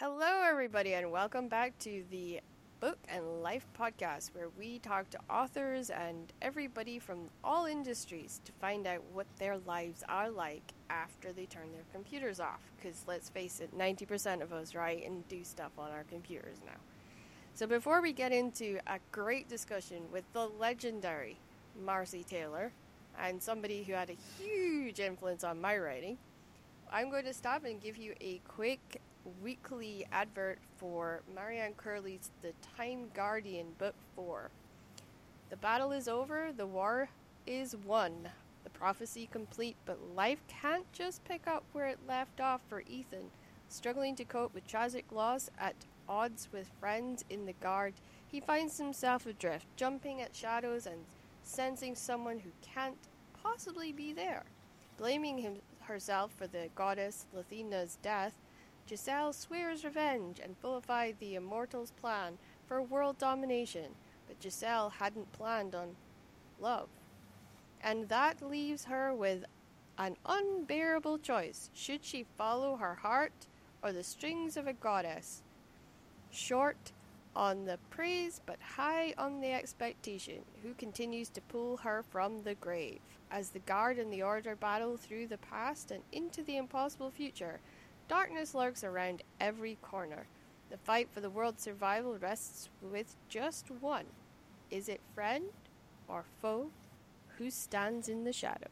Hello, everybody, and welcome back to the Book and Life podcast, where we talk to authors and everybody from all industries to find out what their lives are like after they turn their computers off. Because let's face it, 90% of us write and do stuff on our computers now. So, before we get into a great discussion with the legendary Marsali Taylor and somebody who had a huge influence on my writing, I'm going to stop and give you a quick weekly advert for Marianne Curley's The Time Guardian Book 4. The battle is over, the war is won, the prophecy complete, but life can't just pick up where it left off for Ethan. Struggling to cope with tragic loss at odds with friends in the guard, he finds himself adrift, jumping at shadows and sensing someone who can't possibly be there. Blaming him, herself for the goddess Lathenia's death, Giselle swears revenge and fulfills the Immortals' plan for world domination, but Giselle hadn't planned on love. And that leaves her with an unbearable choice. Should she follow her heart or the strings of a goddess? Short on the praise, but high on the expectation, who continues to pull her from the grave. As the guard and the order battle through the past and into the impossible future, Darkness lurks around every corner. The fight for the world's survival rests with just one. Is it friend or foe? Who stands in the shadow?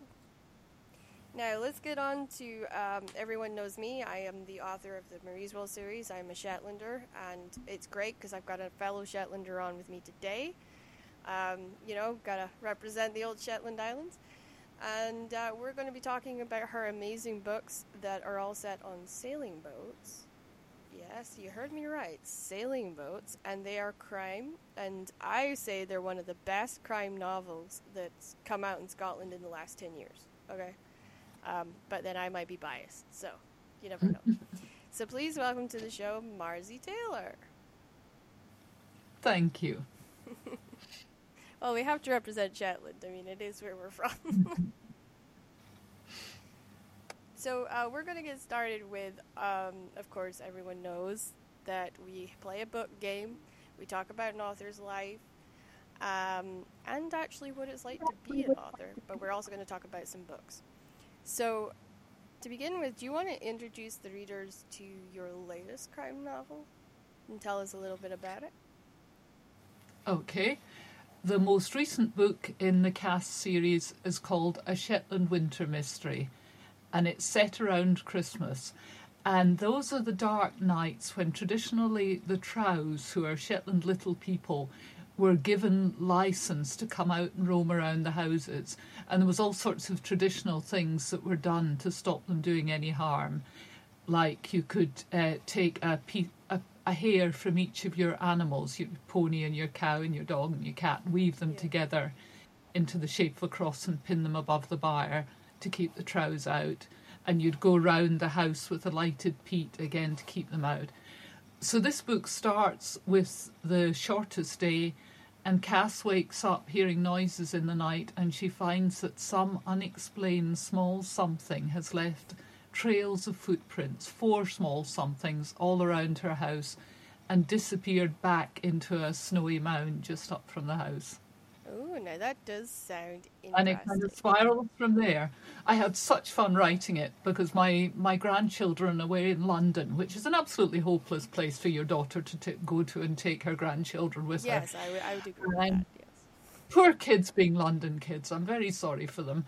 Now, let's get on to um, Everyone Knows Me. I am the author of the Mariswell series. I'm a Shetlander, and it's great because I've got a fellow Shetlander on with me today. Um, you know, got to represent the old Shetland Islands. And uh, we're going to be talking about her amazing books that are all set on sailing boats. Yes, you heard me right. Sailing boats. And they are crime. And I say they're one of the best crime novels that's come out in Scotland in the last 10 years. Okay? Um, but then I might be biased. So, you never know. so please welcome to the show, Marsali Taylor. Thank you. Well, we have to represent Shetland. I mean, it is where we're from. so uh, we're going to get started with, um, of course, everyone knows that we play a book game. We talk about an author's life, um, and actually what it's like to be an author. But we're also going to talk about some books. So, to begin with, do you want to introduce the readers to your latest crime novel and tell us a little bit about it? Okay. The most recent book in the Cass series is called A Shetland Winter Mystery, and it's set around Christmas. And those are the dark nights when traditionally the Trows, who are Shetland little people, were given license to come out and roam around the houses. And there was all sorts of traditional things that were done to stop them doing any harm. Like you could uh, take a, pe- a hair from each of your animals, your pony and your cow and your dog and your cat, weave them yeah. together into the shape of a cross and pin them above the byre to keep the trows out. And you'd go round the house with a lighted peat again to keep them out. So this book starts with the shortest day, and Cass wakes up hearing noises in the night, and she finds that some unexplained small something has left trails of footprints, four small somethings all around her house, and disappeared back into a snowy mound just up from the house. Oh, now that does sound interesting. And it kind of spiraled from there. I had such fun writing it because my, my grandchildren are away in London, which is an absolutely hopeless place for your daughter to t- go to and take her grandchildren with yes, her. Yes, I, w- I would agree with that. Yes. Poor kids being London kids. I'm very sorry for them.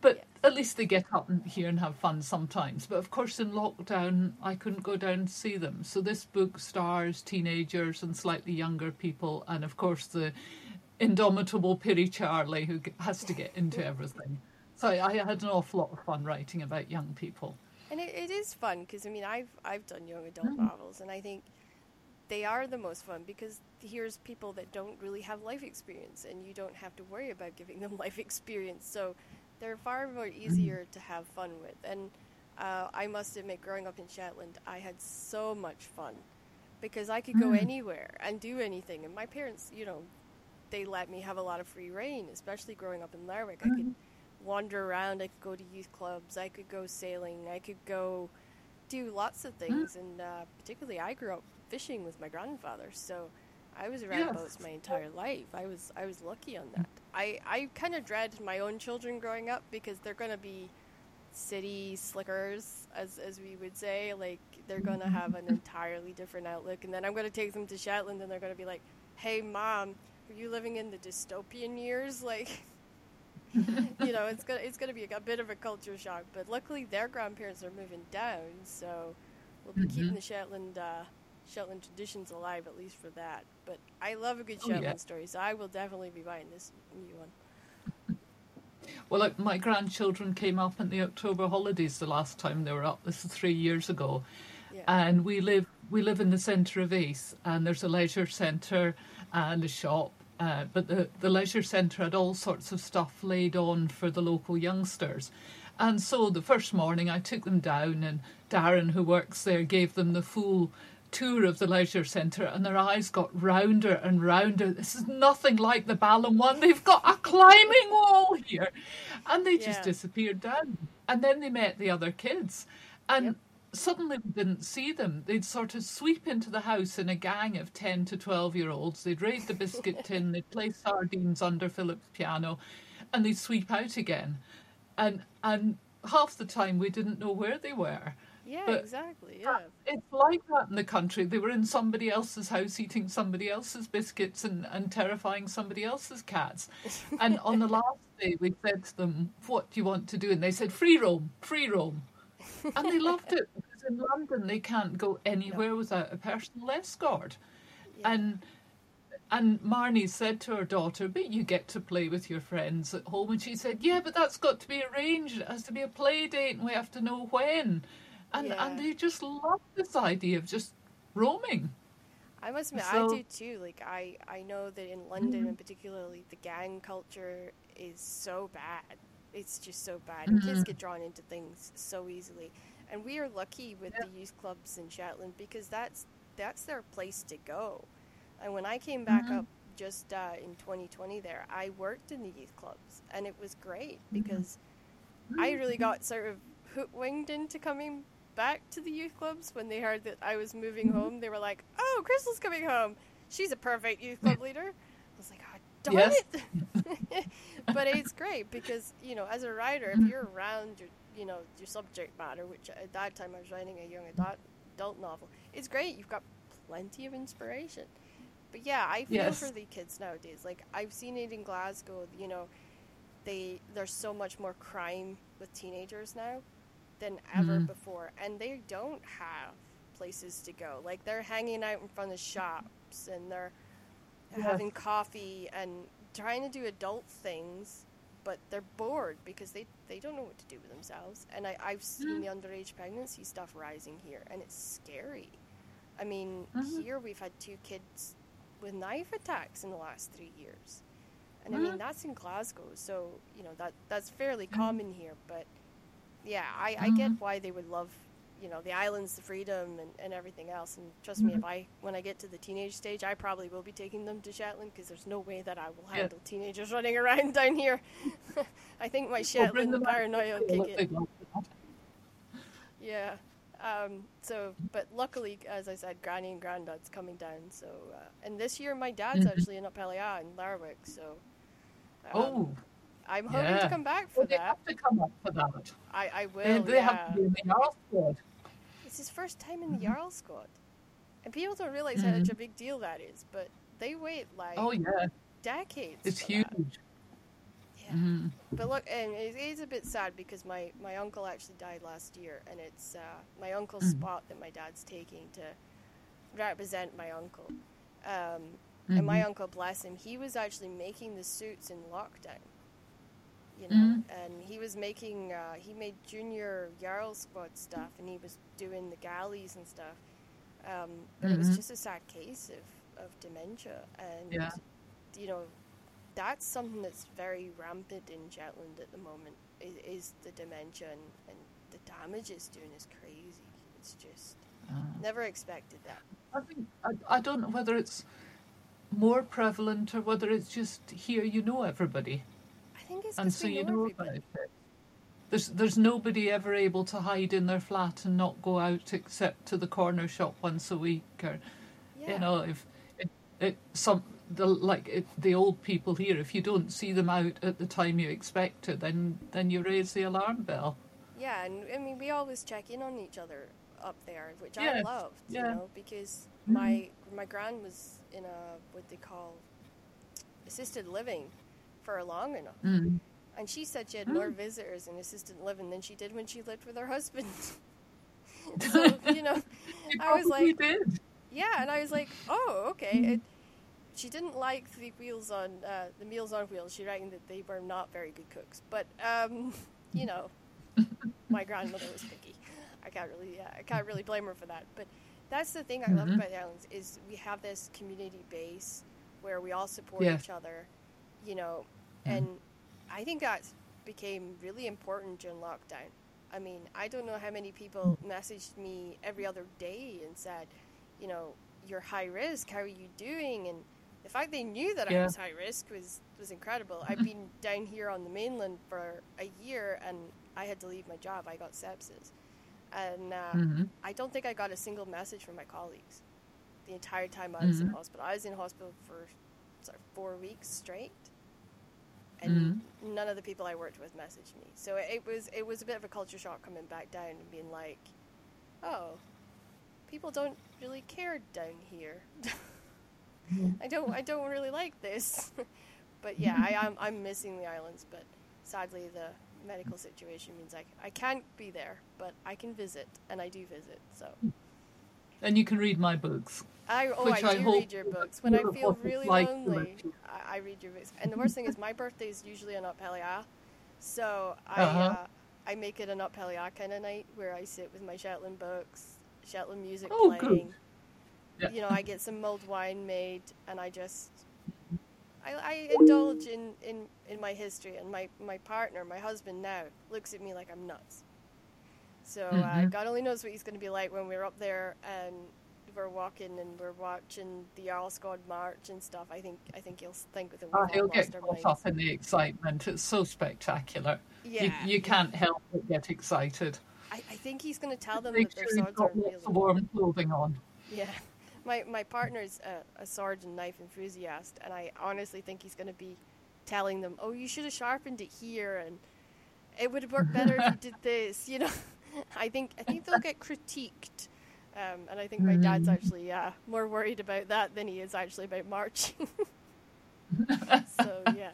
But at least they get up here and have fun sometimes. But of course, in lockdown, I couldn't go down to see them. So this book stars teenagers and slightly younger people, and of course the indomitable Peerie Charlie who has to get into everything. So I, I had an awful lot of fun writing about young people. And it, it is fun because I mean I've I've done young adult mm. novels, and I think they are the most fun because here's people that don't really have life experience, and you don't have to worry about giving them life experience. So they're far more easier to have fun with. And uh, I must admit, growing up in Shetland, I had so much fun because I could go mm. anywhere and do anything. And my parents, you know, they let me have a lot of free reign, especially growing up in Lerwick. Mm. I could mm-hmm. wander around, I could go to youth clubs, I could go sailing, I could go do lots of things, and uh, particularly I grew up fishing with my grandfather, so I was around boats my entire life. I was I was lucky on that. I I kind of dread my own children growing up because they're going to be city slickers, as as we would say. Like they're going to have an entirely different outlook, and then I'm going to take them to Shetland, and they're going to be like, "Hey, mom, were you living in the dystopian years?" Like. you know, it's gonna it's gonna be a, bit of a culture shock. But luckily, their grandparents are moving down, so we'll be keeping Mhm. the Shetland uh, Shetland traditions alive at least for that. But I love a good Oh, yeah. Story, so I will definitely be buying this new one. Well, like my grandchildren came up in the October holidays the last time they were up. This is three years ago, Yeah. and we live we live in the centre of Aith, and there's a leisure centre and a shop. Uh, but the the leisure centre had all sorts of stuff laid on for the local youngsters, and so the first morning I took them down, and Darren, who works there, gave them the full tour of the leisure centre and their eyes got rounder and rounder. This is nothing like the Ballon one. They've got a climbing wall here. And they just Yeah. disappeared down. And then they met the other kids. And Yep. suddenly we didn't see them. They'd sort of sweep into the house in a gang of 10 to 12 year olds. They'd raid the biscuit tin, they'd play sardines under Philip's piano, and they'd sweep out again. And, and half the time we didn't know where they were. Yeah, But- exactly. Yeah. It's like that in the country. They were in somebody else's house eating somebody else's biscuits and, and terrifying somebody else's cats. And on the last day, we said to them, What do you want to do? And they said, Free roam, free roam. And they loved it because in London, they can't go anywhere without a personal escort. Yeah. And and Marnie said to her daughter, But you get to play with your friends at home. And she said, Yeah, but that's got to be arranged. It has to be a play date and we have to know when. And Yeah. and they just love this idea of just roaming. I must admit, So- I do too. Like, I, I know that in London, mm-hmm. and particularly, the gang culture is so bad. It's just so bad. And kids mm-hmm. get drawn into things so easily. And we are lucky with the youth clubs in Shetland because that's that's their place to go. And when I came back mm-hmm. up just uh, in 2020, there, I worked in the youth clubs, and it was great because I really got sort of hook-winged into coming back to the youth clubs when they heard that I was moving mm-hmm. home. They were like, "Oh, Crystal's coming home. She's a perfect youth club leader." I was like, "Oh, darn Yes. it!" but it's great because you know, as a writer, if mm-hmm. you're around your, you know, your subject matter, which at that time I was writing a young adult adult novel, it's great. You've got plenty of inspiration. But yeah, I feel Yes. for the kids nowadays. Like I've seen it in Glasgow. You know, they there's so much more crime with teenagers now than ever Mhm. before, and they don't have places to go. Like they're hanging out in front of shops and they're Yes. having coffee and trying to do adult things, but they're bored because they they don't know what to do with themselves. And I, I've seen the underage pregnancy stuff rising here, and it's scary. I mean, Mhm. here we've had two kids with knife attacks in the last three years. And I mean Mhm. that's in Glasgow, so you know that that's fairly common here. But yeah, I, I get why they would love, you know, the islands, the freedom, and, and everything else. And trust me, if I when I get to the teenage stage, I probably will be taking them to Shetland because there's no way that I will Yeah. handle teenagers running around down here. I think my Shetland out paranoia will kick in. Yeah. Um, so, but luckily, as I said, Granny and Granddad's coming down. So, uh, and this year my dad's Mhm. actually in Up Helly Aa in Lerwick. So, um, Oh, I'm hoping yeah. to come back for well, they have to come up for that. I, I will. They, they yeah. have to be in the Jarl squad. It's his first time in the Mm-hmm. Jarl squad, and people don't realize how much a big deal that is. But they wait like Oh yeah, decades. it's for that. huge. Yeah. Mhm. But look, and it is a bit sad because my, my uncle actually died last year, and it's uh, my uncle's Mhm. spot that my dad's taking to represent my uncle. Um, And my Mhm. uncle, bless him, he was actually making the suits in lockdown. You know, Mhm. and he was making, uh, he made junior Jarl squad stuff, and he was doing the galleys and stuff. Um, but it was Mhm. just a sad case of, of dementia, and Yeah. you know, that's something that's very rampant in Shetland at the moment. Is, is the dementia and, and the damage it's doing is crazy. It's just Ah. never expected that. I think I, I don't know whether it's more prevalent or whether it's just here you know everybody, think it's and so you know about it. There's there's nobody ever able to hide in their flat and not go out except to the corner shop once a week, or Yeah. you know if it, it some the like it, the old people here if you don't see them out at the time you expect to then then you raise the alarm bell. Yeah, and I mean, we always check in on each other up there, which I Yes, loved, you yeah. know, because Mhm. my my grand was in a what they call assisted living long enough, Mm. and she said she had more Mm. visitors in assisted living than she did when she lived with her husband. so you know, I was like- did. yeah, and I was like, oh, okay. It, she didn't like the wheels on uh, the meals on wheels. She reckoned that they were not very good cooks, but um, you know, my grandmother was picky. I can't really, yeah, I can't really blame her for that. But that's the thing I love Mhm. about the islands is we have this community base where we all support Yes. each other, you know, Mhm. and I think that became really important during lockdown. I mean, I don't know how many people messaged me every other day and said, you know, you're high risk. How are you doing? And the fact they knew that I was high risk was was incredible. I've been down here on the mainland for a year, and I had to leave my job. I got sepsis, and uh, Mhm. I don't think I got a single message from my colleagues the entire time I was in Mhm. hospital. I was in hospital for sorry, four weeks straight, and mm. none of the people I worked with messaged me. So it was it was a bit of a culture shock coming back down and being like, oh, people don't really care down here. I don't I don't really like this. but yeah, I am I'm missing the islands, but sadly the medical situation means I, I can't be there, but I can visit and I do visit. So And you can read my books. I oh Which I I do read your books when I feel really like lonely. I, I read your books, and the worst thing is my birthday is usually on Up Helly Aa, so I Uh-huh. uh, I make it an Up Helly Aa kind of night where I sit with my Shetland books, Shetland music Oh, good. playing. Yeah. You know, I get some mulled wine made, and I just I, I indulge in, in, in my history, and my, my partner, my husband now, looks at me like I'm nuts. So uh, Mhm. God only knows what he's going to be like when we're up there and we're walking and we're watching the Jarl Squad March and stuff. I think I think he'll think we've Oh, he'll get caught up in the excitement. It's so spectacular. Yeah, You, you can't help but get excited. I, I think he's going to tell them Make that their sure swords got are really warm clothing on. Yeah. My my partner's a, a sword and knife enthusiast, and I honestly think he's going to be telling them, "Oh, you should have sharpened it here, and it would have worked better if you did this." You know, I think I think they'll get critiqued, um, and I think my dad's Mm. actually uh, more worried about that than he is actually about marching. so yeah,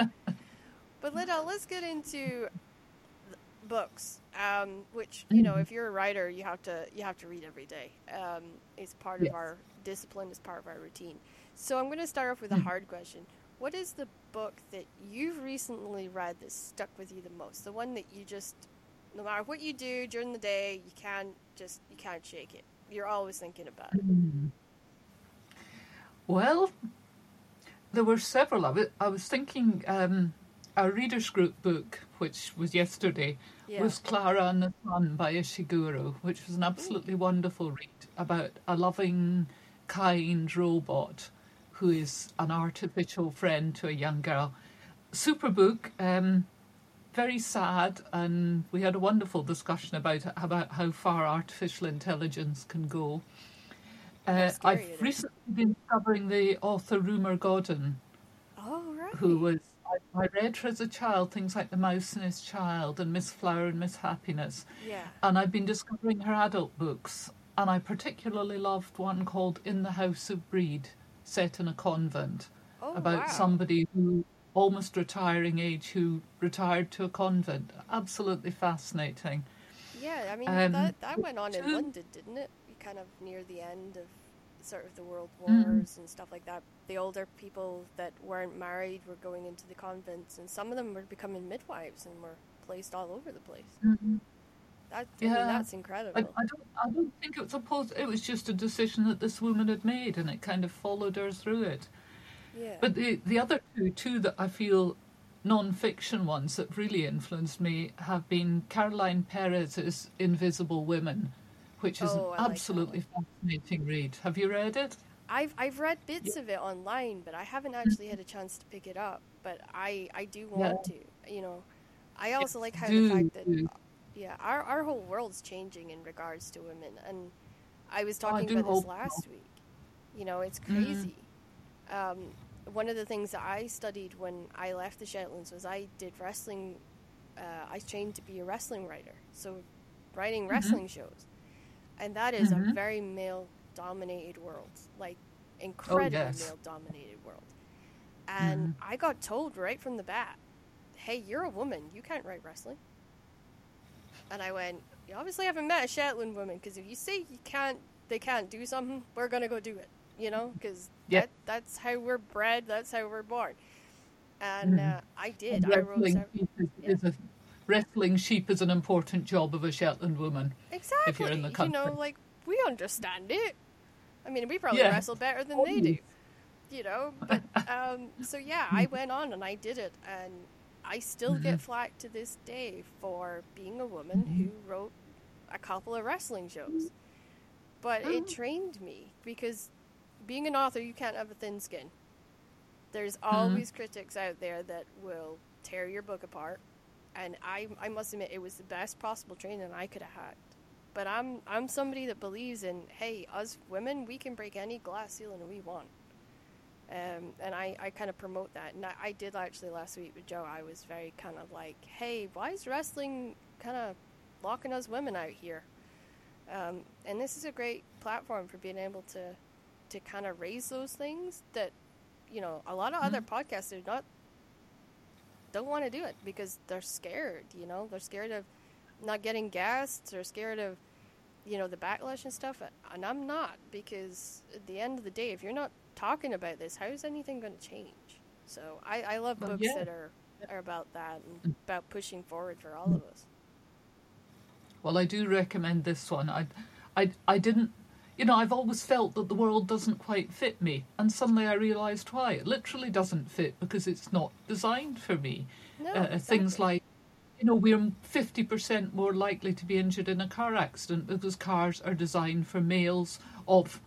but uh, let's get into books um, which you know Mhm. if you're a writer you have to you have to read every day um, it's part Yes. of our discipline it's part of our routine so i'm going to start off with a Mhm. hard question what is the book that you've recently read that stuck with you the most the one that you just no matter what you do during the day you can't just you can't shake it you're always thinking about it Mm. Well, there were several of it. I was thinking um, our readers group book, which was yesterday, yeah was Klara and the Sun by Ishiguro, which was an absolutely wonderful read about a loving, kind robot who is an artificial friend to a young girl. Super book, um, very sad, and we had a wonderful discussion about about how far artificial intelligence can go. Uh, I've recently been discovering the author Rumer Godden, oh right who was I, I read her as a child things like The Mouse and His Child and Miss Flower and Miss Happiness, yeah and I've been discovering her adult books, and I particularly loved one called In the House of Brede, set in a convent, oh about wow. somebody who almost retiring age who retired to a convent. Absolutely fascinating. Yeah, I mean Um, that that went on in London, didn't it? Kind of near the end of sort of the world Mhm. wars and stuff like that. The older people that weren't married were going into the convents, and some of them were becoming midwives and were placed all over the place. That I mean, Yeah. that's incredible. I, I don't. I don't think it was supposed. It was just a decision that this woman had made, and it kind of followed her through it. Yeah, But the the other two, two that I feel non-fiction ones that really influenced me have been Caroline Perez's Invisible Women, which is Oh, an absolutely fascinating read. Have you read it? I've I've read bits of it online, but I haven't actually had a chance to pick it up. But I I do want to. You know, I also like how do, the fact that do. Yeah, our our whole world's changing in regards to women, and I was Oh, I talking about this last so. week. You know, it's Mhm. crazy. Um, one of the things that I studied when I left the Shetlands was I did wrestling. Uh, I trained to be a wrestling writer, so writing wrestling shows, and that is a Mhm. very male-dominated world, like incredibly yes. male-dominated world. And I got told right from the bat, "Hey, you're a woman. You can't write wrestling." And I went, "You obviously haven't met a Shetland woman because if you say you can't, they can't do something, we're gonna go do it. You know, because Yeah. that, that's how we're bred. That's how we're born." And Mhm. uh, I did. And I wrote wrestling, sev- sheep is, yeah. is a, wrestling sheep is an important job of a Shetland woman. exactly. If you're in the country. You know, like we understand it. I mean, we probably Yeah. wrestle better than they do. You know, but um, so yeah, I went on and I did it, and I still get flack to this day for being a woman who wrote a couple of wrestling shows. But it trained me because being an author, you can't have a thin skin. There's always critics out there that will tear your book apart, and I, I must admit, it was the best possible training I could have had. But I'm, I'm somebody that believes in, hey, us women, we can break any glass ceiling we want. Um, and I, I kind of promote that. And I, I did actually last week with Joe. I was very kind of like, hey, why is wrestling kind of locking us women out here? Um, and this is a great platform for being able to to kind of raise those things that you know a lot of other mm-hmm. podcasters not don't want to do it because they're scared. You know, they're scared of not getting guests. They're scared of you know the backlash and stuff. And I'm not because at the end of the day, if you're not talking about this, how is anything going to change? So I, I love Well, books yeah. that are are about that and mm. about pushing forward for all of us. Well, I do recommend this one. I, I, I didn't, you know, I've always felt that the world doesn't quite fit me, and suddenly I realised why. It literally doesn't fit because it's not designed for me. No, uh, things like, you know, we're fifty percent more likely to be injured in a car accident because cars are designed for males of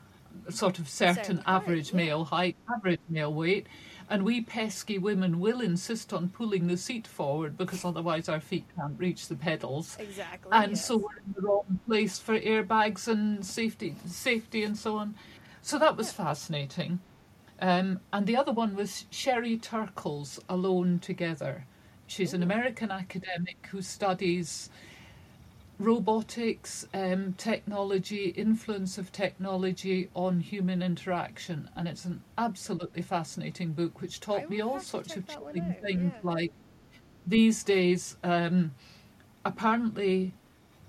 sort of certain Certain height, average yeah. male height, average male weight. And we pesky women will insist on pulling the seat forward because otherwise our feet can't reach the pedals exactly. and yes. so we're in the wrong place for airbags and safety, safety and so on. So that was fascinating. Um, and the other one was Sherry Turkle's Alone Together. She's an American academic who studies robotics, um, technology, influence of technology on human interaction, and it's an absolutely fascinating book which taught me all sorts of chilling things yeah. like these days um, apparently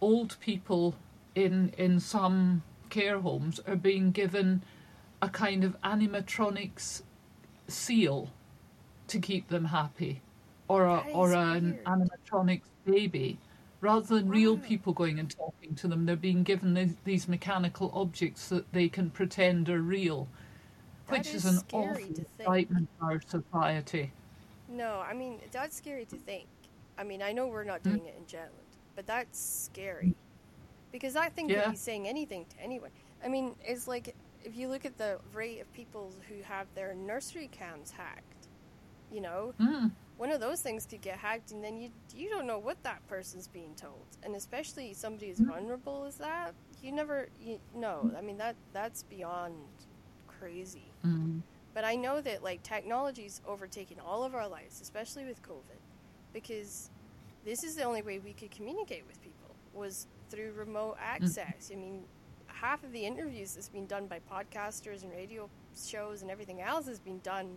old people in in some care homes are being given a kind of animatronics seal to keep them happy or a, or an animatronics baby rather than real people going and talking to them they're being given these, these mechanical objects that they can pretend are real That which is is, an awful indictment of our society No, I mean that's scary to think. I mean, I know we're not Hmm? doing it in Shetland, but that's scary because I think Yeah. be saying anything to anyone. I mean, it's like if you look at the rate of people who have their nursery cams hacked. You know, mm. One of those things could get hacked, and then you you don't know what that person's being told, and especially somebody as vulnerable as that, you never you no. I mean that that's beyond crazy. Mm. But I know that like technology's overtaken all of our lives, especially with COVID, because this is the only way we could communicate with people was through remote access. I mean, half of the interviews that's been done by podcasters and radio shows and everything else has been done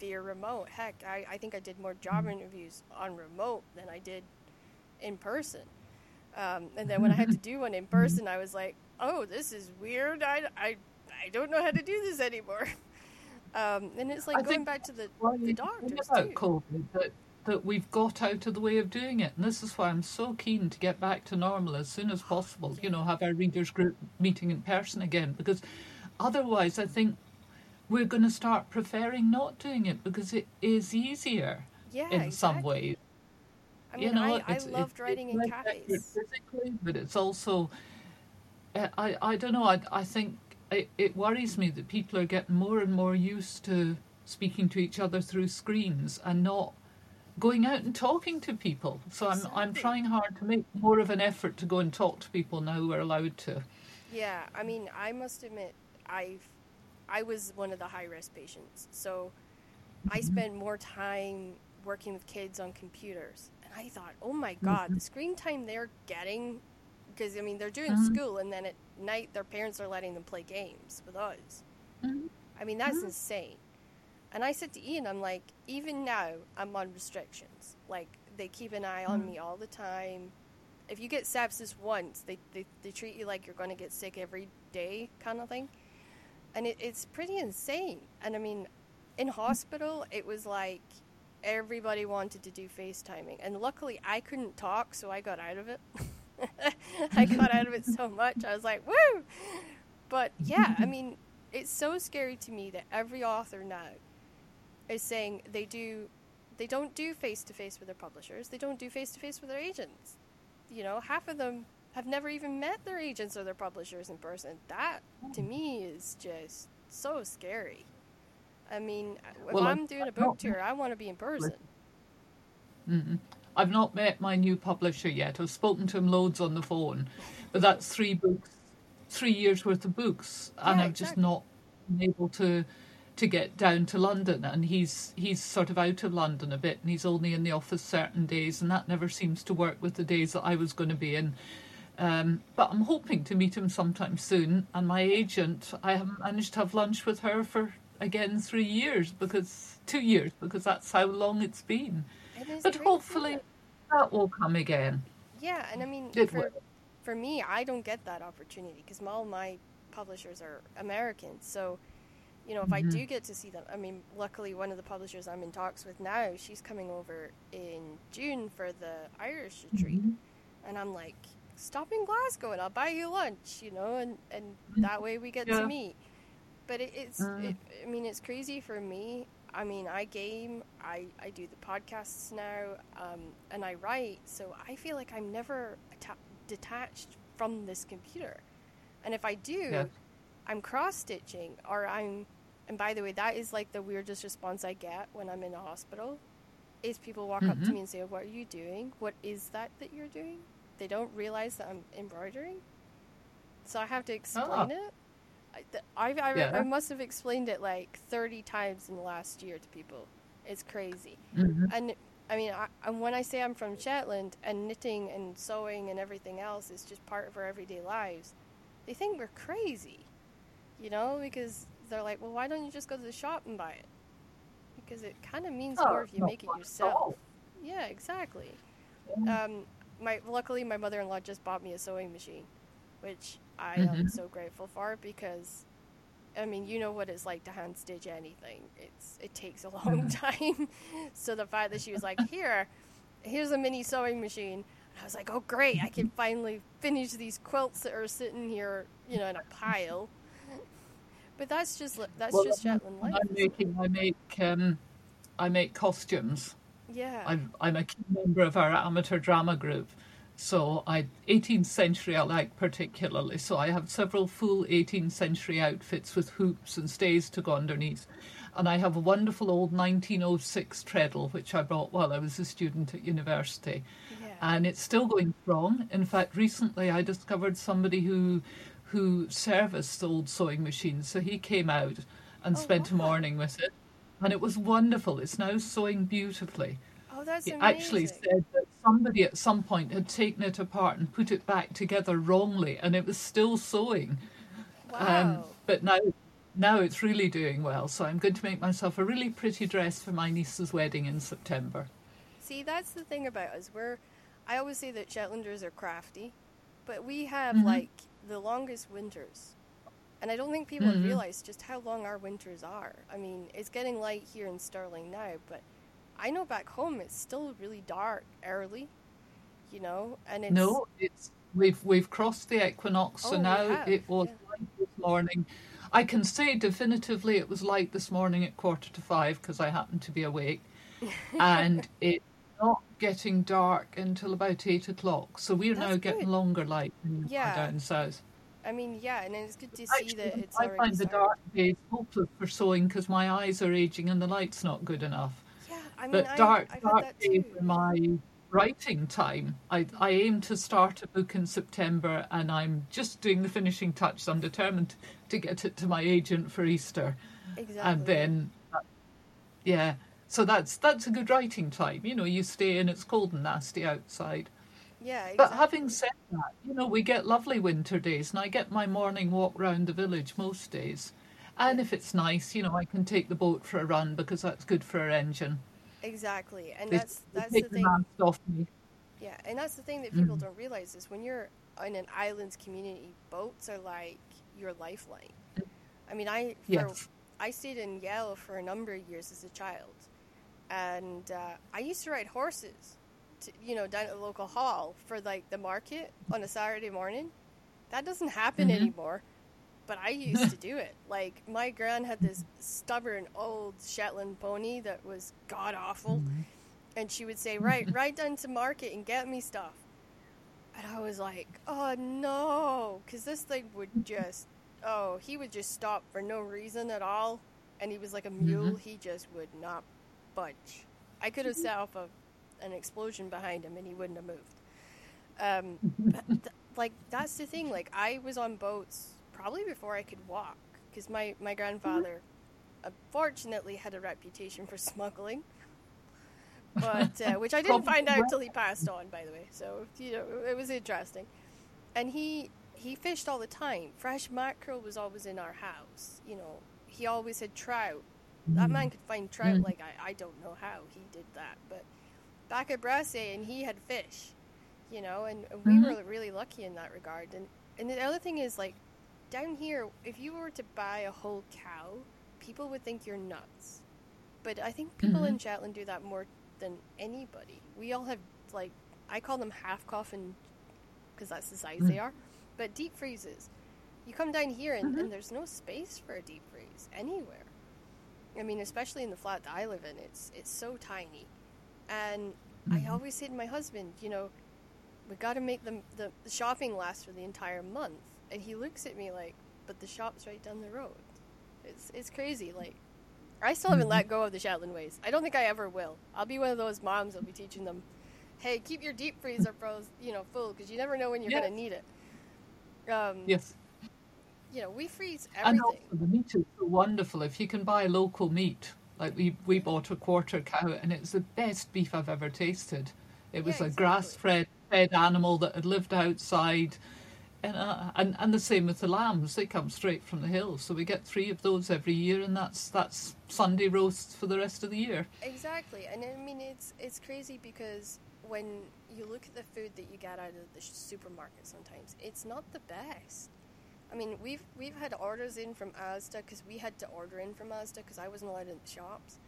via remote. Heck, I, I think I did more job interviews on remote than I did in person. Um, and then when I had to do one in person, I was like, oh, this is weird. I, I, I don't know how to do this anymore. Um, and it's like I going back to the, the doctors about too. COVID that that we've got out of the way of doing it, and this is why I'm so keen to get back to normal as soon as possible. You know, have our readers group meeting in person again, because otherwise, I think we're going to start preferring not doing it because it is easier Yeah, in some exactly. ways. I mean, you know, I, I loved writing in effort cafes. physically, but it's also. Uh, I I don't know. I I think it, it worries me that people are getting more and more used to speaking to each other through screens and not going out and talking to people. So I'm I'm trying hard to make more of an effort to go and talk to people now we're allowed to. Yeah, I mean, I must admit, I've, I was one of the high risk patients, so I spent more time working with kids on computers, and I thought, oh my god, the screen time they're getting, because I mean, they're doing Mhm. school, and then at night their parents are letting them play games with us. Mhm. I mean, that's insane. And I said to Ian, I'm like, even now, I'm on restrictions. Like, they keep an eye on me all the time. If you get sepsis once, they, they, they treat you like you're going to get sick every day, kind of thing. And it, it's pretty insane. And I mean, in hospital, it was like everybody wanted to do FaceTiming. And luckily, I couldn't talk, so I got out of it. I got out of it so much. I was like, woo! But yeah, I mean, it's so scary to me that every author now is saying they do they don't do face to face with their publishers. They don't do face to face with their agents. You know, half of them have never even met their agents or their publishers in person. That to me is just so scary. I mean, if Well, I'm doing a book tour, I want to be in person. Mm-mm. I've not met my new publisher yet. I've spoken to him loads on the phone, but that's three books, three years worth of books, and I've just not been able to to get down to London. And he's he's sort of out of London a bit, and he's only in the office certain days, and that never seems to work with the days that I was going to be in. Um, but I'm hoping to meet him sometime soon. And my agent, I haven't managed to have lunch with her for again three years because two years because that's how long it's been. It But hopefully that will come again. Yeah, and I mean, It for, will. for me, I don't get that opportunity because all my publishers are American. So, you know, if I Mm-hmm. do get to see them, I mean, luckily one of the publishers I'm in talks with now, she's coming over in June for the Irish retreat, Mm-hmm. and I'm like, stop in Glasgow and I'll buy you lunch, you know, and and that way we get Mm-hmm. Yeah. to meet. But it, it's, Mm. it, I mean, it's crazy for me. I mean, I game, I, I do the podcasts now, um, and I write, so I feel like I'm never atta- detached from this computer. And if I do, Yeah. I'm cross stitching, or I'm, and by the way, that is like the weirdest response I get when I'm in a hospital. Is people walk up to Mhm. me and say, "What are you doing? What is that that you're doing?" They don't realize that I'm embroidering, so I have to explain Ah. it. I, I, I, Yeah. I must have explained it like 30 times in the last year to people. It's crazy. Mhm. And I mean, I, and when I say I'm from Shetland and knitting and sewing and everything else is just part of our everyday lives, they think we're crazy, you know, because they're like, well, why don't you just go to the shop and buy it? Because it kind of means Oh, more if you make it yourself. Yeah, exactly. Yeah. Um, my luckily my mother-in-law just bought me a sewing machine, which I am Mhm. so grateful for because, I mean, you know what it's like to hand stitch anything. It's it takes a long time. so the fact that she was like, "Here, here's a mini sewing machine," I was like, "Oh, great! I can finally finish these quilts that are sitting here, you know, in a pile." But that's just that's Well, just Shetland life. I'm making. I make. Um, I make costumes. Yeah. I'm, I'm a key member of our amateur drama group. So I 18th century I like particularly. So I have several full 18th century outfits with hoops and stays to go underneath. And I have a wonderful old 1906 treadle which I bought while I was a student at university. yeah. And it's still going strong. In fact, recently I discovered somebody who who serviced the old sewing machines. So he came out and Oh, spent a morning with it. And it was wonderful. It's now sewing beautifully. oh, that's He amazing. actually said that somebody at some point had taken it apart and put it back together wrongly, and it was still sewing. wow. Um, but now, now it's really doing well. So I'm going to make myself a really pretty dress for my niece's wedding in September. See, that's the thing about us. We're, I always say that Shetlanders are crafty, but we have Mhm. like the longest winters. And I don't think people have Mhm. realized just how long our winters are. I mean, it's getting light here in Stirling now, but I know back home it's still really dark early, you know, and it's No, it's we've we've crossed the equinox, so Oh, we now have, it was yeah. light this morning. I can say definitively it was light this morning at quarter to five because I happened to be awake, and it's not getting dark until about eight o'clock. So we're now That's getting longer light than Yeah. down south. I mean, yeah, and it's good to see Actually, that it's I find the started. dark days hopeless for sewing because my eyes are aging and the light's not good enough. Yeah, I mean, but I, dark, I've dark that days are my writing time. I, I aim to start a book in September, and I'm just doing the finishing touches. I'm determined to get it to my agent for Easter, Exactly. and then, uh, yeah. So that's that's a good writing time. You know, you stay in. It's cold and nasty outside. Yeah, exactly. But having said that, you know, we get lovely winter days, and I get my morning walk round the village most days. And if it's nice, you know, I can take the boat for a run because that's good for our engine. exactly, and They- that's that's the thing. off me. Yeah, and that's the thing that people Mhm. don't realize is when you're in an islands community, boats are like your lifeline. I mean, I for, Yes. I stayed in Yell for a number of years as a child, and uh, I used to ride horses, to, you know, down at the local hall for like the market on a Saturday morning. That doesn't happen Mhm. anymore, but I used to do it. Like my gran had this stubborn old Shetland pony that was god awful and she would say, "Right, ride down to market and get me stuff." And I was like, "Oh no," because this thing would just, oh, he would just stop for no reason at all, and he was like a mule. Mhm. He just would not budge. I could have set off a, an explosion behind him, and he wouldn't have moved. Um, but th- like that's the thing. Like I was on boats probably before I could walk, because my my grandfather, unfortunately, had a reputation for smuggling but uh, which I didn't find out till he passed on, by the way. So you know, it was interesting. And he he fished all the time. Fresh mackerel was always in our house. You know, he always had trout. That man could find trout Mm. like I, I don't know how he did that, but back at Bressay and he had fish. You know, and, we Mhm. were really lucky in that regard. And and the other thing is like down here, if you were to buy a whole cow, people would think you're nuts. But I think people in Shetland do that more than anybody. We all have like I call them half coffin because that's the size they Mm. are, but deep freezes. You come down here and, Mhm. and there's no space for a deep freeze anywhere. I mean, especially in the flat that I live in, it's it's so tiny. And I Mhm. always say to my husband, you know, we got to make the, the the shopping last for the entire month. And he looks at me like, but the shop's right down the road. It's it's crazy. Like, I still haven't Mhm. let go of the Shetland ways. I don't think I ever will. I'll be one of those moms that'll be teaching them, hey, keep your deep freezer froze, you know, full because you never know when you're Yes. gonna need it. Um, Yes. You know, we freeze And also everything. the meat is so wonderful. If you can buy local meat, like we, we bought a quarter cow and it's the best beef I've ever tasted. It was Yeah, a grass fed fed animal that had lived outside. And, uh, and and the same with the lambs; they come straight from the hills. So we get three of those every year, and that's that's Sunday roasts for the rest of the year. Exactly, and I mean it's it's crazy because when you look at the food that you get out of the supermarket, sometimes it's not the best. I mean, we've we've had orders in from Asda because we had to order in from Asda because I wasn't allowed in the shops,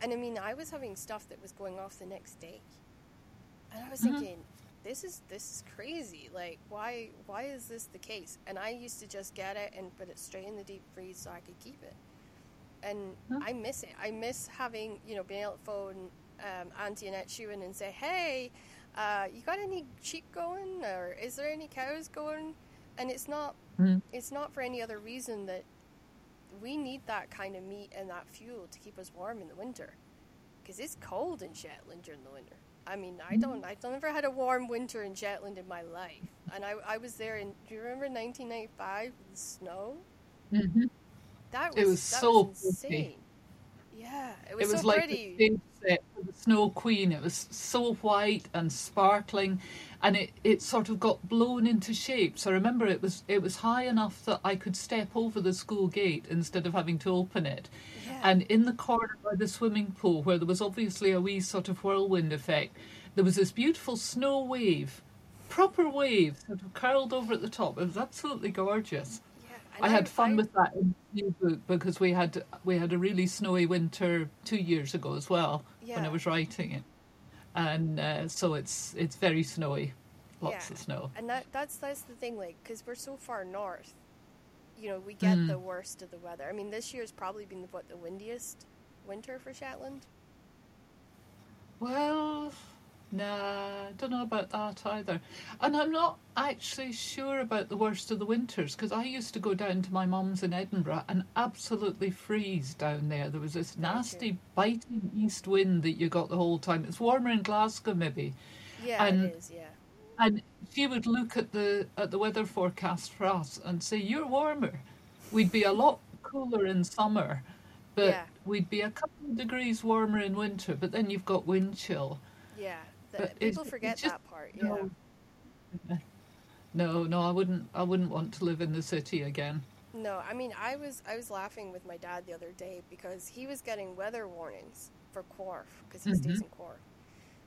and I mean I was having stuff that was going off the next day, and I was Mhm. thinking, this is this is crazy. Like why why is this the case? And I used to just get it and put it straight in the deep freeze so I could keep it and Huh. I miss it. I miss having you know being able to phone um, Auntie Annette Shewan and say, "Hey, uh, you got any sheep going, or is there any cows going?" And it's not Mm. it's not for any other reason that we need that kind of meat and that fuel to keep us warm in the winter, because it's cold in Shetland during the winter. I mean, I don't I've never had a warm winter in Shetland in my life, and I I was there in. Do you remember 1995 the snow? Mm-hmm. That was It was so was pretty. insane. Yeah, it was, It was so like pretty. the the Snow Queen. It was so white and sparkling, and it, it sort of got blown into shapes. I remember it was it was high enough that I could step over the school gate instead of having to open it. Yeah. And in the corner by the swimming pool, where there was obviously a wee sort of whirlwind effect, there was this beautiful snow wave, proper wave, sort of curled over at the top. It was absolutely gorgeous. yeah, and I had fun I- with that in the new book because we had we had a really snowy winter two years ago as well when I was writing it, and uh, so it's it's very snowy, lots Yeah. of snow. And that that's that's the thing, like, because we're so far north, you know, we get Mm. the worst of the weather. I mean, this year's probably been what the windiest winter for Shetland. Well, Nah, don't know about that either. And I'm not actually sure about the worst of the winters because I used to go down to my mum's in Edinburgh and absolutely freeze down there. There was this nasty biting east wind that you got the whole time. It's warmer in Glasgow maybe. Yeah, And- it is. Yeah. And she would look at the at the weather forecast for us and say, "You're warmer. We'd be a lot cooler in summer, but Yeah. we'd be a couple of degrees warmer in winter. But then you've got wind chill. Yeah. The, But people forget just- that part. Yeah. No. No, no, I wouldn't. I wouldn't want to live in the city again. No, I mean, I was I was laughing with my dad the other day because he was getting weather warnings for Quarf because he stays Mhm. in Quarf,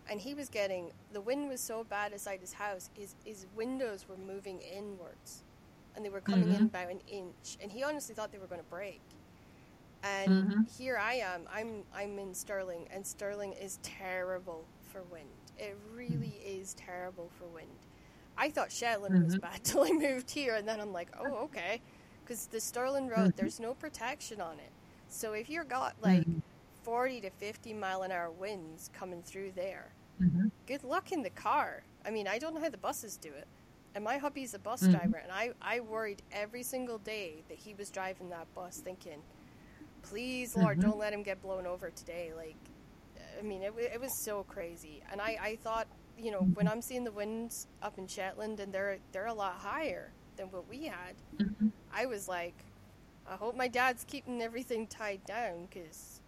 and he was getting the wind was so bad inside his house, his his windows were moving inwards, and they were coming in Mhm. about an inch, and he honestly thought they were going to break. And Mhm. here I am. I'm I'm in Stirling, and Stirling is terrible for wind. It really is terrible for wind. I thought Shetland was Mhm. bad till I moved here, and then I'm like, oh, okay. Because the Stirling Road, there's no protection on it. So if you've got like Mhm. 40 to 50 mile an hour winds coming through there, Mhm. good luck in the car. I mean, I don't know how the buses do it. And my hubby's a bus Mhm. driver, and I, I worried every single day that he was driving that bus thinking, please, Lord, Mhm. don't let him get blown over today. Like, I mean, it, it was so crazy. And I, I thought, you know, when I'm seeing the winds up in Shetland and they're, they're a lot higher than what we had, Mhm. I was like, I hope my dad's keeping everything tied down because,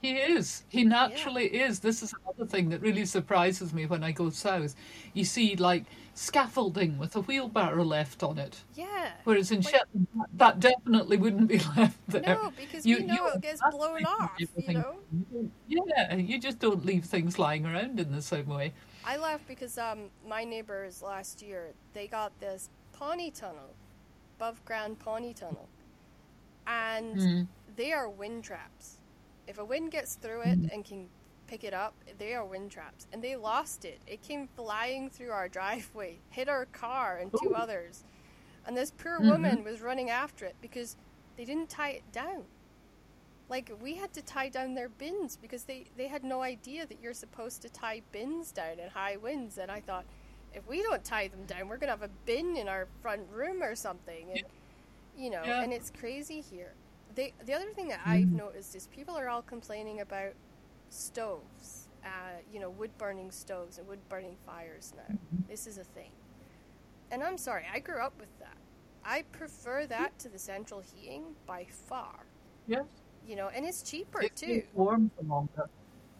He is. He naturally is. This is another thing that really surprises me when I go south. You see, like scaffolding with a wheelbarrow left on it, yeah. whereas in Shetland that- definitely wouldn't be left there. No, because You- we know you it gets blown off, you know? Yeah, you just don't leave things lying around in the same way. I laugh because um, my neighbors last year they got this polytunnel, above ground polytunnel, and Mm. they are wind traps. If a wind gets through it and can pick it up, they are wind traps, and they lost it. It came flying through our driveway, hit our car and two Ooh. others, and this poor Mhm. woman was running after it because they didn't tie it down. Like we had to tie down their bins because they they had no idea that you're supposed to tie bins down in high winds. And I thought, if we don't tie them down, we're gonna have a bin in our front room or something. And you know, Yeah. and it's crazy here. They the other thing that I've Mhm. noticed is people are all complaining about stoves. Uh, you know, wood burning stoves and wood burning fires now. This is a thing. And I'm sorry, I grew up with that. I prefer that to the central heating by far. Yes. You know, and it's cheaper It too. warm for longer.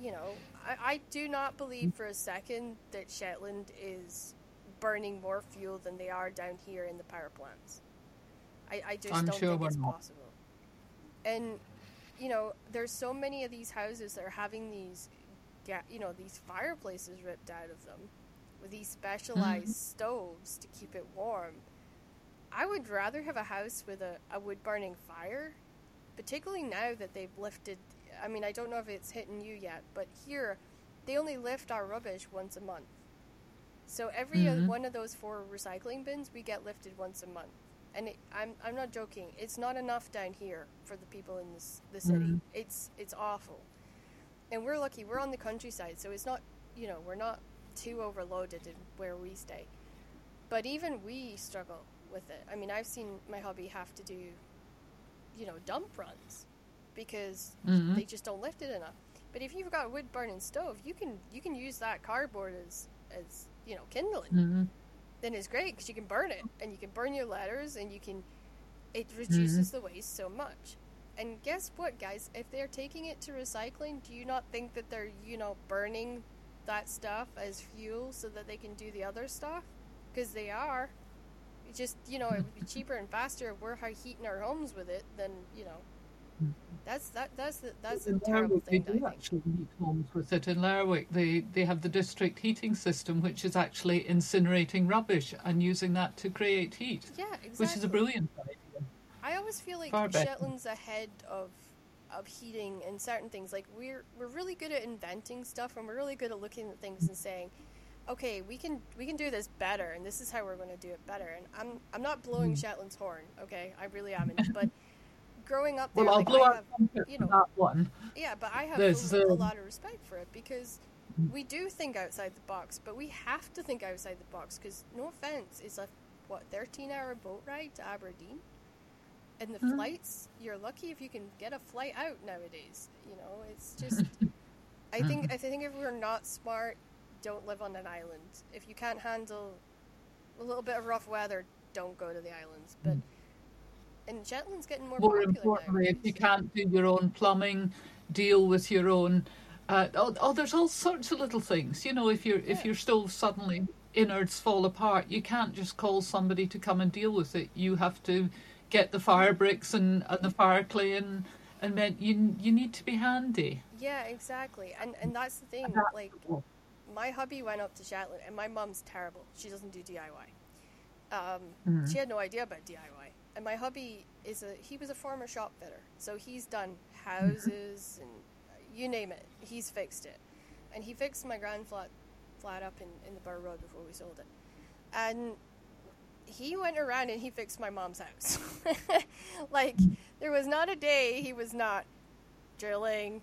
You know, I, I do not believe for a second that Shetland is burning more fuel than they are down here in the power plants. I, I just I'm don't sure think it's not. possible. And you know, there's so many of these houses that are having these, you know, these fireplaces ripped out of them with these specialized Mm-hmm. stoves to keep it warm. I would rather have a house with a, a wood burning fire, particularly now that they've lifted. I mean, I don't know if it's hitting you yet, but here they only lift our rubbish once a month. So every Mhm. one of those four recycling bins, we get lifted once a month. And it, I'm, I'm not joking. It's not enough down here for the people in this, the city. Mhm. It's it's awful. And we're lucky. We're on the countryside, so it's not you know we're not too overloaded in where we stay. But even we struggle with it. I mean, I've seen my hubby have to do, you know, dump runs because Mhm. they just don't lift it enough. But if you've got a wood burning stove, you can you can use that cardboard as as you know kindling. Mhm. Then it's great because you can burn it and you can burn your letters and you can. It reduces Mm-hmm. the waste so much. And guess what, guys? If they're taking it to recycling, do you not think that they're you know burning that stuff as fuel so that they can do the other stuff? Because they are. It just you know it would be cheaper and faster if we're heating our homes with it than you know. That's that that's the that's a In terrible Lerwick, they thing. I do think. actually heat homes with it. In Lerwick, they, they have the district heating system, which is actually incinerating rubbish and using that to create heat, Yeah, exactly. which is a brilliant idea. I always feel like Far better. Shetland's ahead of of heating and certain things. Like we're we're really good at inventing stuff, and we're really good at looking at things and saying, "Okay, we can we can do this better, and this is how we're going to do it better." And I'm I'm not blowing Mm. Shetland's horn, okay? I really haven't. But growing up there, Well, like, I have, you know, that one. yeah, but I have There's, a, a um, lot of respect for it because we do think outside the box, but we have to think outside the box because, no offense, it's a what thirteen hour boat ride to Aberdeen, and the Mhm. flights. You're lucky if you can get a flight out nowadays. You know, it's just. I think I think if we're not smart, don't live on an island. If you can't handle a little bit of rough weather, don't go to the islands. But and Shetland's getting more, More popular importantly, now. if you can't do your own plumbing, deal with your own. Uh, oh, oh, there's all sorts of little things. You know, if your if your stove suddenly innards fall apart, you can't just call somebody to come and deal with it. You have to get the fire bricks and, and the fire clay and and then you you need to be handy. Yeah, exactly. And and that's the thing. Adaptable. Like my hubby went up to Shetland, and my mum's terrible. She doesn't do DIY. Um, Mhm. She had no idea about DIY. And my hubby is a he was a former shop fitter, so he's done houses and uh, you name it. He's fixed it, and he fixed my grand flat flat up in in the Burgh Road before we sold it, and he went around and he fixed my mom's house. like there was not a day he was not drilling,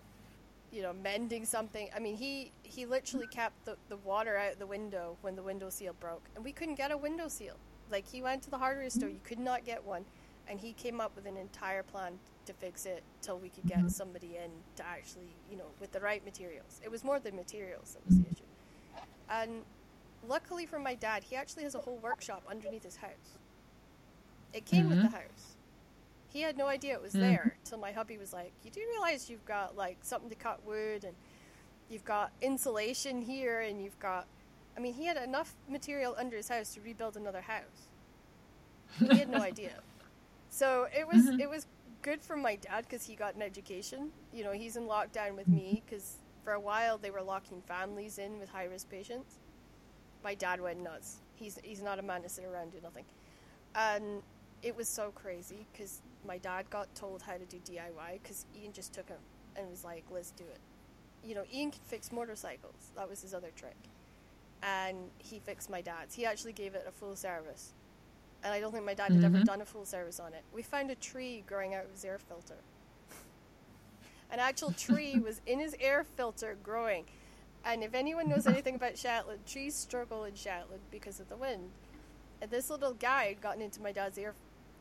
you know, mending something. I mean, he he literally kept the, the water out the window when the window seal broke, and we couldn't get a window seal. Like he went to the hardware store, you could not get one, and he came up with an entire plan to fix it till we could get somebody in to actually, you know, with the right materials. It was more the materials that was the issue. And luckily for my dad, he actually has a whole workshop underneath his house. It came with the Mhm. house. He had no idea it was Mhm. there till my hubby was like, "You do realize you've got like something to cut wood and you've got insulation here and you've got I mean, he had enough material under his house to rebuild another house. He had no idea. So it was Mhm. it was good for my dad because he got an education. You know, he's in lockdown with me because for a while they were locking families in with high risk patients. My dad went nuts. He's he's not a man to sit around and do nothing, and it was so crazy because my dad got told how to do DIY because Ian just took him and was like, "Let's do it." You know, Ian can fix motorcycles. That was his other trick, and he fixed my dad's. He actually gave it a full service, and I don't think my dad had ever Mhm. done a full service on it. We found a tree growing out of his air filter. An actual tree was in his air filter growing. And if anyone knows anything about Shetland, trees struggle in Shetland because of the wind. And this little guy had gotten into my dad's air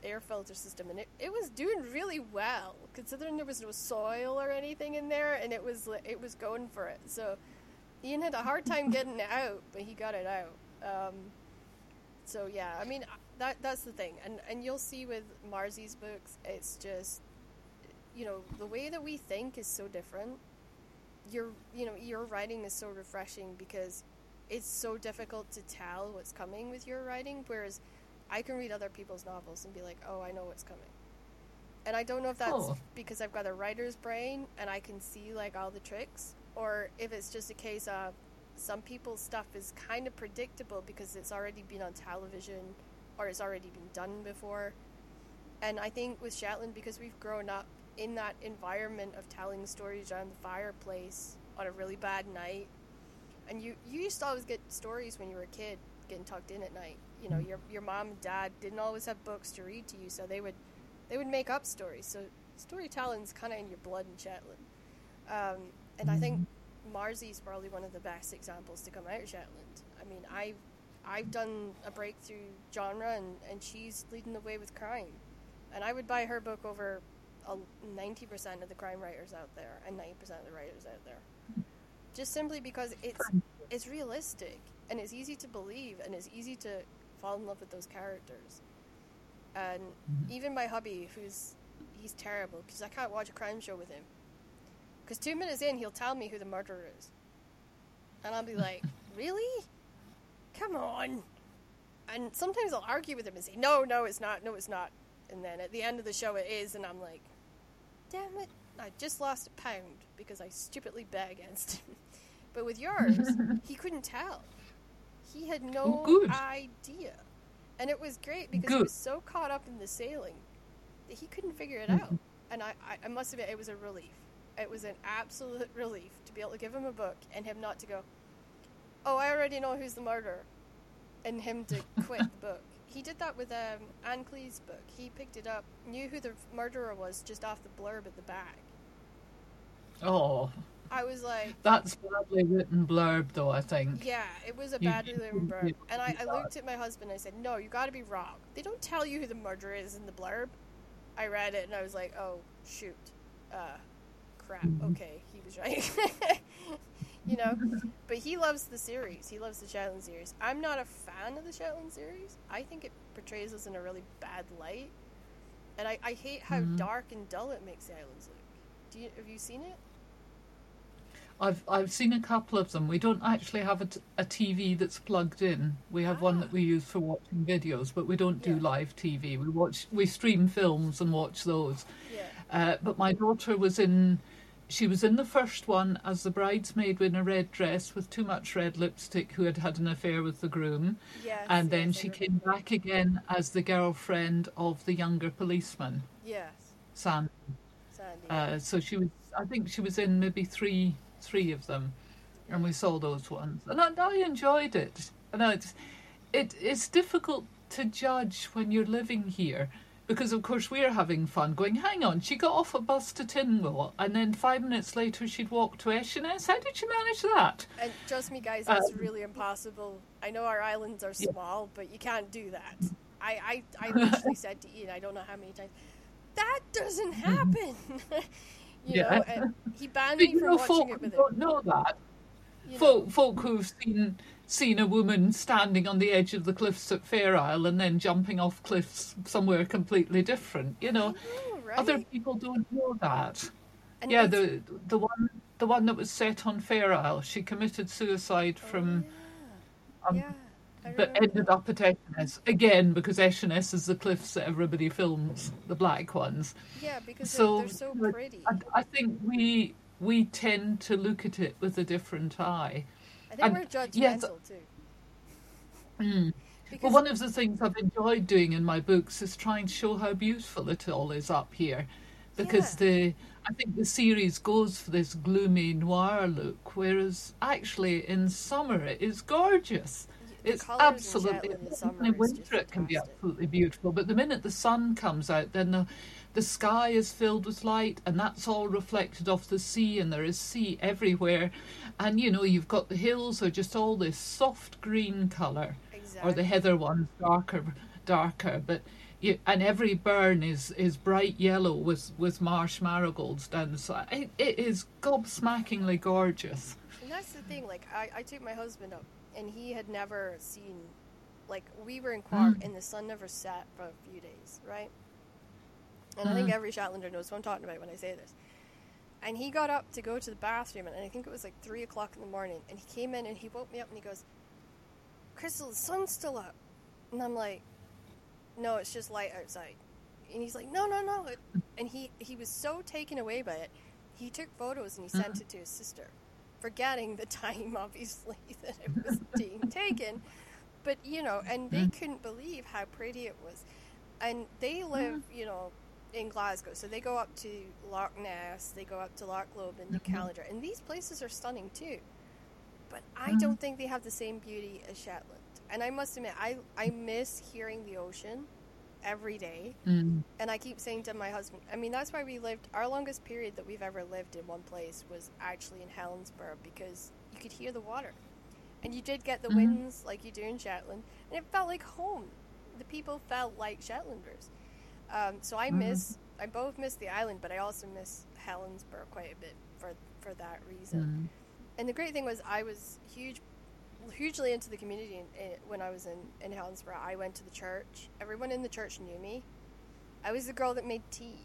air filter system, and it, it was doing really well, considering there was no soil or anything in there, and it was it was going for it. So Ian had a hard time getting it out, but he got it out. Um, so yeah, I mean that that's the thing, and and you'll see with Marzi's books, it's just you know the way that we think is so different. Your you know your writing is so refreshing because it's so difficult to tell what's coming with your writing, whereas I can read other people's novels and be like, oh, I know what's coming. And I don't know if that's Oh. because I've got a writer's brain and I can see like all the tricks, or if it's just a case of some people's stuff is kind of predictable because it's already been on television or it's already been done before. And I think with Shetland, because we've grown up in that environment of telling stories around the fireplace on a really bad night, and you you used to always get stories when you were a kid getting tucked in at night. You know, your your mom and dad didn't always have books to read to you, so they would they would make up stories. So storytelling's kind of in your blood in Shetland. Um, and I think Marzi's probably one of the best examples to come out of Shetland. I mean, I've I've done a breakthrough genre, and, and she's leading the way with crime. And I would buy her book over ninety percent of the crime writers out there, and ninety percent of the writers out there, just simply because it's it's realistic and it's easy to believe and it's easy to fall in love with those characters. And mm-hmm. even my hubby, who's he's terrible because I can't watch a crime show with him. Because two minutes in, he'll tell me who the murderer is, and I'll be like, "Really? Come on!" And sometimes I'll argue with him and say, "No, no, it's not. No, it's not." And then at the end of the show, it is, and I'm like, "Damn it! I just lost a pound because I stupidly bet against him." But with yours, he couldn't tell. He had no Oh, good. idea, and it was great because he was so caught up in the sailing that he couldn't figure it mm-hmm. out. And I, I, I must admit, it was a relief. It was an absolute relief to be able to give him a book and him not to go, "Oh, I already know who's the murderer," and him to quit the book. He did that with um, Ann Cleeves' book. He picked it up, knew who the murderer was just off the blurb at the back. Oh, I was like, That's badly written blurb, though. I think. yeah, it was a badly written blurb. And I, I looked at my husband and I said, no, you got to be wrong. They don't tell you who the murderer is in the blurb. I read it and I was like, oh shoot, uh, crap. Okay, he was right. you know, but he loves the series. He loves the Shetland series. I'm not a fan of the Shetland series. I think it portrays us in a really bad light, and I, I hate how Mhm. dark and dull it makes the islands look. Do you have you seen it? I've I've seen a couple of them. We don't actually have a, t- a TV that's plugged in. We have one Ah. that we use for watching videos, but we don't do Yeah. live TV. We watch we stream films and watch those. Yeah. Uh, but my daughter was in. She was in the first one as the bridesmaid in a red dress with too much red lipstick, who had had an affair with the groom, Yes. and then yes, she came back again as the girlfriend of the younger policeman, Yes, Sandy. Sandy. Uh, so she was, I think she was in maybe three, three of them, and we saw those ones, and I, I enjoyed it. And I, it's, it, it's difficult to judge when you're living here, because of course we're having fun. Going, hang on, she got off a bus to Tingwall, and then five minutes later she'd walk to Eshaness. How did she manage that? And trust me, guys, that's Um, really impossible. I know our islands are Yeah. small, but you can't do that. I, I, I literally said to Ian, I don't know how many times, that doesn't happen. you Yeah. know, and he banned But me from know, watching it with him. don't know that. You know? Folk, folk who've seen seen a woman standing on the edge of the cliffs at Fair Isle and then jumping off cliffs somewhere completely different. You know, know, right? other people don't know that. And yeah, the the one the one that was set on Fair Isle, she committed suicide oh, from, yeah. um, yeah, but ended up at Eshaness again because Eshaness is the cliffs that everybody films, the black ones. Yeah, because so, they're, they're so pretty. I, I think we we tend to look at it with a different eye. I think and- we're judgmental yes, too. Mm. Because Well, one of the things I've enjoyed doing in my books is trying to show how beautiful it all is up here, because Yeah. the I think the series goes for this gloomy noir look, whereas actually in summer it is gorgeous. the It's absolutely in in winter it can be absolutely beautiful, but the minute the sun comes out, then the the sky is filled with light, and that's all reflected off the sea, and there is sea everywhere, and you know you've got the hills are just all this soft green color Exactly. or the heather ones darker darker but you, and every burn is is bright yellow with with marsh marigolds down the side it, it is gobsmackingly gorgeous And that's the thing, like, I, I took my husband up, and he had never seen, like, we were in Quarf, Mm. and the sun never set for a few days, right? And I think Mm. every Shetlander knows what I'm talking about when I say this. And he got up to go to the bathroom, and I think it was like 3 o'clock in the morning, and he came in and he woke me up and he goes, Crystal, the sun's still up. And I'm like, no, it's just light outside. And he's like, no, no, no. And he, he was so taken away by it, he took photos and he sent Mhm. it to his sister, forgetting the time, obviously, that it was being taken. But, you know, and they Mhm. couldn't believe how pretty it was. And they live, you know, in Glasgow, so they go up to Loch Ness, they go up to Loch Lomond, and Mhm. Callander, and these places are stunning too. But I Mhm. don't think they have the same beauty as Shetland. And I must admit, I, I miss hearing the ocean every day. mm. And I keep saying to my husband, I mean, that's why we lived, our longest period that we've ever lived in one place was actually in Helensburgh because you could hear the water. And you did get the Mhm. winds like you do in Shetland. And it felt like home. The people felt like Shetlanders. Um, so I Mhm. miss, I both miss the island, but I also miss Helensburgh quite a bit for, for that reason. Mm. And the great thing was, I was huge, hugely into the community in, in, when I was in in Helensburgh. I went to the church. Everyone in the church knew me. I was the girl that made tea.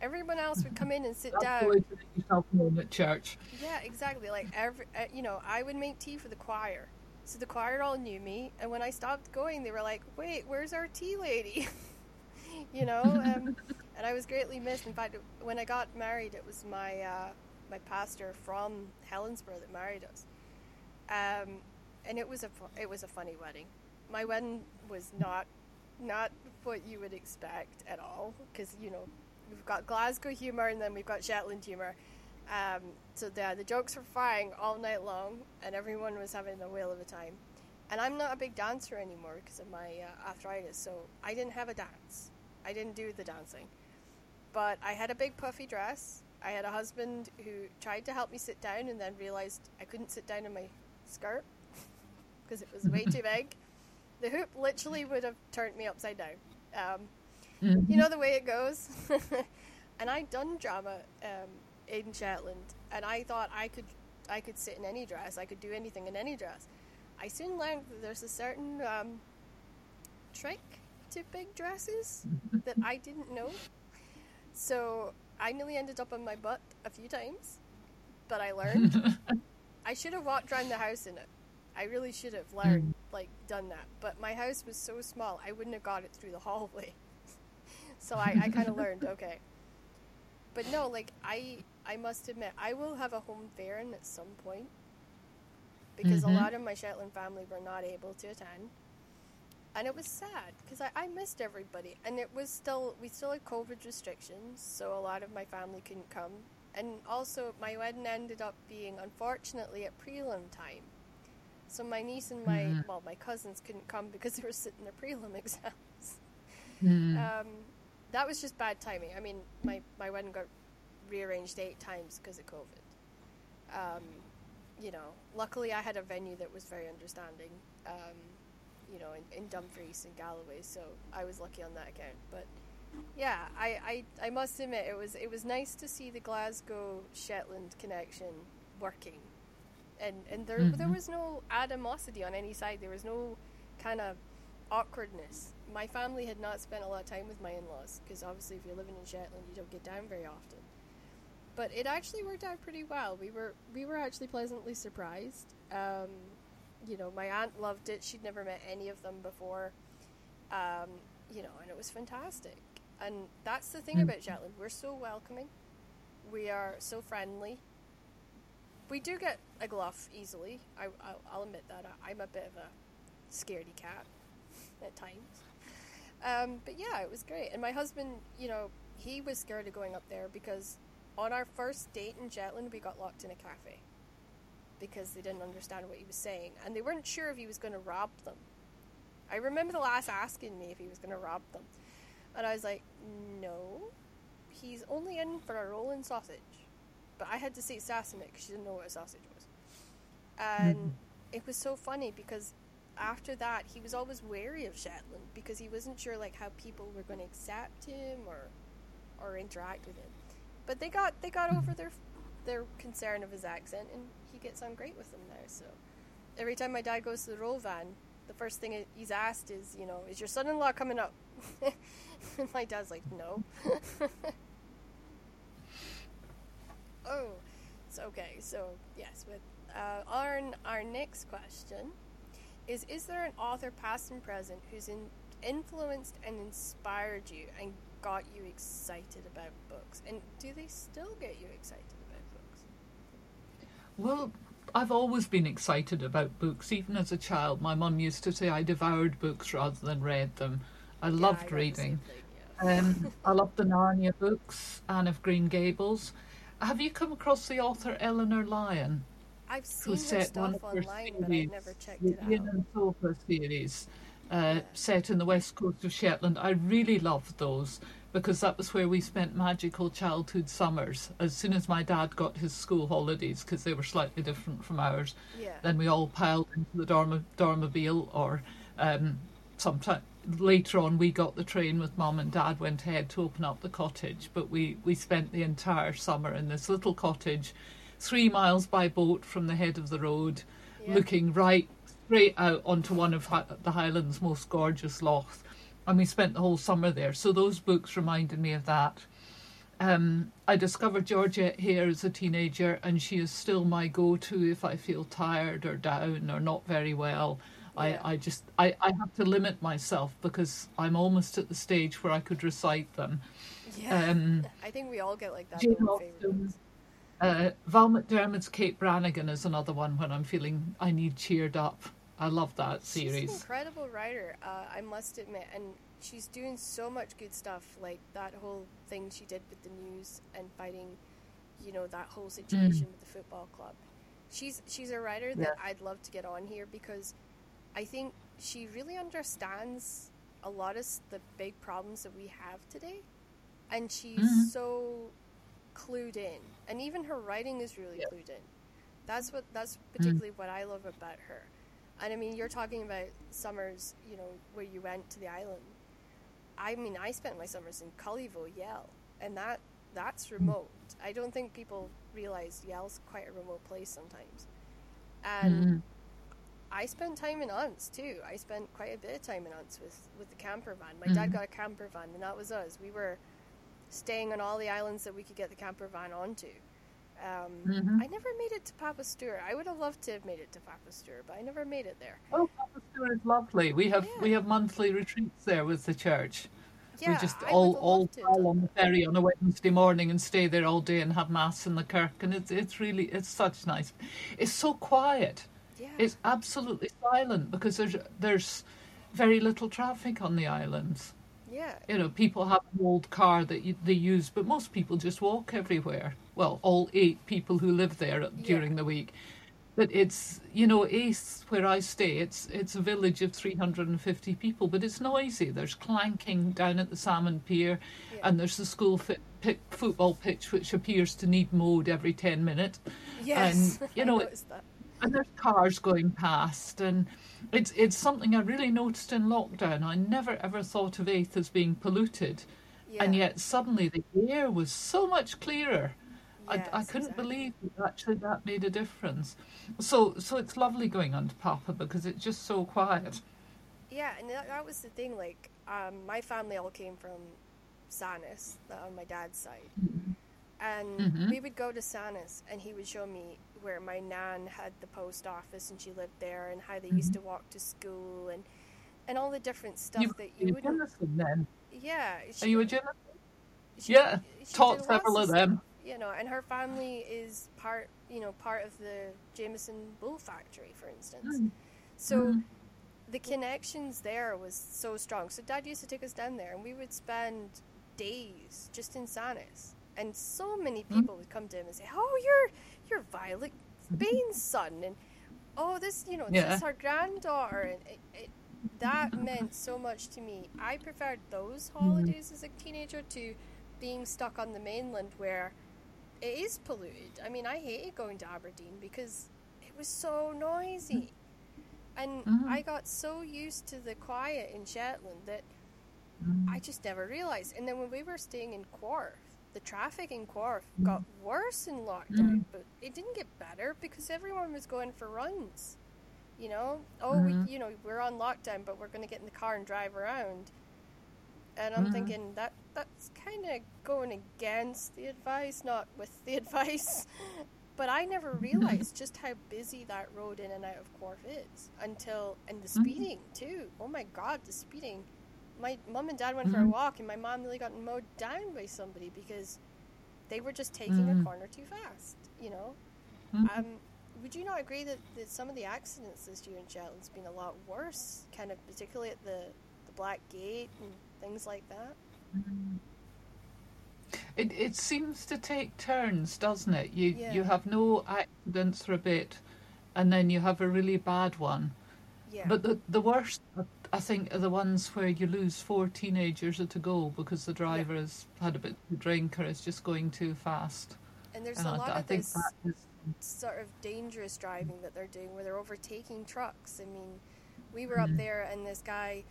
Everyone else would come in and sit the down. way to make yourself known at church Yeah, exactly. Like every, uh, you know, I would make tea for the choir. So the choir all knew me, and when I stopped going, they were like, "Wait, where's our tea lady?" you know, um, and I was greatly missed. In fact, when I got married, it was my uh, my pastor from Helensburgh that married us, um, and it was a it was a funny wedding. My wedding was not not what you would expect at all, because you know we've got Glasgow humor and then we've got Shetland humor. Um, so the the jokes were flying all night long, and everyone was having a whale of a time. And I'm not a big dancer anymore because of my uh, arthritis, so I didn't have a dance. I didn't do the dancing, but I had a big puffy dress, I had a husband who tried to help me sit down and then realized I couldn't sit down in my skirt because it was way too big. The hoop literally would have turned me upside down. Um, Mhm. you know the way it goes. and I'd done drama um, in Shetland, and I thought I could, I could sit in any dress. I could do anything in any dress. I soon learned that there's a certain um, trick to big dresses that I didn't know. So I nearly ended up on my butt a few times, but I learned. I should have walked around the house in it. I really should have learned, like, done that. But my house was so small, I wouldn't have got it through the hallway. so I, I kind of learned, okay. But no, like, I, I must admit, I will have a home fair at some point because Mhm. a lot of my Shetland family were not able to attend. And it was sad because I, I missed everybody. And it was still, we still had COVID restrictions, so a lot of my family couldn't come. And also, my wedding ended up being, unfortunately, at prelim time. So my niece and my, Mhm. well, my cousins couldn't come because they were sitting their prelim exams. Mm. Um, that was just bad timing. I mean, my, my wedding got rearranged eight times because of COVID. Um, you know, luckily I had a venue that was very understanding. Um, you know, in, in Dumfries and Galloway, so I was lucky on that account. But yeah, I, I, I must admit it was it was nice to see the Glasgow Shetland connection working, and and there there Mhm. was no animosity on any side. There was no kind of awkwardness. My family had not spent a lot of time with my in-laws because obviously if you're living in Shetland, you don't get down very often. But it actually worked out pretty well. We were we were actually pleasantly surprised. Um, you know, my aunt loved it. She'd never met any of them before. Um, you know, and it was fantastic. And that's the thing Mm. about Shetland. We're so welcoming. We are so friendly. We do get a glove easily. I, I'll, I'll admit that. I, I'm a bit of a scaredy cat at times. Um, but yeah, it was great. And my husband, you know, he was scared of going up there because on our first date in Shetland, we got locked in a cafe because they didn't understand what he was saying and they weren't sure if he was going to rob them. I remember the last asking me if he was going to rob them. And I was like, no, he's only in for a rolling sausage. But I had to say sassenich because she didn't know what a sausage was. And Mhm. it was so funny because after that, he was always wary of Shetland because he wasn't sure like how people were going to accept him or or interact with him. But they got they got over their their concern of his accent, and he gets on great with them now. So every time my dad goes to the roll van, the first thing he's asked is, you know, is your son-in-law coming up? and my dad's like, no. oh, it's okay. So yes, with uh, our our next question is: Is there an author, past and present, who's in, influenced and inspired you and got you excited about books? And do they still get you excited? Well, I've always been excited about books. Even as a child, my mum used to say I devoured books rather than read them. I Yeah, loved the reading. thing, yeah. Um, I loved the Narnia books, Anne of Green Gables. Have you come across the author Elinor Lyon, I've who seen her set one stuff of her online, but I've series, never checked the it out. Ian and Sophy series, uh, Yeah. set in the west coast of Shetland? I really loved those because that was where we spent magical childhood summers. As soon as my dad got his school holidays, because they were slightly different from ours, Yeah. then we all piled into the dorm- dormobile or um, sometime later on we got the train with mum and dad went ahead to open up the cottage but we, we spent the entire summer in this little cottage three miles by boat from the head of the road Yeah. looking right straight out onto one of Hi- the highlands most gorgeous lochs and we spent the whole summer there so those books reminded me of that um, I discovered Georgette Heyer as a teenager, and she is still my go-to if I feel tired or down or not very well. Yeah. I, I just I, I have to limit myself because I'm almost at the stage where I could recite them. Yeah. Um, I think we all get like that. Jane with our favorite Austen, uh, Val McDermid's Kate Brannigan is another one when I'm feeling I need cheered up. I love that series. She's an incredible writer, uh, I must admit, and she's doing so much good stuff. Like that whole thing she did with the news and fighting, you know, that whole situation with the football club. She's she's a writer that I'd love to get on here because I think she really understands a lot of the big problems that we have today, and she's Mhm. so clued in, and even her writing is really Yeah. clued in. That's what that's particularly what I love about her. And I mean, you're talking about summers, you know, where you went to the island. I mean, I spent my summers in Cullivoe, Yell, and that that's remote. I don't think people realize Yell's quite a remote place sometimes. And Mhm. I spent time in Unst too. I spent quite a bit of time in Unst with, with the camper van. My dad Mhm. got a camper van, and that was us. We were staying on all the islands that we could get the camper van onto. Um, Mhm. I never made it to Papa Stour. I would have loved to have made it to Papa Stour, but I never made it there. Oh, Papa Stour is lovely. We have we have monthly retreats there with the church. Yeah, we just I all all pile on the ferry on a Wednesday morning and stay there all day and have mass in the kirk, and it's it's really it's such nice. It's so quiet. Yeah, It's absolutely silent because there's there's very little traffic on the islands. yeah, You know, people have an old car that you, they use, but most people just walk everywhere. Well, all eight people who live there during the week. But it's you know, Aith, where I stay, it's it's a village of 350 people, but it's noisy. There's clanking down at the salmon pier, Yeah. and there's the school fit, pit, football pitch, which appears to need mowed every 10 minutes. yes. and, you know, and there's cars going past and it's it's something I really noticed in lockdown. I never ever thought of Aith as being polluted, Yeah. and yet suddenly the air was so much clearer. I, I couldn't exactly. believe that actually that made a difference. So so it's lovely going on to Papa because it's just so quiet. Yeah, and that, that was the thing. Like, um, my family all came from Sandness uh, on my dad's side, and Mhm. we would go to Sandness, and he would show me where my nan had the post office, and she lived there, and how they used to walk to school, and and all the different stuff You, that you. Jennison then? Yeah, Are she, you a she- Yeah, she taught several lots of them. You know, and her family is part, you know, part of the Jameson Bull Factory, for instance. Mm. So Mhm. the connections there was so strong. So dad used to take us down there, and we would spend days just in Sandness. And so many Mm-hmm. people would come to him and say, "Oh, you're you're Violet Bain's son," and "Oh, this you know this is her granddaughter," and it, it, that meant so much to me. I preferred those Mm-hmm. holidays as a teenager to being stuck on the mainland where it is polluted. I mean, I hated going to Aberdeen because it was so noisy. And Mhm. I got so used to the quiet in Shetland that Mm. I just never realized. And then when we were staying in Quarf, the traffic in Quarf got worse in lockdown, but it didn't get better because everyone was going for runs. You know, oh, we, you know, we're on lockdown, but we're going to get in the car and drive around. And I'm thinking that that's kind of going against the advice, not with the advice. But I never realized just how busy that road in and out of Quarf is until, and the Mhm. speeding too. Oh my God, the speeding. My mom and dad went for a Mhm. walk, and my mom nearly got mowed down by somebody because they were just taking a Mhm. corner too fast. You know. Mhm. Um, would you not agree that, that some of the accidents this year in Shetland's been a lot worse, kind of particularly at the, the Black Gate and things like that? It it seems to take turns, doesn't it? You Yeah. you have no accidents for a bit, and then you have a really bad one. Yeah. But the the worst, I think, are the ones where you lose four teenagers at a go because the driver has had a bit to drink or is just going too fast. and there's And a I, lot I of think this is. sort of dangerous driving that they're doing where they're overtaking trucks. I mean, we were up Mhm. there and this guy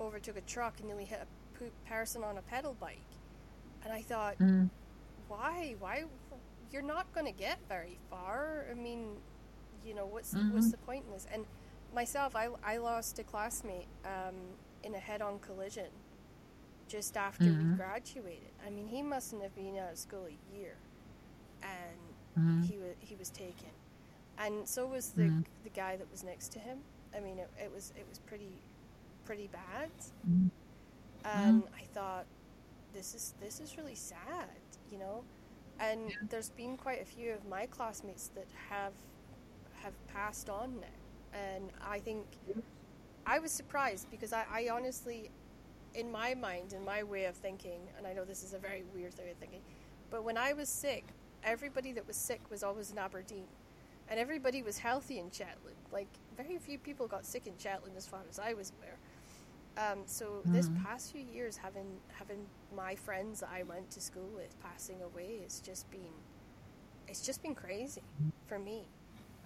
overtook a truck and nearly hit a person on a pedal bike. And I thought, Mm, why? Why? You're not going to get very far. I mean, you know, what's Mhm. what's the point in this? And myself, I, I lost a classmate um, in a head-on collision just after we Mhm. graduated. I mean, he mustn't have been out of school a year, and mm, he was he was taken, and so was the Mhm. the guy that was next to him. I mean, it, it was it was pretty pretty bad, mm, and I thought this is this is really sad, you know. And Yeah. there's been quite a few of my classmates that have have passed on now, and I think I was surprised because I, I honestly, in my mind, in my way of thinking, and I know this is a very weird way of thinking, but when I was sick, everybody that was sick was always in Aberdeen, and everybody was healthy in Shetland. Like very few people got sick in Shetland, as far as I was aware. Um, so this past few years, having having my friends that I went to school with passing away, it's just been it's just been crazy for me,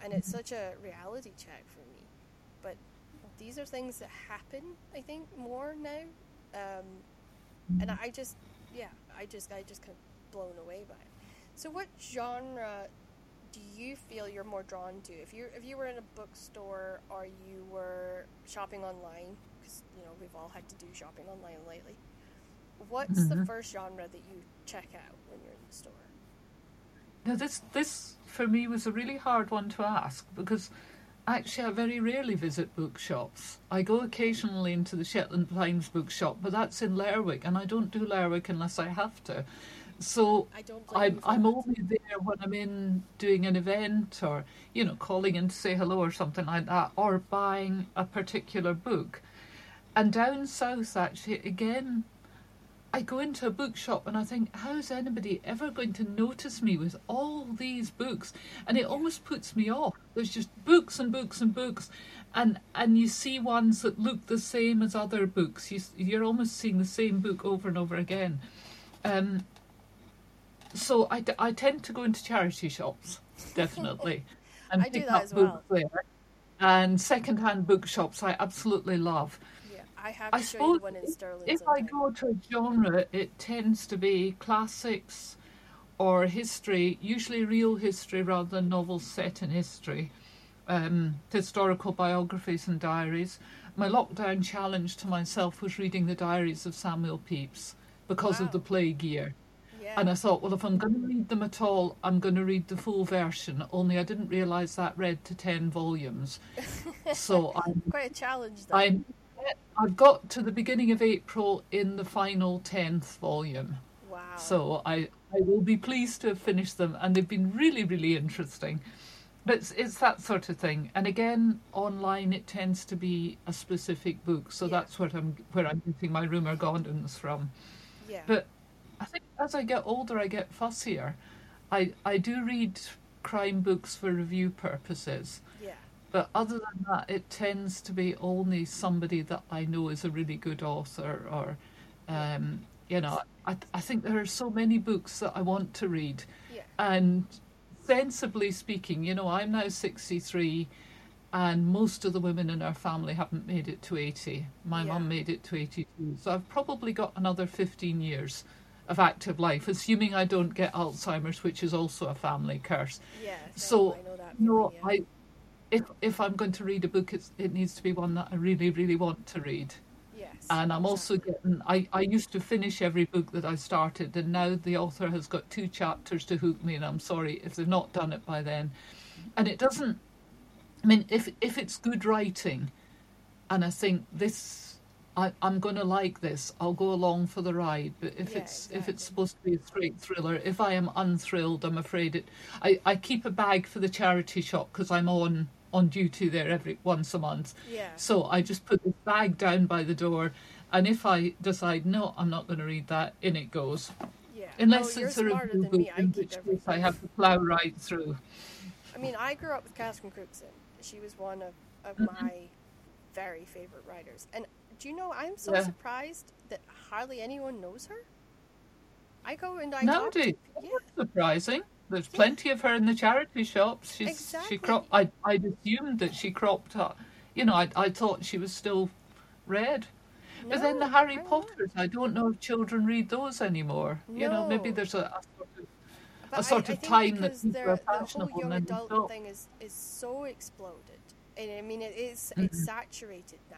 and it's such a reality check for me. But these are things that happen, I think, more now, um, and I just yeah, I just I just kind of blown away by it. So, what genre do you feel you're more drawn to? If you if you were in a bookstore or you were shopping online, because you know we've all had to do shopping online lately. What's the mm-hmm. first genre that you check out when you're in the store? Now, this this for me was a really hard one to ask because actually I very rarely visit bookshops. I go occasionally into the Shetland Times bookshop, but that's in Lerwick, and I don't do Lerwick unless I have to. So I don't. I'm I'm only there when I'm in doing an event or you know calling in to say hello or something like that, or buying a particular book. And down south, actually, again, I go into a bookshop and I think, how's anybody ever going to notice me with all these books? And it almost puts me off. There's just books and books and books, and and you see ones that look the same as other books. You, you're almost seeing the same book over and over again. Um, so I tend to go into charity shops, definitely, and I pick up well. books there. And second-hand bookshops, I absolutely love. I have I to show you suppose the one in Stirling. If I go to a genre, it tends to be classics or history, usually real history rather than novels set in history, um, historical biographies and diaries. My lockdown challenge to myself was reading the diaries of Samuel Pepys because Wow. of the plague year. yeah, And I thought, well, if I'm going to read them at all, I'm going to read the full version. Only I didn't realise that read to 10 volumes. so I'm quite a challenge. Though. I'm, I've got to the beginning of April in the final 10th volume. wow. So I, I will be pleased to have finished them, and they've been really, really interesting. But it's, it's that sort of thing. And again, online it tends to be a specific book, so Yeah. that's what I'm, where I'm getting my Rumer Goddens from. yeah, But I think as I get older, I get fussier. I, I do read crime books for review purposes. But other than that, it tends to be only somebody that I know is a really good author, or, um, you know, I, I think there are so many books that I want to read. yeah, And sensibly speaking, you know, I'm now 63, and most of the women in our family haven't made it to 80. My Yeah. mum made it to 82. So I've probably got another 15 years of active life, assuming I don't get Alzheimer's, which is also a family curse. yeah. So, I know that. No, yeah. I if if I'm going to read a book, it's, it needs to be one that I really, really want to read. yes, And I'm also getting. I I used to finish every book that I started, and now the author has got two chapters to hook me, and I'm sorry if they've not done it by then. And it doesn't. I mean, if if it's good writing, and I think this. I, I'm going to like this. I'll go along for the ride. But if Yeah, it's if it's supposed to be a straight thriller, if I am unthrilled, I'm afraid it. I, I keep a bag for the charity shop because I'm on on duty there every once a month. Yeah, So I just put this bag down by the door, and if I decide no, I'm not going to read that, in it goes. yeah. Unless oh, it's a review book, me. I in which case. I have to plough right through. I mean, I grew up with Catherine Cookson. She was one of, of Mm-hmm. my very favorite writers. And do you know, I'm so Yeah. surprised that hardly anyone knows her. I go and I No, talk to dude, yeah, that's surprising. There's plenty of her in the charity shops. She's Exactly. she. I I'd assumed that she cropped up. You know, I I thought she was still read. But then the Harry not. Potters, I don't know if children read those anymore. You know, maybe there's a, a sort of a sort I, of I time that people are the whole young and then they adult stop. thing is, is so exploded. And I mean, it is, Mm-hmm. it's saturated now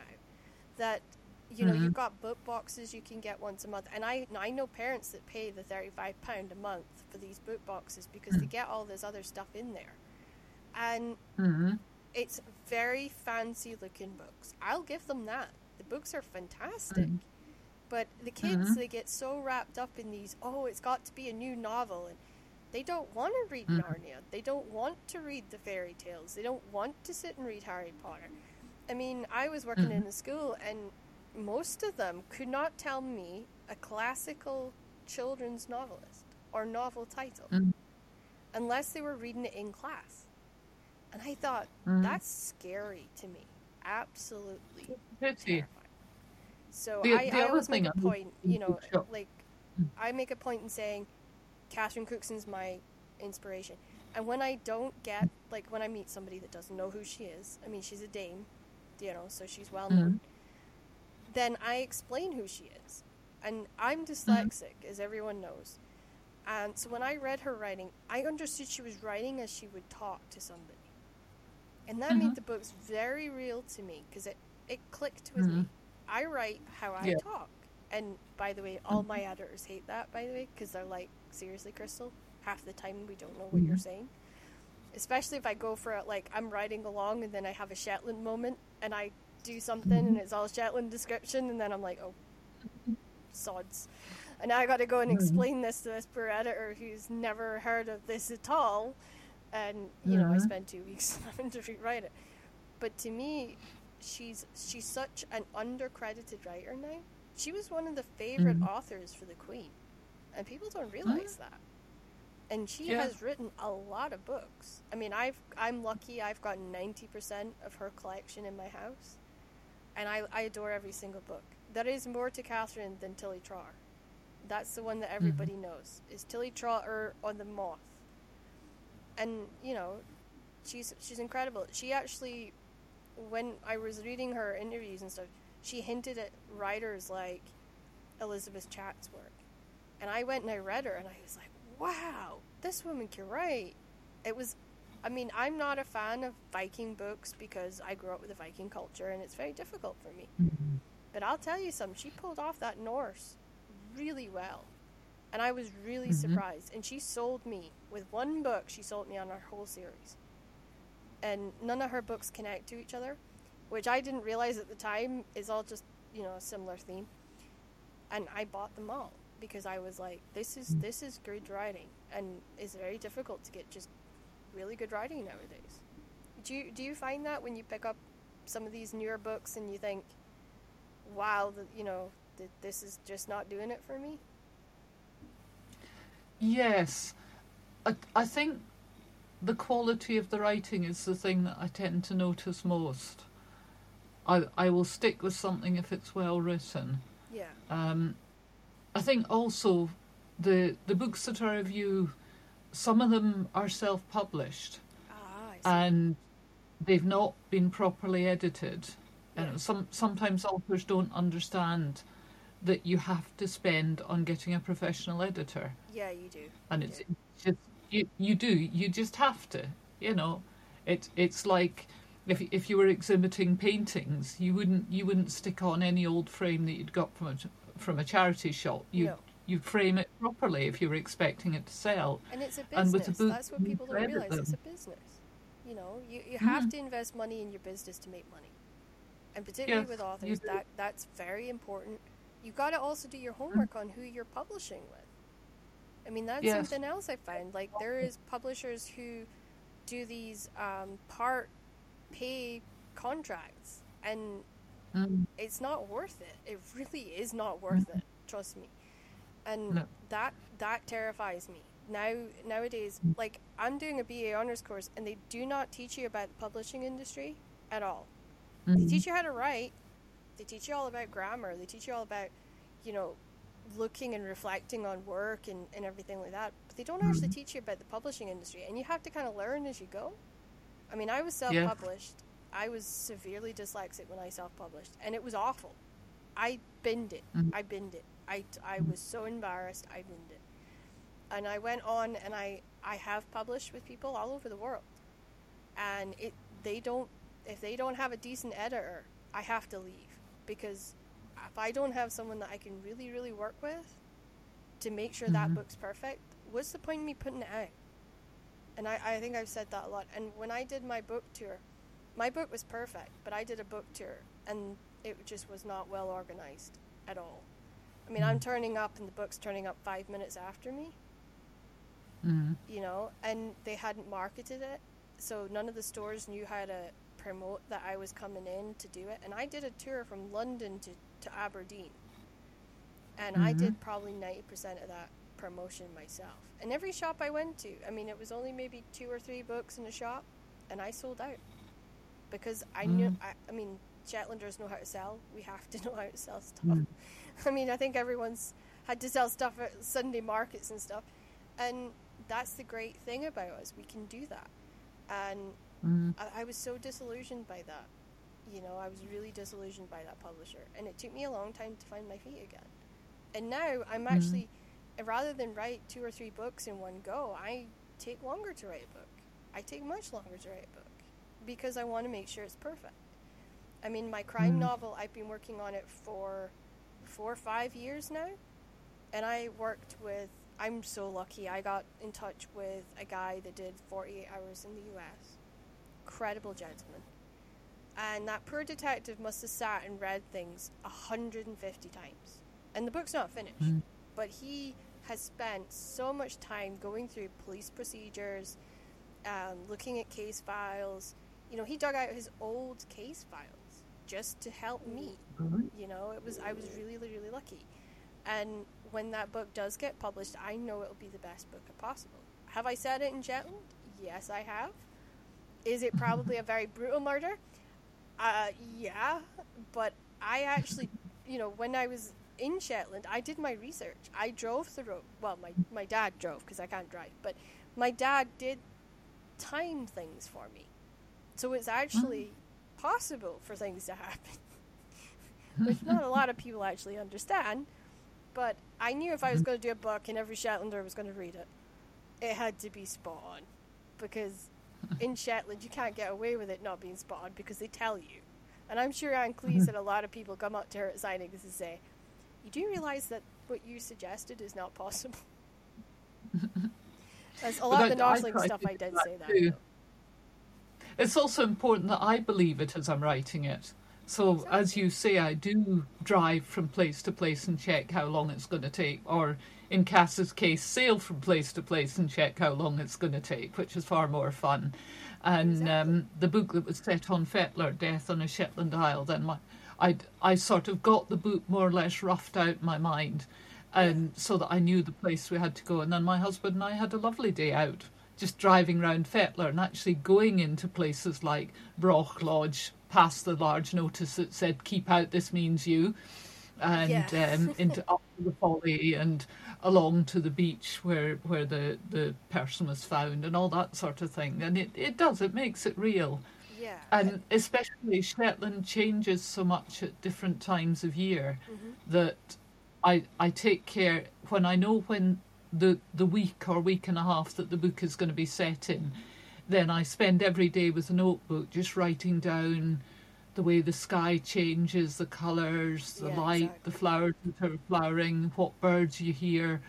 that, you know, Mhm. you've got book boxes you can get once a month. And I, I know parents that pay the £35 a month for these book boxes because Mm. they get all this other stuff in there. And hmm it's very fancy looking books. I'll give them that. The books are fantastic. Mhm. But the kids, Mhm. they get so wrapped up in these, oh, it's got to be a new novel. And they don't want to read Mhm. Narnia. They don't want to read the fairy tales. They don't want to sit and read Harry Potter. I mean, I was working in Mhm. a school, and most of them could not tell me a classical children's novelist or novel title Mhm. unless they were reading it in class. And I thought, Mhm. that's scary to me. Absolutely terrifying. So The- I, the I always make a point, you know, Sure. like Mm. I make a point in saying Catherine Cookson's my inspiration. And when I don't get, like when I meet somebody that doesn't know who she is, I mean, she's a dame, you know, so she's well known, then I explain who she is. And I'm dyslexic, as everyone knows. And so when I read her writing, I understood she was writing as she would talk to somebody. And that Mhm. made the books very real to me because it, it clicked with me. Mhm. I write how I Yeah. talk. And by the way, all my editors hate that, by the way, because they're like, seriously, Crystal? Half the time we don't know what you're Mhm. saying. Especially if I go for it, like, I'm writing along and then I have a Shetland moment and I do something and it's all Shetland description and then I'm like, oh, sods. And now I got to go and Mhm. explain this to this poor editor who's never heard of this at all. And, you know, I spent two weeks having to rewrite it. But to me, she's she's such an undercredited writer now. She was one of the favorite Mhm. authors for the Queen, and people don't realize that. And she Yeah. has written a lot of books. I mean, I've I'm lucky. I've got ninety percent of her collection in my house, and I, I adore every single book. There is more to Catherine than Tilly Trotter. That's the one that mm-hmm. everybody knows is Tilly Trotter on the Moth. And you know, she's she's incredible. She actually, when I was reading her interviews and stuff, she hinted at writers like Elizabeth Chat's work, and I went and I read her, and I was like, wow, this woman can write. It was, I mean, I'm not a fan of Viking books because I grew up with the Viking culture, and it's very difficult for me. Mhm. But I'll tell you something, she pulled off that Norse really well. And I was really Mhm. surprised. And she sold me, with one book, she sold me on her whole series. And none of her books connect to each other, which I didn't realize at the time is all just, you know, a similar theme. And I bought them all because I was like, this is this is good writing and it's very difficult to get just really good writing nowadays. Do you do you find that when you pick up some of these newer books and you think, wow, the, you know, th- this is just not doing it for me? Yes, I, I think the quality of the writing is the thing that I tend to notice most. I I will stick with something if it's well written. Yeah. Um, I think also the the books that I review, some of them are self-published Ah, and they've not been properly edited. Yeah. And some sometimes authors don't understand that you have to spend on getting a professional editor yeah, you do. and it's Yeah. just you you do you just have to you know it it's like if if you were exhibiting paintings you wouldn't you wouldn't stick on any old frame that you'd got from a from a charity shop you No. You frame it properly if you were expecting it to sell And it's a business. the book, That's what people don't realize. It's a business. You know, you, you have Mhm. to invest money in your business to make money. And particularly Yes, with authors, that that's very important. You've got to also do your homework on who you're publishing with. I mean, that's Yes. something else I find. Like there is publishers who do these um, part pay contracts, and Mm. it's not worth it. It really is not worth it. Trust me. And No. that that terrifies me. Now nowadays, like I'm doing a BA honors course, and they do not teach you about the publishing industry at all. They Mhm. teach you how to write. They teach you all about grammar. They teach you all about, you know, looking and reflecting on work and, and everything like that. But they don't actually teach you about the publishing industry, and you have to kind of learn as you go. I mean, I was self-published. I was severely dyslexic when I self-published, and it was awful. I binned it. Mhm. I binned it. I, I was so embarrassed. I binned it, and I went on and I I have published with people all over the world, and it they don't if they don't have a decent editor, I have to leave because if I don't have someone that I can really really work with to make sure that Mhm. book's perfect, what's the point in me putting it out? And I, I think I've said that a lot. And when I did my book tour, my book was perfect, but I did a book tour and it just was not well organized at all. I mean, I'm turning up and the book's turning up five minutes after me, Mm. you know, and they hadn't marketed it. So none of the stores knew how to promote that I was coming in to do it. And I did a tour from London to, to Aberdeen. And I Mhm. did probably 90% of that promotion myself. And every shop I went to, I mean, it was only maybe two or three books in a shop, and I sold out. Because I knew, Mm. I, I mean, Shetlanders know how to sell. We have to know how to sell stuff. Mm. I mean, I think everyone's had to sell stuff at Sunday markets and stuff, and that's the great thing about us. We can do that, and mm. I, I was so disillusioned by that. You know, I was really disillusioned by that publisher, and it took me a long time to find my feet again. And now I'm mm. actually, rather than write two or three books in one go, I take longer to write a book. I take much longer to write a book because I want to make sure it's perfect. I mean, my crime mm. novel, I've been working on it for four or five years now. And I worked with, I'm so lucky, I got in touch with a guy that did 48 hours in the US. Incredible gentleman. And that poor detective must have sat and read things 150 times. And the book's not finished. Mm. But he has spent so much time going through police procedures, um, looking at case files. You know, he dug out his old case files just to help me. Mm-hmm. You know, it was I was really really lucky. And when that book does get published, I know it'll be the best book possible. Have I said it in Shetland? Yes, I have. Is it probably a very brutal murder? Uh, yeah, but I actually, you know, when I was in Shetland, I did my research. I drove the road. Well, my my dad drove because I can't drive, but my dad did time things for me. So it's actually possible for things to happen, which not a lot of people actually understand. But I knew if I was going to do a book and every Shetlander was going to read it, it had to be spot on. Because in Shetland, you can't get away with it not being spot on because they tell you. And I'm sure Ann Cleeves and a lot of people come up to her at signings and say, You do realize that what you suggested is not possible? As a lot of the noveling stuff, I did say that. It's also important that I believe it as I'm writing it. So, as you say, I do drive from place to place and check how long it's going to take, or in Cass's case, sail from place to place and check how long it's going to take, which is far more fun. And exactly. um, the book that was set on Fetlar, Death on a Shetland Isle, then my, I I sort of got the book more or less roughed out in my mind, and so that I knew the place we had to go. And then my husband and I had a lovely day out just driving around Fetlar and actually going into places like Brough Lodge, past the large notice that said "Keep out, this means you," and yeah. um, into up to the folly and along to the beach where where the the person was found and all that sort of thing. And it it does it makes it real. Yeah. And especially Shetland changes so much at different times of year mm-hmm. that I I take care when I know when the the week or week and a half that the book is going to be set in, then I spend every day with a notebook just writing down the way the sky changes, the colours, the yeah, light, exactly. the flowers that are flowering, what birds you hear,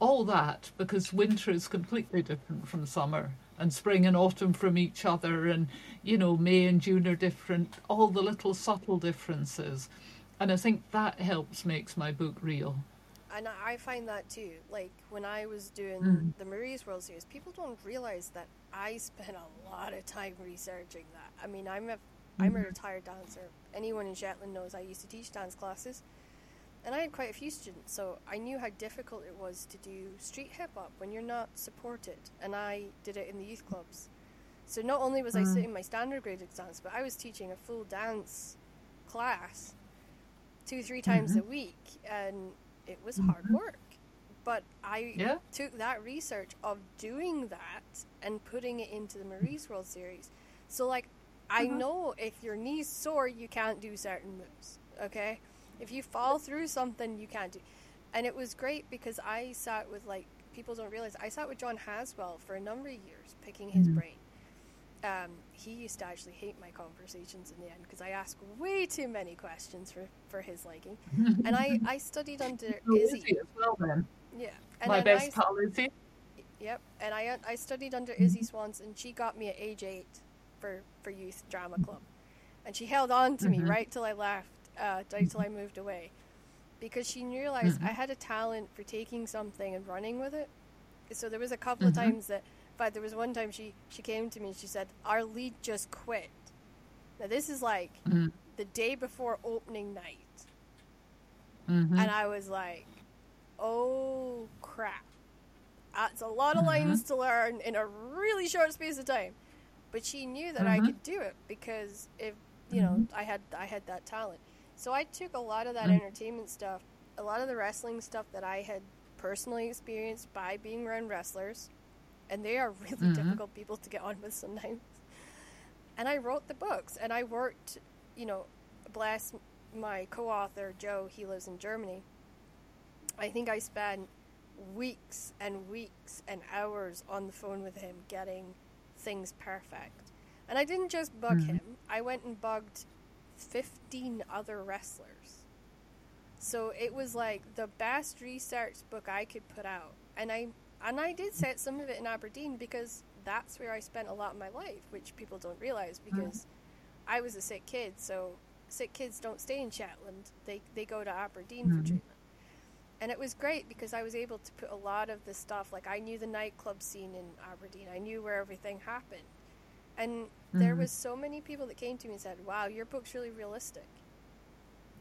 all that, because winter is completely different from summer, and spring and autumn from each other, and you know, May and June are different, all the little subtle differences. And I think that helps makes my book real and I find that too. Like when I was doing mm. the Marie's World Series, people don't realize that I spent a lot of time researching that. I mean, I'm a am a mm-hmm. retired dancer. Anyone in Shetland knows I used to teach dance classes, and I had quite a few students, so I knew how difficult it was to do street hip hop when you're not supported. And I did it in the youth clubs. So not only was mm. I sitting my standard grade exams, but I was teaching a full dance class two, three times mm-hmm. a week, and it was hard mm-hmm. work. But I yeah. took that research of doing that and putting it into the Marie's World Series. So, like, I uh-huh. know if your knee's sore, you can't do certain moves. Okay? If you fall through something, you can't do. And it was great because I sat with, like, people don't realize, I sat with John Haswell for a number of years picking his mm-hmm. brain um, he used to actually hate my conversations in the end because I asked way too many questions for, for his liking. and I, I studied under oh, Izzy. Izzy as well, then. Yeah. And my best pal Izzy. Yep. And I I studied under Izzy Swans, and she got me at age eight for, for youth drama club. And she held on to mm-hmm. me right till I left, uh, right till I moved away. Because she realized mm-hmm. I had a talent for taking something and running with it. So there was a couple of mm-hmm. times that but there was one time she she came to me and she said, "Our lead just quit." Now this is like mm-hmm. the day before opening night, mm-hmm. and I was like, "Oh crap!" That's a lot of mm-hmm. lines to learn in a really short space of time. But she knew that I mm-hmm. could do it because if you know, I had I had that talent. So I took a lot of that Mm. entertainment stuff, a lot of the wrestling stuff that I had personally experienced by being around wrestlers, and they are really Mhm. difficult people to get on with sometimes. And I wrote the books, and I worked, you know, bless my co-author Joe. He lives in Germany. I think I spent weeks and weeks and hours on the phone with him getting things perfect. And I didn't just bug Mhm. him. I went and bugged 15 other wrestlers. So it was like the best research book I could put out. And I and I did set some of it in Aberdeen because that's where I spent a lot of my life, which people don't realize because I was a sick kid, so sick kids don't stay in Shetland. They they go to Aberdeen for Mhm. treatment. And it was great because I was able to put a lot of the stuff like I knew the nightclub scene in Aberdeen. I knew where everything happened. And there Mhm. was so many people that came to me and said, "Wow, your book's really realistic."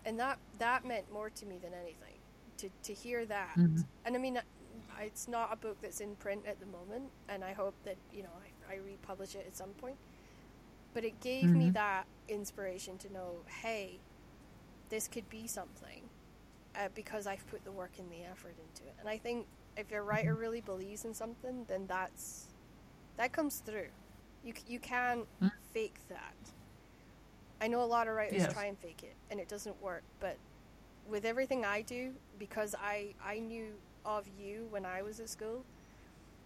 And that that meant more to me than anything. To to hear that. Mhm. And I mean it's not a book that's in print at the moment and I hope that, you know, I, I republish it at some point. But it gave me Mhm. that inspiration to know, hey, this could be something uh, because I've put the work and the effort into it. And I think if your writer really believes in something, then that's that comes through. You you can't Mm. fake that. I know a lot of writers Yes. try and fake it, and it doesn't work. But with everything I do, because I I knew of you when I was at school,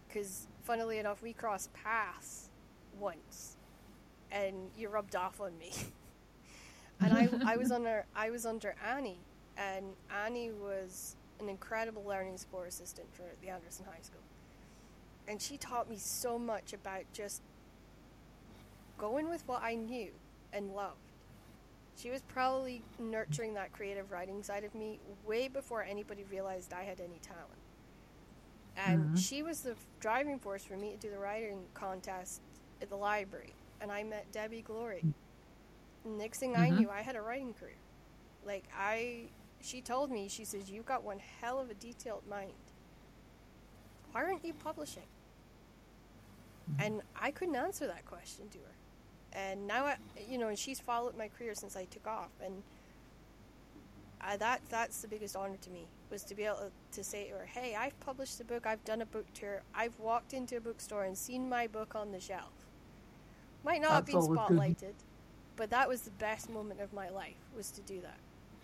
because funnily enough, we crossed paths once, and you rubbed off on me. and I, I was under I was under Annie, and Annie was an incredible learning support assistant for the Anderson High School, and she taught me so much about just going with what I knew and loved. She was probably nurturing that creative writing side of me way before anybody realized I had any talent. And Mhm. she was the driving force for me to do the writing contest at the library. And I met Debbie Glory. Next thing I Mhm. knew, I had a writing career. Like, I, she told me, she says, You've got one hell of a detailed mind. Why aren't you publishing? And I couldn't answer that question to her. And now, I, you know, and she's followed my career since I took off. And I, that that's the biggest honor to me was to be able to say to her, "Hey, I've published a book. I've done a book tour. I've walked into a bookstore and seen my book on the shelf. Might not have been good. spotlighted, but that was the best moment of my life was to do that.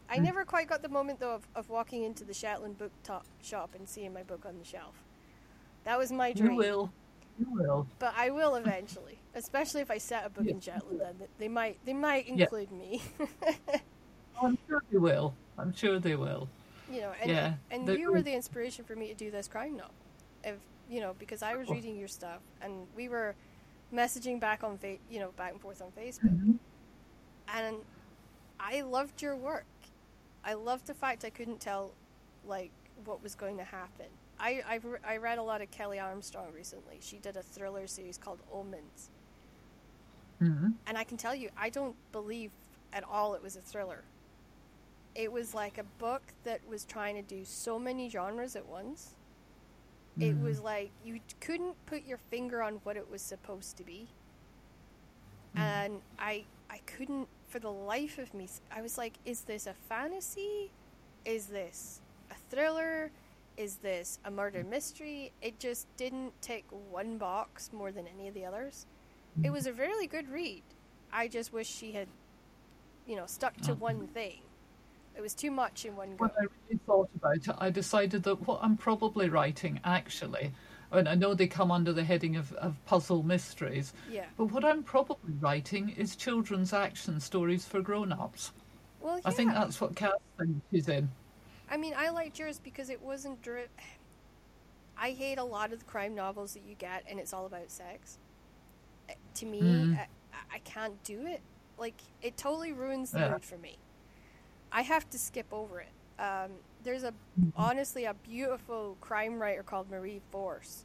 I Mm. never quite got the moment though of, of walking into the Shetland book top shop and seeing my book on the shelf. That was my dream. You will. You will. But I will eventually, especially if I set a book Yeah. in Shetland. Then they might they might Yeah. include me. Oh, I'm sure they will. I'm sure they will. you know, and Yeah, and you were the inspiration for me to do this crime novel. If you know, because I was Oh. reading your stuff and we were messaging back on fa- you know back and forth on Facebook, Mhm. and I loved your work. I loved the fact I couldn't tell like what was going to happen. I I've, I read a lot of Kelley Armstrong recently. She did a thriller series called Omens. Mhm. And I can tell you, I don't believe at all it was a thriller. It was like a book that was trying to do so many genres at once. It Mhm. was like you couldn't put your finger on what it was supposed to be. Mhm. And I I couldn't for the life of me I was like is this a fantasy? Is this a thriller? Is this a murder mystery? It just didn't tick one box more than any of the others it hmm. was a really good read. I just wish she had, you know, stuck to one thing. It was too much in one go. When I really thought about it, I decided that what I'm probably writing, actually, and I know they come under the heading of, of puzzle mysteries, Yeah. but what I'm probably writing is children's action stories for grown-ups. Well, yeah. I think that's what Cass thinks she's in. I mean, I liked yours because it wasn't dri- I hate a lot of the crime novels that you get, and it's all about sex. Uh, To me, Mm. I, I can't do it. Like, it totally ruins the Yeah. mood for me. I have to skip over it. Um, there's a Mhm. honestly a beautiful crime writer called Marie Force.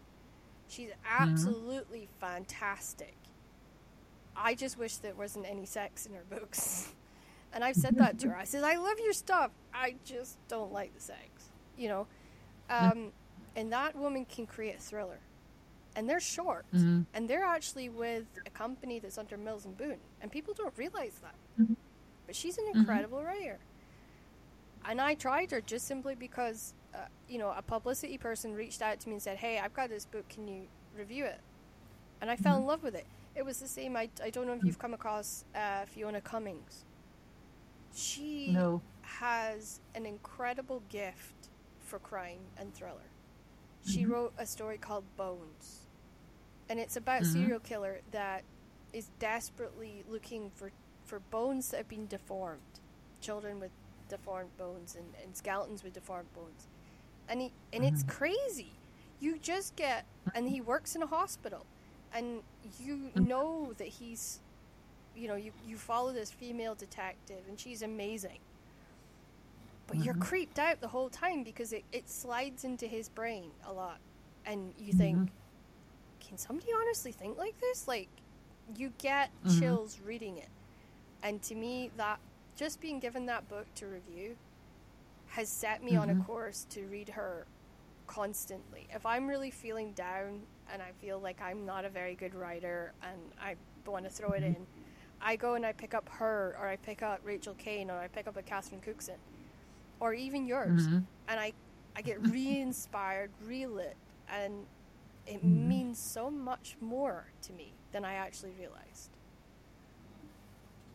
She's Mm-hmm. absolutely fantastic. I just wish there wasn't any sex in her books. And I've said that to her. I said, I love your stuff. I just don't like the sex. You know? Um, and that woman can create a thriller. and they're short, Mm-hmm. and they're actually with a company that's under Mills and Boon, and people don't realize that. Mhm. But she's an Mm-hmm. incredible writer, and I tried her just simply because, uh, you know, a publicity person reached out to me and said, "Hey, I've got this book. Can you review it?" And I fell in love with it. It was the same. I, I don't know if you've come across uh, Fiona Cummins. She No. has an incredible gift for crime and thriller. She mm-hmm. wrote a story called Bones, and it's about a Mhm. serial killer that is desperately looking for, for bones that have been deformed, children with deformed bones and, and skeletons with deformed bones, and he and it's mm-hmm. crazy. You just get, and he works in a hospital, and you mm-hmm. know that he's, you know, you you follow this female detective, and she's amazing. But you're creeped out the whole time because it, it slides into his brain a lot. And you think can somebody honestly think like this? Like you get Mhm. chills reading it. And to me that just being given that book to review has set me on a Mhm. course to read her constantly. If i'm really feeling down and i feel like i'm not a very good writer and i want to throw it in i go and i pick up her or i pick up rachel caine or i pick up a catherine cookson or even yours Mhm. and I, I get re-inspired, relit, and it Mhm. means so much more to me than I actually realized.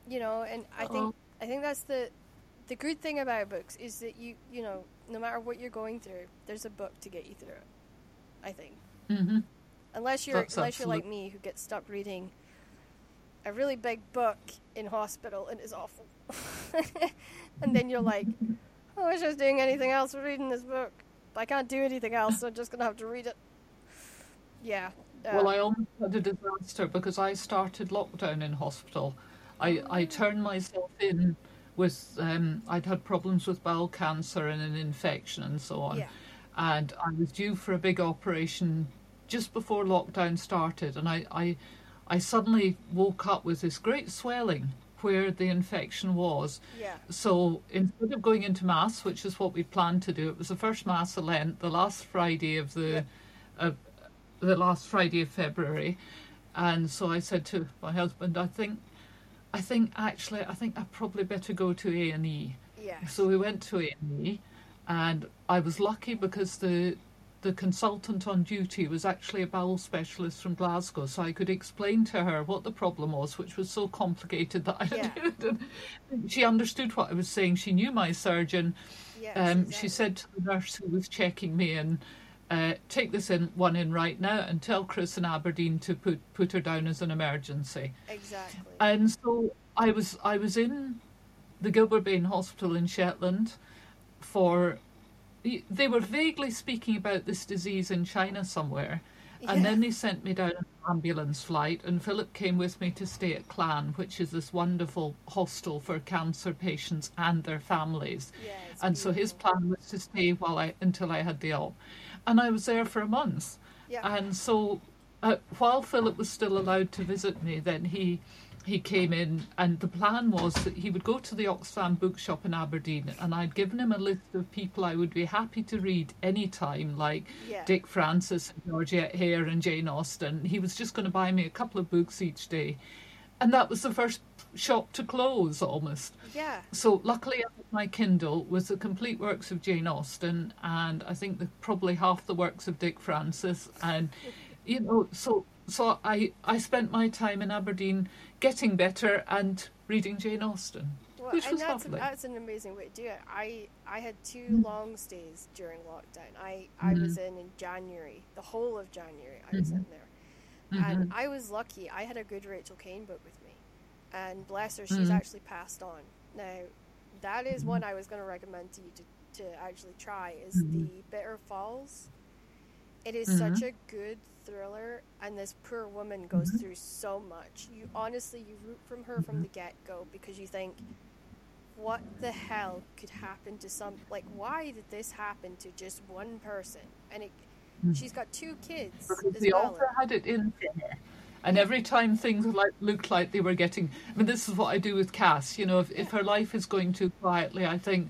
You know, and I think Uh-oh. I think that's the the good thing about books is that you you know no matter what you're going through, there's a book to get you through it. I think Mhm. unless you're That's unless you're like me who gets stuck reading a really big book in hospital and it's awful, and then you're like, I wish I was doing anything else but reading this book. But I can't do anything else, so I'm just gonna have to read it. Yeah. uh, Well, I almost had a disaster because I started lockdown in hospital. I, I turned myself in with, um, I'd had problems with bowel cancer and an infection and so on. Yeah. And I was due for a big operation just before lockdown started. And I, I, I suddenly woke up with this great swelling where the infection was. yeah. So instead of going into mass, which is what we planned to do, it was the first mass of Lent, the last Friday of the, Yeah. of the last Friday of February, and so I said to my husband, I think, I think actually, I think I probably better go to A and E. Yeah. So we went to A and E, and I was lucky because the the consultant on duty was actually a bowel specialist from Glasgow, so I could explain to her what the problem was, which was so complicated that I Yeah. didn't. She understood what I was saying. She knew my surgeon. Yes, Um, exactly. She said to the nurse who was checking me in, uh, "Take this in one in right now, and tell Chris in Aberdeen to put put her down as an emergency." Exactly. And so I was I was in the Gilbert Bain Hospital in Shetland for they were vaguely speaking about this disease in China somewhere. And then they sent me down an ambulance flight, and Philip came with me to stay at Clan, which is this wonderful hostel for cancer patients and their families. Yeah, and so his plan was to stay while I until I had the op, and I was there for a month. Yeah. And so, uh, while Philip was still allowed to visit me, then he he came in, and the plan was that he would go to the Oxfam bookshop in Aberdeen, and I'd given him a list of people I would be happy to read any time, like Yeah. Dick Francis, and Georgette Heyer, and Jane Austen. He was just going to buy me a couple of books each day, and that was the first shop to close almost. Yeah. So luckily, I my Kindle was the complete works of Jane Austen, and I think the, probably half the works of Dick Francis, and you know, so so I I spent my time in Aberdeen getting better and reading Jane Austen, Well, which and was that's, lovely. that's an amazing way to do it. I I had two Mm. long stays during lockdown. I I Mm-hmm. was in in January, the whole of January. I was Mhm. in there, and I was lucky. I had a good Rachel Caine book with me, and bless her, she's Mhm. actually passed on. Now, that is one I was going to recommend to you to, to actually try. Is the Bitter Falls. It is Mhm. such a good thriller, and this poor woman goes Mhm. through so much. You honestly, you root from her from the get go because you think, what the hell could happen to some? Like, why did this happen to just one person? And it, she's got two kids because the well. author had it in. And every time things like looked like they were getting, I mean, this is what I do with Cass. You know, if, if her life is going too quietly, I think,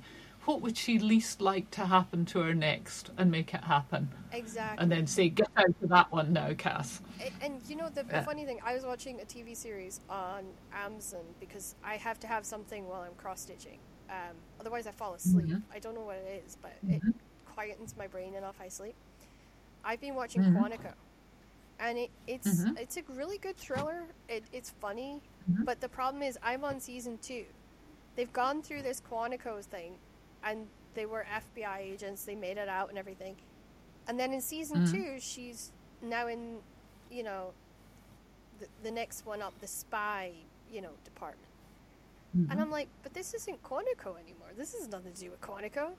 what would she least like to happen to her next and make it happen. Exactly. And then say, get out of that one now, Cass. And, and you know the, Yeah. funny thing, I was watching a TV series on Amazon because I have to have something while I'm cross stitching. Um, otherwise, I fall asleep. Mhm. I don't know what it is, but Mhm. it quietens my brain enough I sleep. I've been watching Mhm. Quantico, and it, it's Mhm. it's a really good thriller. It, it's funny, Mhm. but the problem is I'm on season two. They've gone through this Quantico thing, and they were FBI agents. They made it out and everything, and then in season Mhm. two, she's now in, you know, the, the next one up, the spy, you know, department. Mm-hmm. And I'm like, but this isn't Quantico anymore. This has nothing to do with Quantico.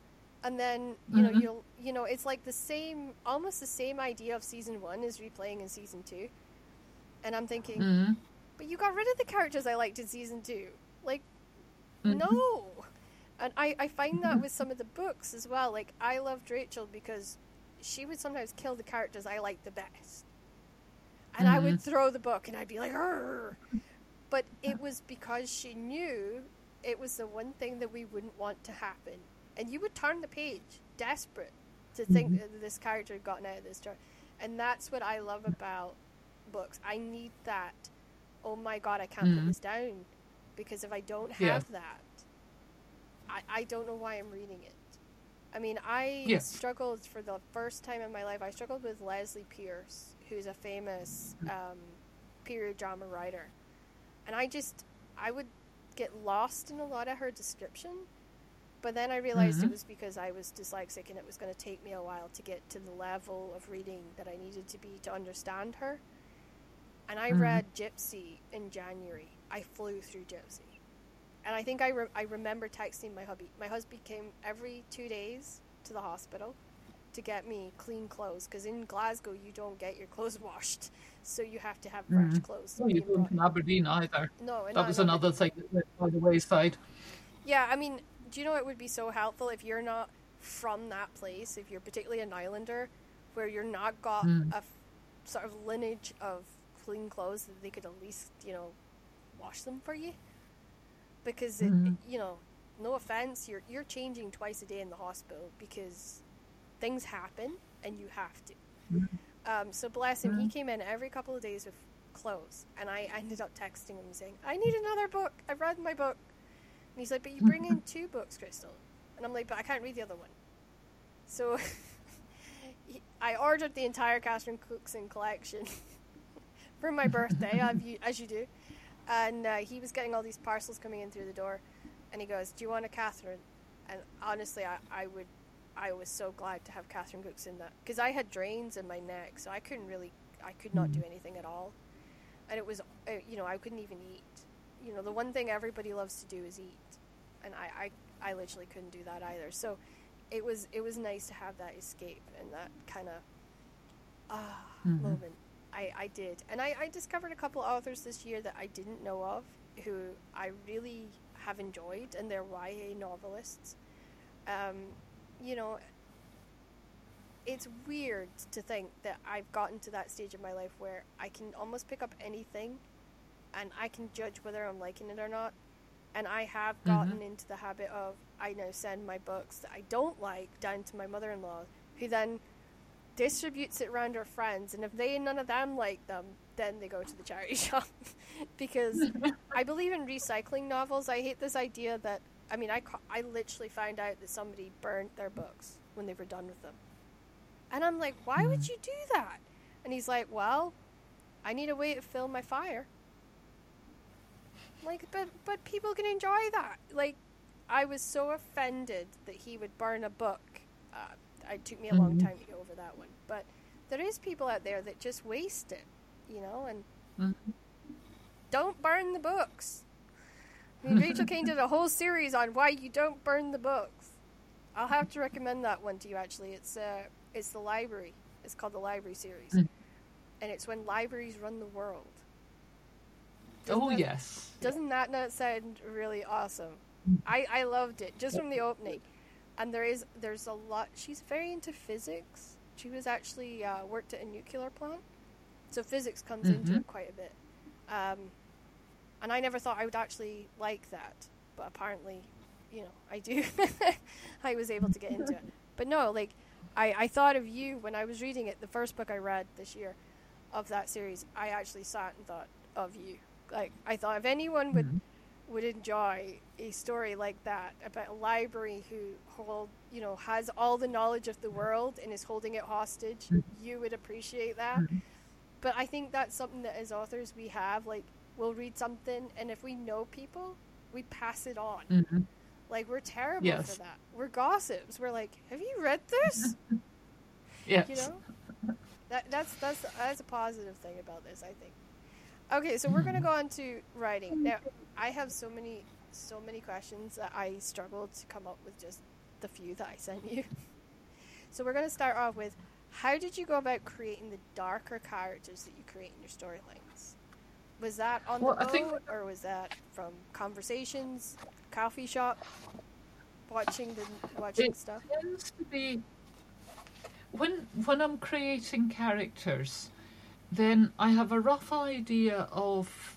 And then you know Mhm. you'll you know it's like the same, almost the same idea of season one is replaying in season two. And I'm thinking, Mhm. but you got rid of the characters I liked in season two. Like, Mhm. no. And I, I find that mm-hmm. with some of the books as well. Like, I loved Rachel because she would sometimes kill the characters I liked the best. And I would mm-hmm. throw the book and I'd be like, "Arr!" But it was because she knew it was the one thing that we wouldn't want to happen. And you would turn the page, desperate to think mm-hmm. that this character had gotten out of this story. And that's what I love about books. I need that. Oh my god, I can't put Mhm. this down. Because if I don't have Yeah. that, I, I don't know why I'm reading it. I mean, I Yeah. struggled for the first time in my life. I struggled with Lesley Pearse, who's a famous um, period drama writer, and I just I would get lost in a lot of her description. But then I realized it Mhm. was because I was dyslexic and it was going to take me a while to get to the level of reading that I needed to be to understand her. And I Mhm. read Gypsy in January. I flew through Gypsy. And I think I, re- I remember texting my hubby. My husband came every two days to the hospital to get me clean clothes because in Glasgow you don't get your clothes washed, so you have to have fresh Mhm. clothes. Oh, you don't in Aberdeen either. No, That was another thing that went by the wayside. Yeah, I mean, do you know it would be so helpful if you're not from that place, if you're particularly an islander, where you're not got Mm. a f- sort of lineage of clean clothes that they could at least, you know, wash them for you? Because it, Mhm. you know, no offense, you're you're changing twice a day in the hospital because things happen and you have to. Mhm. Um, so bless him, he Mhm. came in every couple of days with clothes, and I ended up texting him saying, "I need another book. I've read my book." And he's like, "But you bring in two books, Crystal," and I'm like, "But I can't read the other one." So I ordered the entire Catherine Cookson collection for my birthday, as you do, and uh, he was getting all these parcels coming in through the door, and he goes, "Do you want a Catherine?" And honestly, I, I would, I was so glad to have Catherine Cookson that because I had drains in my neck, so I couldn't really, I could not do anything at all, and it was, uh, you know, I couldn't even eat. You know, the one thing everybody loves to do is eat, and I, I, I literally couldn't do that either. So, it was, it was nice to have that escape and that kind of, ah, Mhm. moment. I, I did, and I, I discovered a couple authors this year that I didn't know of, who I really have enjoyed, and they're YA novelists. Um, you know, it's weird to think that I've gotten to that stage of my life where I can almost pick up anything, and I can judge whether I'm liking it or not. And I have gotten into the habit of I now send my books that I don't like down to my mother-in-law, who then distributes it around her friends, and if they none of them like them, then they go to the charity shop. because I believe in recycling novels. I hate this idea that I mean I I literally found out that somebody burnt their books when they were done with them, and I'm like, why would you do that? And he's like, well, I need a way to fill my fire. Like, but but people can enjoy that. Like, I was so offended that he would burn a book. Uh, it took me a long Mhm. time to get over that one. But there is people out there that just waste it, you know, and Mhm. don't burn the books. I mean, Rachel Caine did a whole series on why you don't burn the books. I'll have to recommend that one to you. Actually, it's uh, it's the library. It's called the Library series, Mm. and it's when libraries run the world. Oh that- yes. Doesn't that not sound really awesome? I, I loved it just from the opening, and there is there's a lot. She's very into physics. She was actually uh, worked at a nuclear plant, so physics comes into Mhm. it quite a bit. Um, and I never thought I would actually like that, but apparently, you know, I do. I was able to get into it. But no, like, I, I thought of you when I was reading it, the first book I read this year of that series. I actually sat and thought of you. Like, I thought if anyone would. Would enjoy a story like that about a library who hold, you know, has all the knowledge of the world and is holding it hostage. Mhm. You would appreciate that. Mhm. But I think that's something that as authors we have. Like, we'll read something, and if we know people, we pass it on. Mhm. Like, we're terrible Yes. for that. We're gossips. We're like, have you read this? Yes. you know, that that's that's that's a positive thing about this. I think. Okay, so we're gonna go on to writing now. I have so many so many questions that I struggled to come up with just the few that I sent you. So we're gonna start off with how did you go about creating the darker characters that you create in your storylines? Was that on Well, the I think- or was that from conversations, coffee shop, watching the watching It stuff? tends to be when when I'm creating characters, then I have a rough idea of.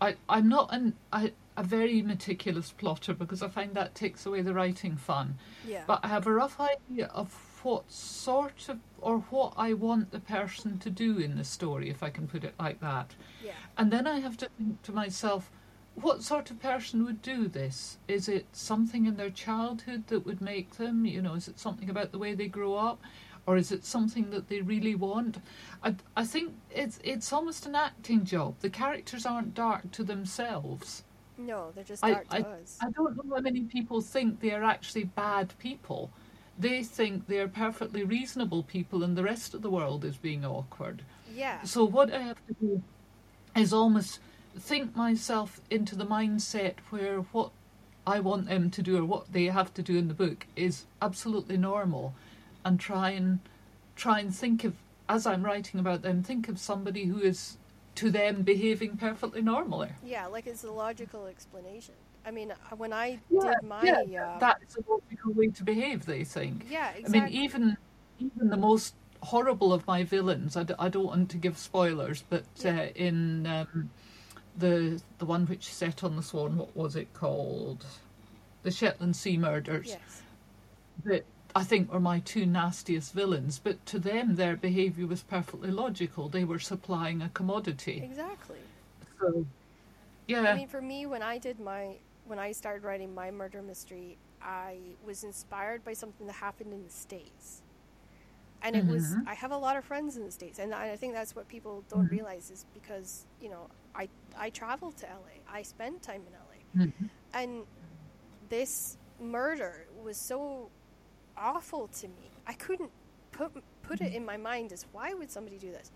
I I'm not an I, a very meticulous plotter because I find that takes away the writing fun. Yeah. But I have a rough idea of what sort of or what I want the person to do in the story, if I can put it like that. yeah. And then I have to think to myself, what sort of person would do this? Is it something in their childhood that would make them, you know, is it something about the way they grow up? Or is it something that they really want? I, I think it's it's almost an acting job. The characters aren't dark to themselves. No, they're just I- dark to I- us. I don't know how many people think they are actually bad people. They think they are perfectly reasonable people and the rest of the world is being awkward. yeah. So what I have to do is almost think myself into the mindset where what I want them to do or what they have to do in the book is absolutely normal and try and try and think of as I'm writing about them, think of somebody who is to them behaving perfectly normally. Yeah, like it's a logical explanation. I mean, uh, when I Yeah, did my yeah, uh, That's a logical way to behave, they think. yeah, exactly. I mean, even even the most horrible of my villains. I, d- I don't want to give spoilers, but Yeah. uh, in um, the the one which set on the Swan, what was it called? The Shetland Sea Murders. yes, That I think were my two nastiest villains. But to them, their behaviour was perfectly logical. They were supplying a commodity. exactly. So, yeah. I mean, for me, when I did my when I started writing my murder mystery, I was inspired by something that happened in the states, and it was Mhm. I have a lot of friends in the states, and I think that's what people don't Mhm. realize is because you know I I traveled to LA, I spent time in LA, Mhm. and this murder was so awful to me. I couldn't put put it in my mind as why would somebody do this,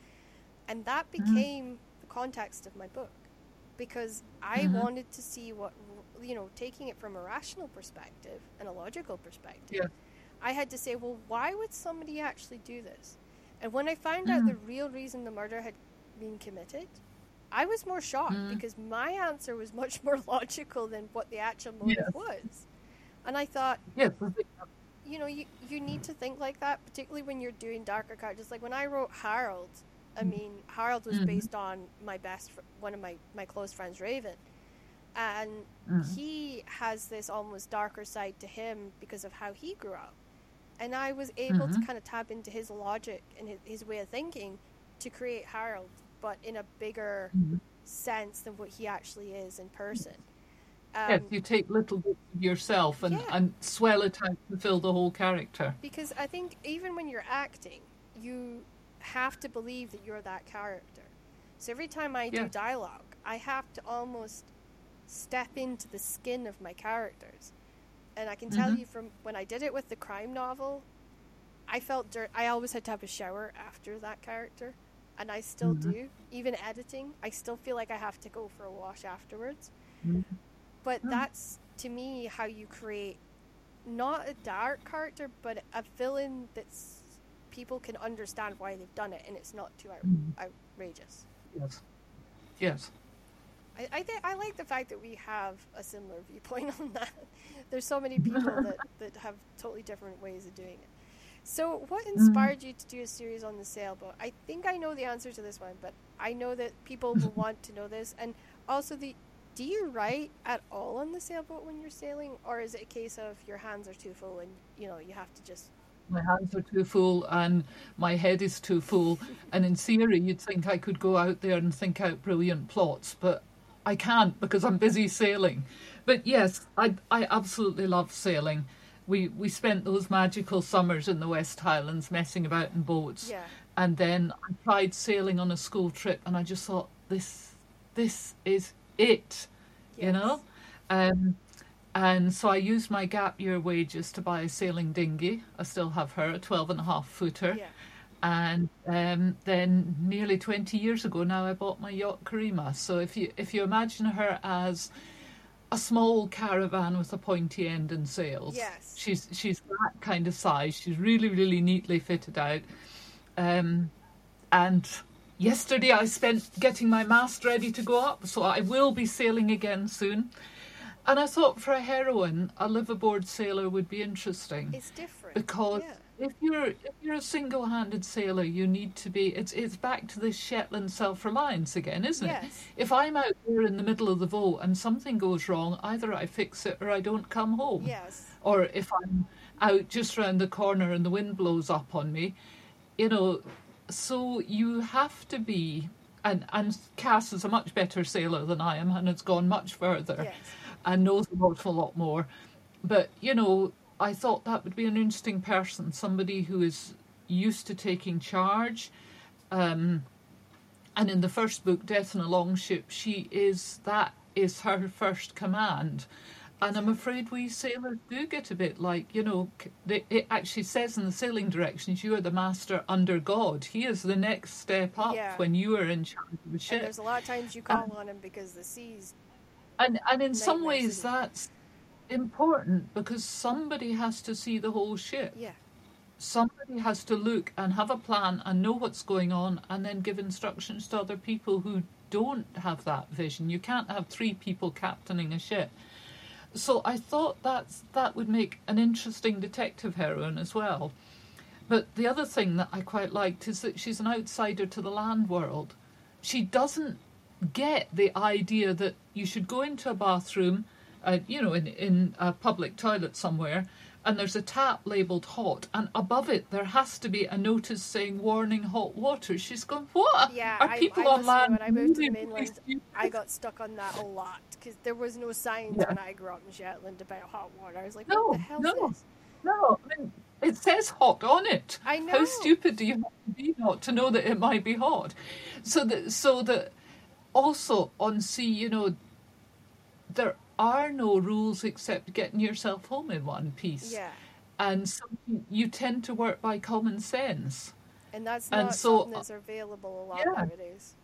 and that became the context of my book because I Mhm. wanted to see what you know, taking it from a rational perspective and a logical perspective. Yeah. I had to say, well, why would somebody actually do this? And when I found out the real reason the murder had been committed, I was more shocked Mhm. because my answer was much more logical than what the actual motive Yes. was. And I thought, Yes, you know, you, you need to think like that, particularly when you're doing darker characters. Like when I wrote Harold, I Mhm. mean, Harold was Mhm. based on my best, fr- one of my, my close friends, Raven. And Mhm. he has this almost darker side to him because of how he grew up. And I was able to Mhm. kind of tap into his logic and his, his way of thinking to create Harold, but in a bigger Mhm. sense than what he actually is in person. Um, yes, you take little bits of yourself and, Yeah. and swell it out to fill the whole character. Because I think even when you're acting, you have to believe that you're that character. So every time I do Yeah. dialogue, I have to almost step into the skin of my characters. And I can tell Mhm. you from when I did it with the crime novel, I felt dirt. I always had to have a shower after that character, and I still Mhm. do. Even editing, I still feel like I have to go for a wash afterwards. Mhm. But Mm. that's to me how you create not a dark character, but a villain that's people can understand why they've done it, and it's not too out- Mhm. outrageous. Yes. Yes. I, I think I like the fact that we have a similar viewpoint on that. There's so many people that, that have totally different ways of doing it. So, what inspired you to do a series on the sailboat? I think I know the answer to this one, but I know that people will want to know this. And also, the Do you write at all on the sailboat when you're sailing, or is it a case of your hands are too full and you know you have to just my hands are too full and my head is too full. And in theory, you'd think I could go out there and think out brilliant plots, but I can't because I'm busy sailing. But yes, I I absolutely love sailing. We we spent those magical summers in the West Highlands messing about in boats. yeah And then I tried sailing on a school trip and I just thought this this is it. You know? Um and so I used my gap year wages to buy a sailing dinghy. I still have her, a 12 and a half footer. yeah And um, then nearly 20 years ago now I bought my yacht Karima. So if you if you imagine her as a small caravan with a pointy end and sails. Yes. She's she's that kind of size. She's really, really neatly fitted out. Um, and yesterday I spent getting my mast ready to go up, so I will be sailing again soon. And I thought for a heroine, a live aboard sailor would be interesting it's different because yeah. if you're if you're a single-handed sailor, you need to be. It's it's back to this Shetland self-reliance again, isn't it? Yes. If I'm out there in the middle of the boat and something goes wrong, either I fix it or I don't come home. yes Or if I'm out just round the corner and the wind blows up on me, you know. So you have to be. And and Cass is a much better sailor than I am, and has gone much further yes and knows an awful lot more. But, you know, I thought that would be an interesting person, somebody who is used to taking charge. Um, and in the first book, Death in a Long Ship, she is that is her first command. And I'm afraid we sailors do get a bit like, you know, it actually says in the sailing directions, you are the master under God. He is the next step up Yeah. when you are in charge of the and ship. there's a lot of times you call on him because the seas And and in some ways that's important because somebody has to see the whole ship. yeah Somebody has to look and have a plan and know what's going on and then give instructions to other people who don't have that vision. You can't have three people captaining a ship. So I thought that's that would make an interesting detective heroine as well. But the other thing that I quite liked is that she's an outsider to the land world. She doesn't get the idea that you should go into a bathroom, uh, you know, in, in a public toilet somewhere, and there's a tap labelled hot, and above it there has to be a notice saying warning hot water. She's gone, what? Yeah, Are I- people I on land when I moved to the mainland. I got stuck on that a lot because there was no signs Yeah. when I grew up in Shetland about hot water. I was like, No, what the hell no. is this? No, I mean, it says hot on it. I know. How stupid do you have to be not to know that it might be hot? So that so that also on sea, you know, there are no rules except getting yourself home in one piece. Yeah, And so you tend to work by common sense. and that's And so, something that's available a lot yeah. nowadays.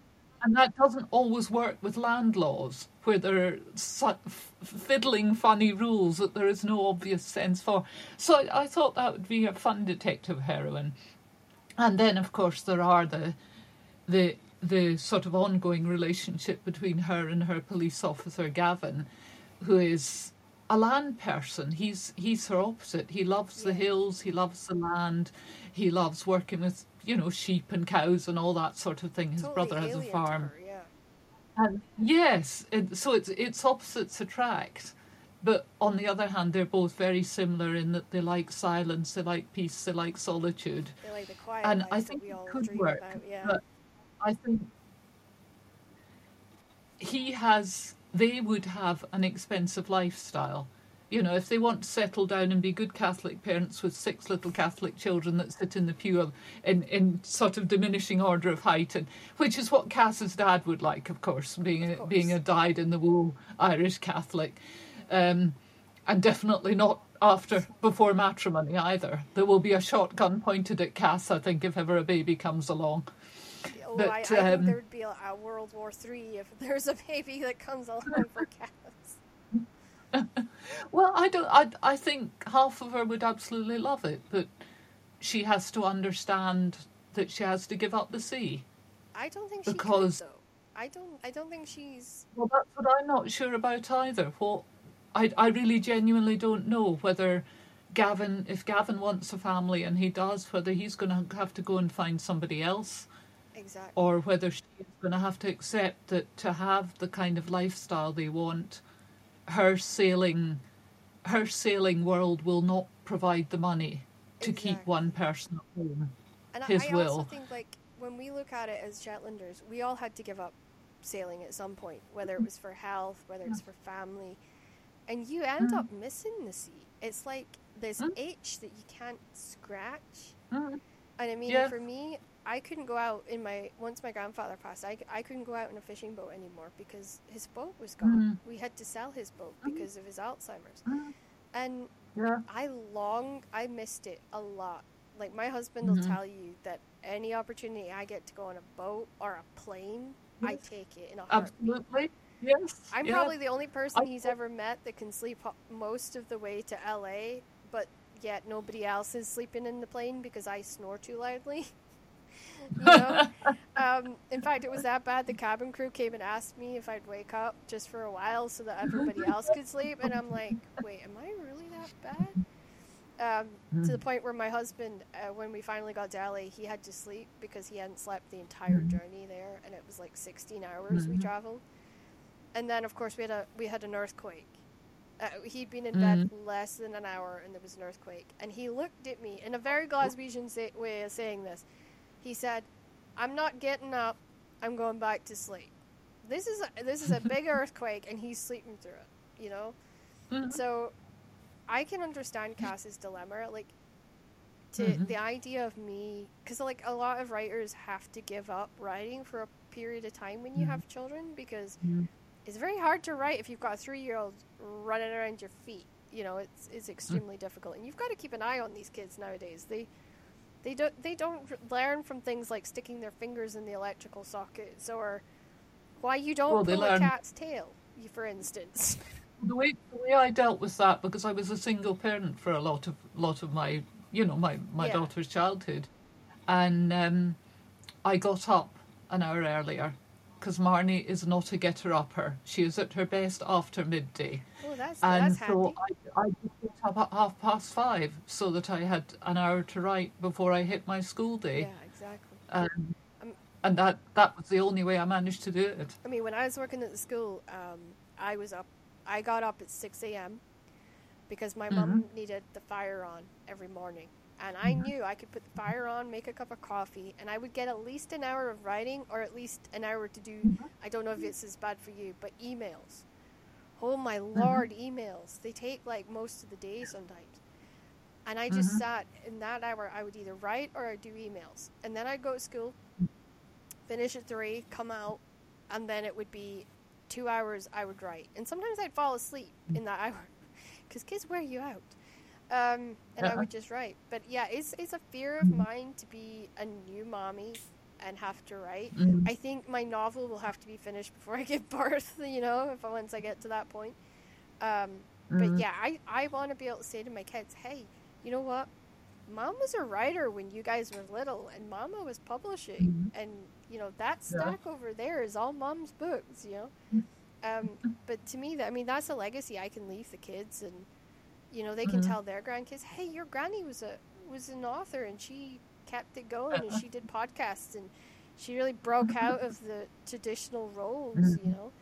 And that doesn't always work with land laws, where there are su- fiddling funny rules that there is no obvious sense for. So I, I thought that would be a fun detective heroine. And then, of course, there are the the the sort of ongoing relationship between her and her police officer Gavin, who is a land person. He's he's her opposite. He loves the hills. He loves the land. He loves working with you know sheep and cows and all that sort of thing. His Totally brother has a farm. her, yeah. And yes, it, so it's it's opposites attract. But on the other hand, they're both very similar in that they like silence, they like peace, they like solitude. They like the quiet And I think it could work, about. Yeah, but I think he has, they would have an expensive lifestyle. You know, if they want to settle down and be good Catholic parents with six little Catholic children that sit in the pew in, in sort of diminishing order of height, and which is what Cass's dad would like, of course, being a, Of course. being a dyed in the wool Irish Catholic, um, and definitely not after before matrimony either. There will be a shotgun pointed at Cass, I think, if ever a baby comes along. oh, but, I, I think um, there would be a, a World War Three if there's a baby that comes along for Cass. Well, I don't. I I think half of her would absolutely love it, but she has to understand that she has to give up the sea. I don't think she Because- could though. I don't. I don't think she's. Well, that's what I'm not sure about either. What I I really genuinely don't know whether Gavin, if Gavin wants a family and he does, whether he's going to have to go and find somebody else. Exactly. or whether she's going to have to accept that to have the kind of lifestyle they want, her sailing, her sailing world will not provide the money to keep one person at home. And I- his I will. also think like when we look at it as Shetlanders, we all had to give up sailing at some point, whether it was for health, whether it's for family, and you end Mm. up missing the sea. It's like this Mm. itch that you can't scratch. Mm. And I mean, Yeah. for me, I couldn't go out in my once my grandfather passed. I, I couldn't go out in a fishing boat anymore because his boat was gone. We had to sell his boat Mm. because of his Alzheimer's. Mm. And Yeah. I long, I missed it a lot. Like my husband will Mhm. tell you that any opportunity I get to go on a boat or a plane, I take it in a heartbeat. Absolutely. Yes. I'm yeah. probably the only person I- he's ever met that can sleep most of the way to LA, but yet nobody else is sleeping in the plane because I snore too loudly. you know? um, in fact, it was that bad. The cabin crew came and asked me if I'd wake up just for a while so that everybody else could sleep, and I'm like, wait, am I really that bad? Um, to the Mm. point where my husband, uh, when we finally got to LA, he had to sleep because he hadn't slept the entire Mhm. journey there, and it was like 16 hours we Mhm. traveled. And then, of course, we had a we had an earthquake. Uh, he'd been in bed less than an hour, and there was an earthquake. And he looked at me in a very Glaswegian say, way of saying this. He said, "I'm not getting up. I'm going back to sleep. This is a, this is a big earthquake, and he's sleeping through it. You know." Mhm. So, I can understand Cass's dilemma. Like, to Mhm. the idea of me, because like a lot of writers have to give up writing for a period of time when you Mhm. have children because it's very hard to write if you've got a three-year-old running around your feet. You know, it's it's extremely difficult, and you've got to keep an eye on these kids nowadays. They they don't they don't learn from things like sticking their fingers in the electrical sockets or why you don't Well, pull a cat's tail, for instance. the way the way I dealt with that because I was a single parent for a lot of lot of my you know my my Yeah. daughter's childhood, and um, I got up an hour earlier because Marnie is not a getter upper. She is at her best after midday, oh, that's and that's so handy. I I just up at half past five so that I had an hour to write before I hit my school day, Yeah, exactly. um, Um, and that that was the only way I managed to do it. I mean, when I was working at the school, um, I was up. I got up at six a.m. because my mum needed the fire on every morning, and I knew I could put the fire on, make a cup of coffee, and I would get at least an hour of writing, or at least an hour to do. I don't know if it's as bad for you, but emails. Oh my lord, emails! They take like most of the day sometimes. And I just Mhm. sat in that hour. I would either write or I'd do emails, and then I'd go to school, finish at three, come out, and then it would be two hours I would write. And sometimes I'd fall asleep in that hour because kids wear you out. Um, and I Uh-huh. would just write. But yeah, it's, it's a fear of mine to be a new mommy and have to write. Mm. I think my novel will have to be finished before I give birth, you know, if once I get to that point. Um, But Mhm. yeah, I, I want to be able to say to my kids, hey, you know what? Mom was a writer when you guys were little, and Mama was publishing, and you know that Mm-hmm. Yeah. stack over there is all Mom's books, you know. Um, but to me, I mean, that's a legacy I can leave the kids, and you know they can Mhm. tell their grandkids, hey, your granny was a was an author, and she kept it going, and she did podcasts, and she really broke out of the traditional roles, you know.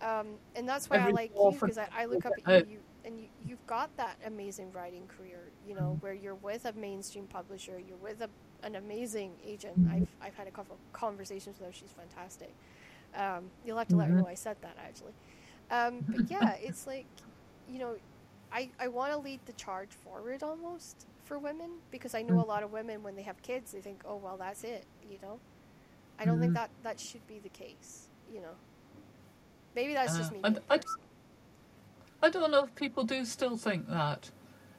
Um, and that's why I like you because I, I look up at you, you and you, you've got that amazing writing career, you know, where you're with a mainstream publisher, you're with a, an amazing agent. I've, I've had a couple conversations with her. She's fantastic. Um, you'll have to let her Mhm. know I said that actually. Um, but yeah, it's like, you know, I, I want to lead the charge forward almost for women because I know a lot of women when they have kids, they think, oh, well, that's it, you know. I don't think Mhm. that that should be the case, you know. Maybe that's just Uh, me. and being I- I don't know if people do still think that,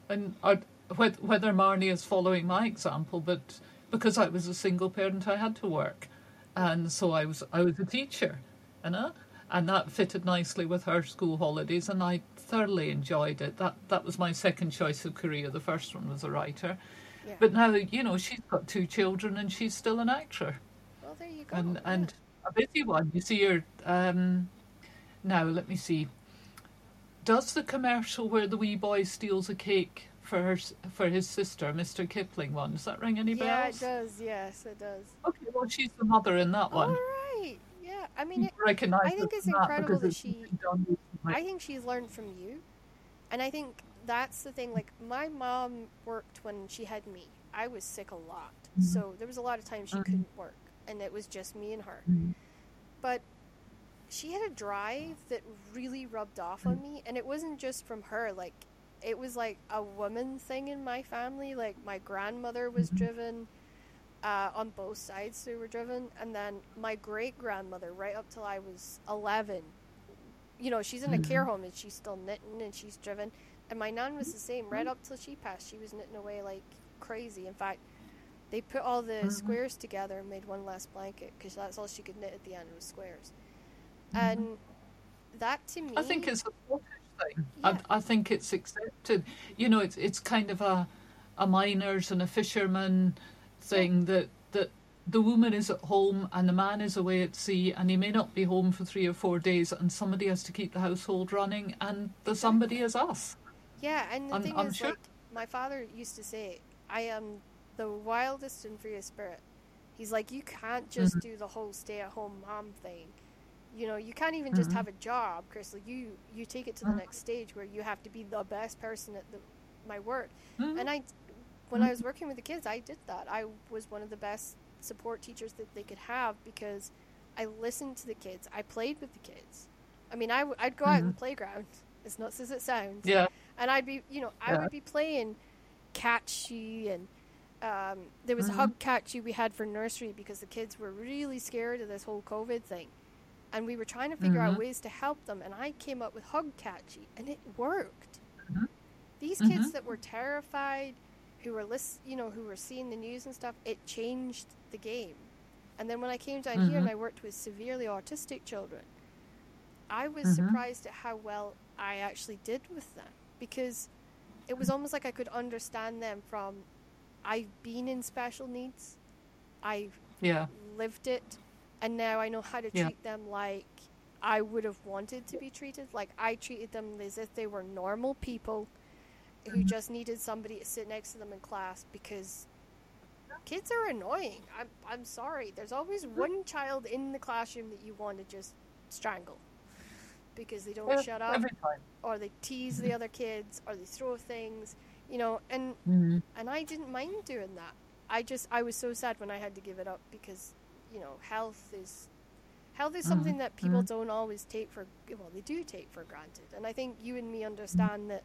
and I, whether, whether Marnie is following my example, but because I was a single parent, I had to work, and so I was I was a teacher, you know, and that fitted nicely with her school holidays, and I thoroughly enjoyed it. That that was my second choice of career. The first one was a writer, Yeah. but now you know she's got two children and she's still an actor well, there you go. and yeah. and a busy one. You see her um, now. Let me see. Does the commercial where the wee boy steals a cake for her for his sister, Mr. Kipling one. Does that ring any bells? Yeah, it does. Yes, it does. Okay, well she's the mother in that All one. right. I mean, it, I think it's incredible that she- been done recently. I think she's learned from you. And I think that's the thing. Like, my mom worked when she had me. I was sick a lot. Mhm. So there was a lot of times she Mhm. couldn't work. And it was just me and her. Mhm. But she had a drive that really rubbed off on me. And it wasn't just from her. Like, it was like a woman thing in my family. Like, my grandmother was Mhm. driven. Uh, on both sides, they were driven. And then my great grandmother, right up till I was 11, you know, she's in a care Mhm. home and she's still knitting and she's driven. And my nan was the same right up till she passed. She was knitting away like crazy. In fact, they put all the Mhm. squares together and made one last blanket because that's all she could knit at the end was squares. And that to me, I think it's a Scottish thing. Yeah. I, I think it's accepted. You know, it's it's kind of a a miners and a fisherman thing that that the woman is at home and the man is away at sea and he may not be home for three or four days and somebody has to keep the household running and the somebody is us. yeah. And the I'm- thing I'm is, sure- like my father used to say, I am the wildest and freest spirit. He's like, you can't just Mhm. do the whole stay-at-home mom thing. You know, you can't even just Mhm. have a job, Crystal. You you take it to the Mhm. next stage where you have to be the best person at the, my work. And I, when I was working with the kids, I did that. I was one of the best support teachers that they could have because I listened to the kids. I played with the kids. I mean, I w- I'd go out in the playground, as nuts as it sounds, yeah. and I'd be, you know, I Yeah. would be playing catchy and. Um, there was Mhm. a hug catchy we had for nursery because the kids were really scared of this whole COVID thing, and we were trying to figure out Mhm. ways to help them. And I came up with hug catchy, and it worked. Mhm. These kids Mhm. that were terrified, who were list, you know, who were seeing the news and stuff, it changed the game. And then when I came down here and Mhm. I worked with severely autistic children, I was Mhm. surprised at how well I actually did with them because it was almost like I could understand them from I've been in special needs, I've Yeah. lived it, and now I know how to Yeah. treat them like I would have wanted to be treated. Like I treated them as if they were normal people who Mhm. just needed somebody to sit next to them in class because kids are annoying. I'm I'm sorry. There's always one child in the classroom that you want to just strangle because they don't shut up Every time. or they tease the other kids or they throw things, you know, and Mhm. and I didn't mind doing that. I just I was so sad when I had to give it up because you know health is health is something Mhm, that people don't always take for well they do take for granted, and I think you and me understand that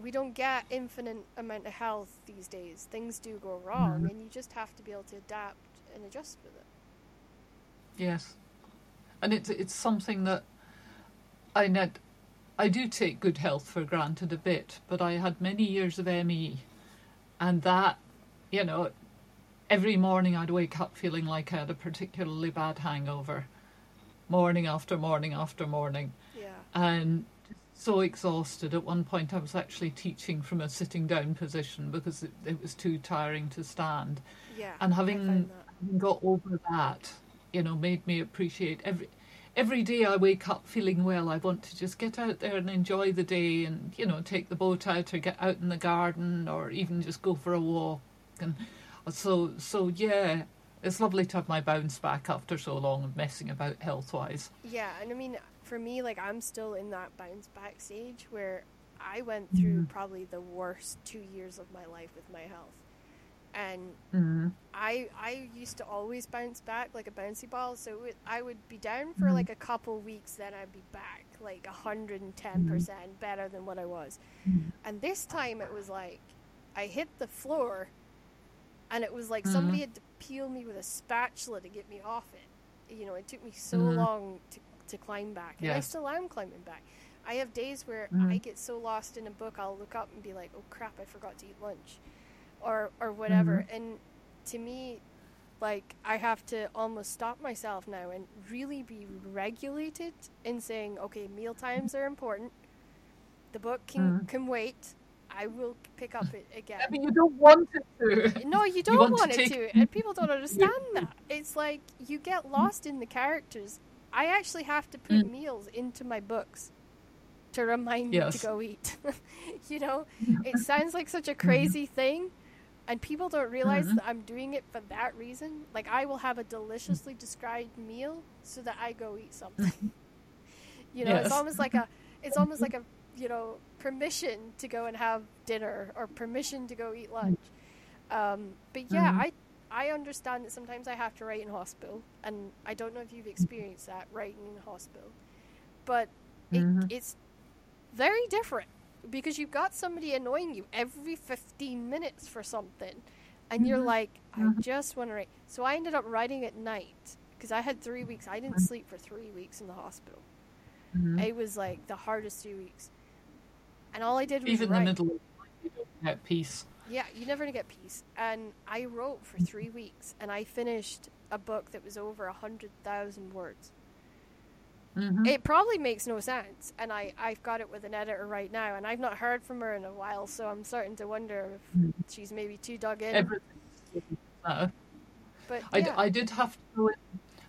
we don't get infinite amount of health these days. Things do go wrong, Mhm. and you just have to be able to adapt and adjust with it. Yes, and it's it's something that I net I do take good health for granted a bit, but I had many years of ME, and that you know every morning I'd wake up feeling like I had a particularly bad hangover, morning after morning after morning, Yeah. and so exhausted. At one point, I was actually teaching from a sitting down position because it, it was too tiring to stand Yeah. and having having got over that, you know, made me appreciate every every day I wake up feeling well. I want to just get out there and enjoy the day, and you know, take the boat out or get out in the garden, or even just go for a walk. And so, so yeah, it's lovely to have my bounce back after so long of messing about health wise. Yeah, and I mean, for me, like I'm still in that bounce back stage where I went through Mhm. probably the worst two years of my life with my health, and Mm. I I used to always bounce back like a bouncy ball. So it, I would be down for Mhm. like a couple weeks, then I'd be back like hundred and ten percent better than what I was. Mhm. And this time it was like I hit the floor, and it was like somebody had to peel me with a spatula to get me off it. You know, it took me so long to to climb back, and I still am climbing back. I have days where Mhm. I get so lost in a book, I'll look up and be like, "Oh crap, I forgot to eat lunch," or or whatever. And to me, like I have to almost stop myself now and really be regulated in saying, "Okay, meal times are important. The book can Mhm. can wait. I will pick up it again." I mean, you don't want it to. No, you don't want to it take- to, and people don't understand that. It's like you get lost in the characters. I actually have to put Mm. meals into my books to remind me to go eat. you know, it sounds like such a crazy thing, and people don't realize Mhm. that I'm doing it for that reason. Like, I will have a deliciously described meal so that I go eat something. you know, it's almost like a, it's almost like a, you know, permission to go and have dinner or permission to go eat lunch. Um, but yeah, Mhm. I I understand that sometimes I have to write in hospital, and I don't know if you've experienced that writing in hospital, but it, Mhm. it's very different because you've got somebody annoying you every 15 minutes for something, and you're Mhm. like, I Mhm. just want to write. So I ended up writing at night because I had three weeks. I didn't Mhm. sleep for three weeks in the hospital. Mhm. It was like the hardest three weeks, and all I did was Even write. the middle of the night, you don't get peace. Yeah, you never gonna get peace. And I wrote for three weeks, and I finished a book that was over a hundred thousand words. Mhm. It probably makes no sense, and I I've got it with an editor right now, and I've not heard from her in a while, so I'm starting to wonder if Mhm. she's maybe too dug in. Everything. Uh, but yeah, I did have to.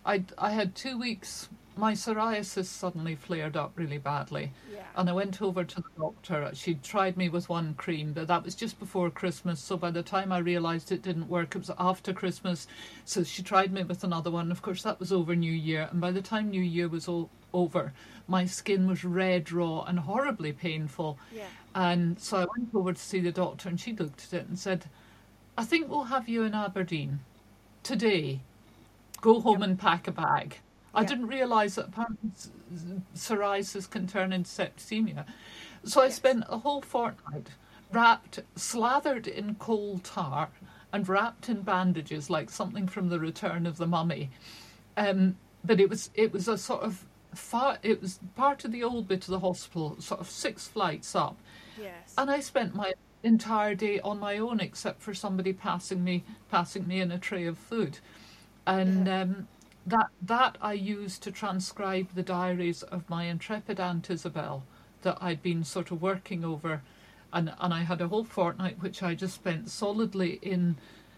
I, I had two weeks. My psoriasis suddenly flared up really badly. yeah, And I went over to the doctor. She'd tried me with one cream, but that was just before Christmas. So by the time I realised it didn't work, it was after Christmas. So she tried me with another one. Of course, that was over New Year. And by the time New Year was all over, my skin was red, raw, and horribly painful. yeah, And so I went over to see the doctor, and she looked at it and said, I think we'll have you in Aberdeen today. Go home and pack a bag. I Yeah. didn't realise that apparently psoriasis can turn into septicemia. So I Yes. spent a whole fortnight wrapped, slathered in coal tar, and wrapped in bandages like something from the Return of the Mummy. Um, but it was it was a sort of far, it was part of the old bit of the hospital, sort of six flights up. yes, And I spent my entire day on my own, except for somebody passing me passing me in a tray of food, and Yeah. um, that that I used to transcribe the diaries of my intrepid aunt Isabel that I'd been sort of working over, and and I had a whole fortnight which I just spent solidly in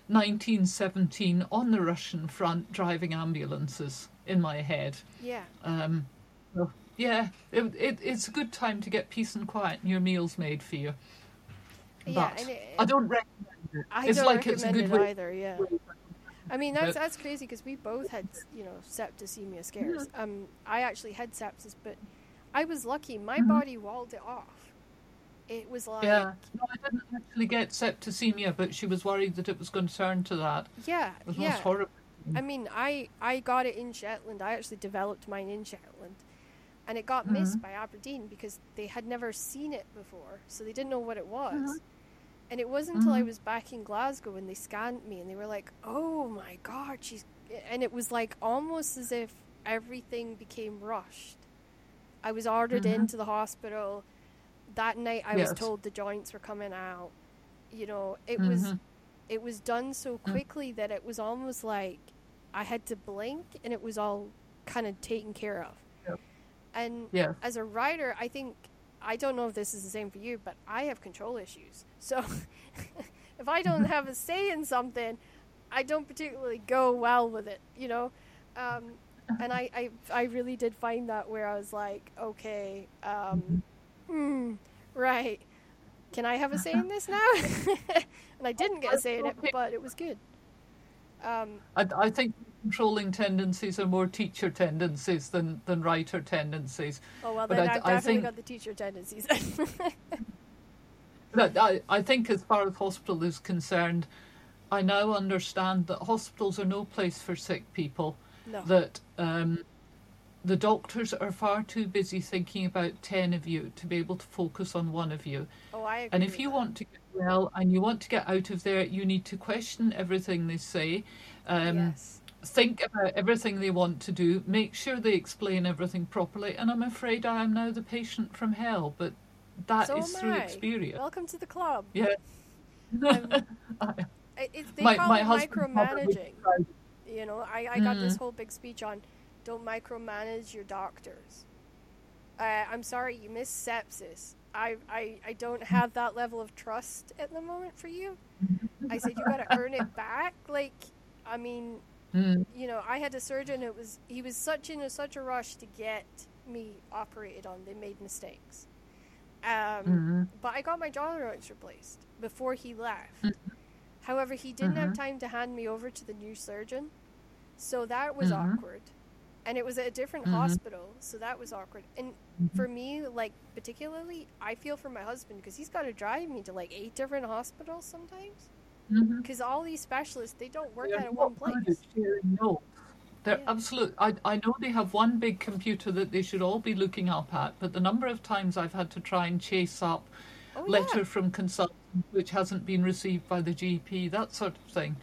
1917 on the Russian front driving ambulances in my head. yeah, Um, yeah, it, it, it's a good time to get peace and quiet and your meals made for you. yeah. But it, I don't recommend it. I it's don't like it's a recommend good it way. either. Yeah. Way- I mean that's But- that's crazy because we both had you know septicemia scares. Um, I actually had sepsis, but I was lucky. My Mhm. body walled it off. It was like Yeah, no, I didn't actually get septicemia, but she was worried that it was going to turn to that. yeah, It was yeah. most horrible. I mean, I I got it in Shetland. I actually developed mine in Shetland, and it got missed Mhm. by Aberdeen because they had never seen it before, so they didn't know what it was. Mhm. And it wasn't until I Mhm. was back in Glasgow when they scanned me and they were like, "Oh my God, she's," and it was like almost as if everything became rushed. I was ordered Mhm. into the hospital. That night, I was told the joints were coming out. You know, it was Mhm. it was done so Mm. quickly that it was almost like I had to blink and it was all kind of taken care of. Yep. And Yeah. as a writer, I think I don't know if this is the same for you, but I have control issues. So if I don't have a say in something, I don't particularly go well with it, you know. Um, and I, I, I really did find that where I was like, okay, um, hmm, right. Can I have a say in this now? and I didn't get a say in it, but it was good. Um, I, I think controlling tendencies are more teacher tendencies than, than writer tendencies. oh well, But then I- I've I think- got the teacher tendencies. But I, I think, as far as hospital is concerned, I now understand that hospitals are no place for sick people. no. That um, the doctors are far too busy thinking about 10 of you to be able to focus on one of you. oh, I agree. And if you that. want to get well and you want to get out of there, you need to question everything they say. Um, yes. Think about everything they want to do. Make sure they explain everything properly. And I'm afraid I am now the patient from hell, but that is So am through I. experience. Welcome to the club. Yeah. It's, they my call my it micromanaging. You know, I, I got this Mm. whole big speech on don't micromanage your doctors. Uh, I'm sorry, you missed sepsis. I, I, I don't have that level of trust at the moment for you. I said, you got to earn it back. Like, I mean, Mm, you know, I had a surgeon. It was he was such in a, such a rush to get me operated on. They made mistakes. Um, mm-hmm. But I got my jaw joints replaced before he left. Mm-hmm. However, he didn't have mm-hmm. time to hand me over to the new surgeon, so that was awkward. And it was at a different hospital, so that was awkward. And for me, like particularly, I feel for my husband because he's got to drive me to like eight different hospitals sometimes. Mhm. Because all these specialists, they don't work They're out of one place. at sharing notes. They're Yeah. absolute. I, I know they have one big computer that they should all be looking up at, but the number of times I've had to try and chase up Oh, letter yeah. from consultant which hasn't been received by the GP, that sort of thing.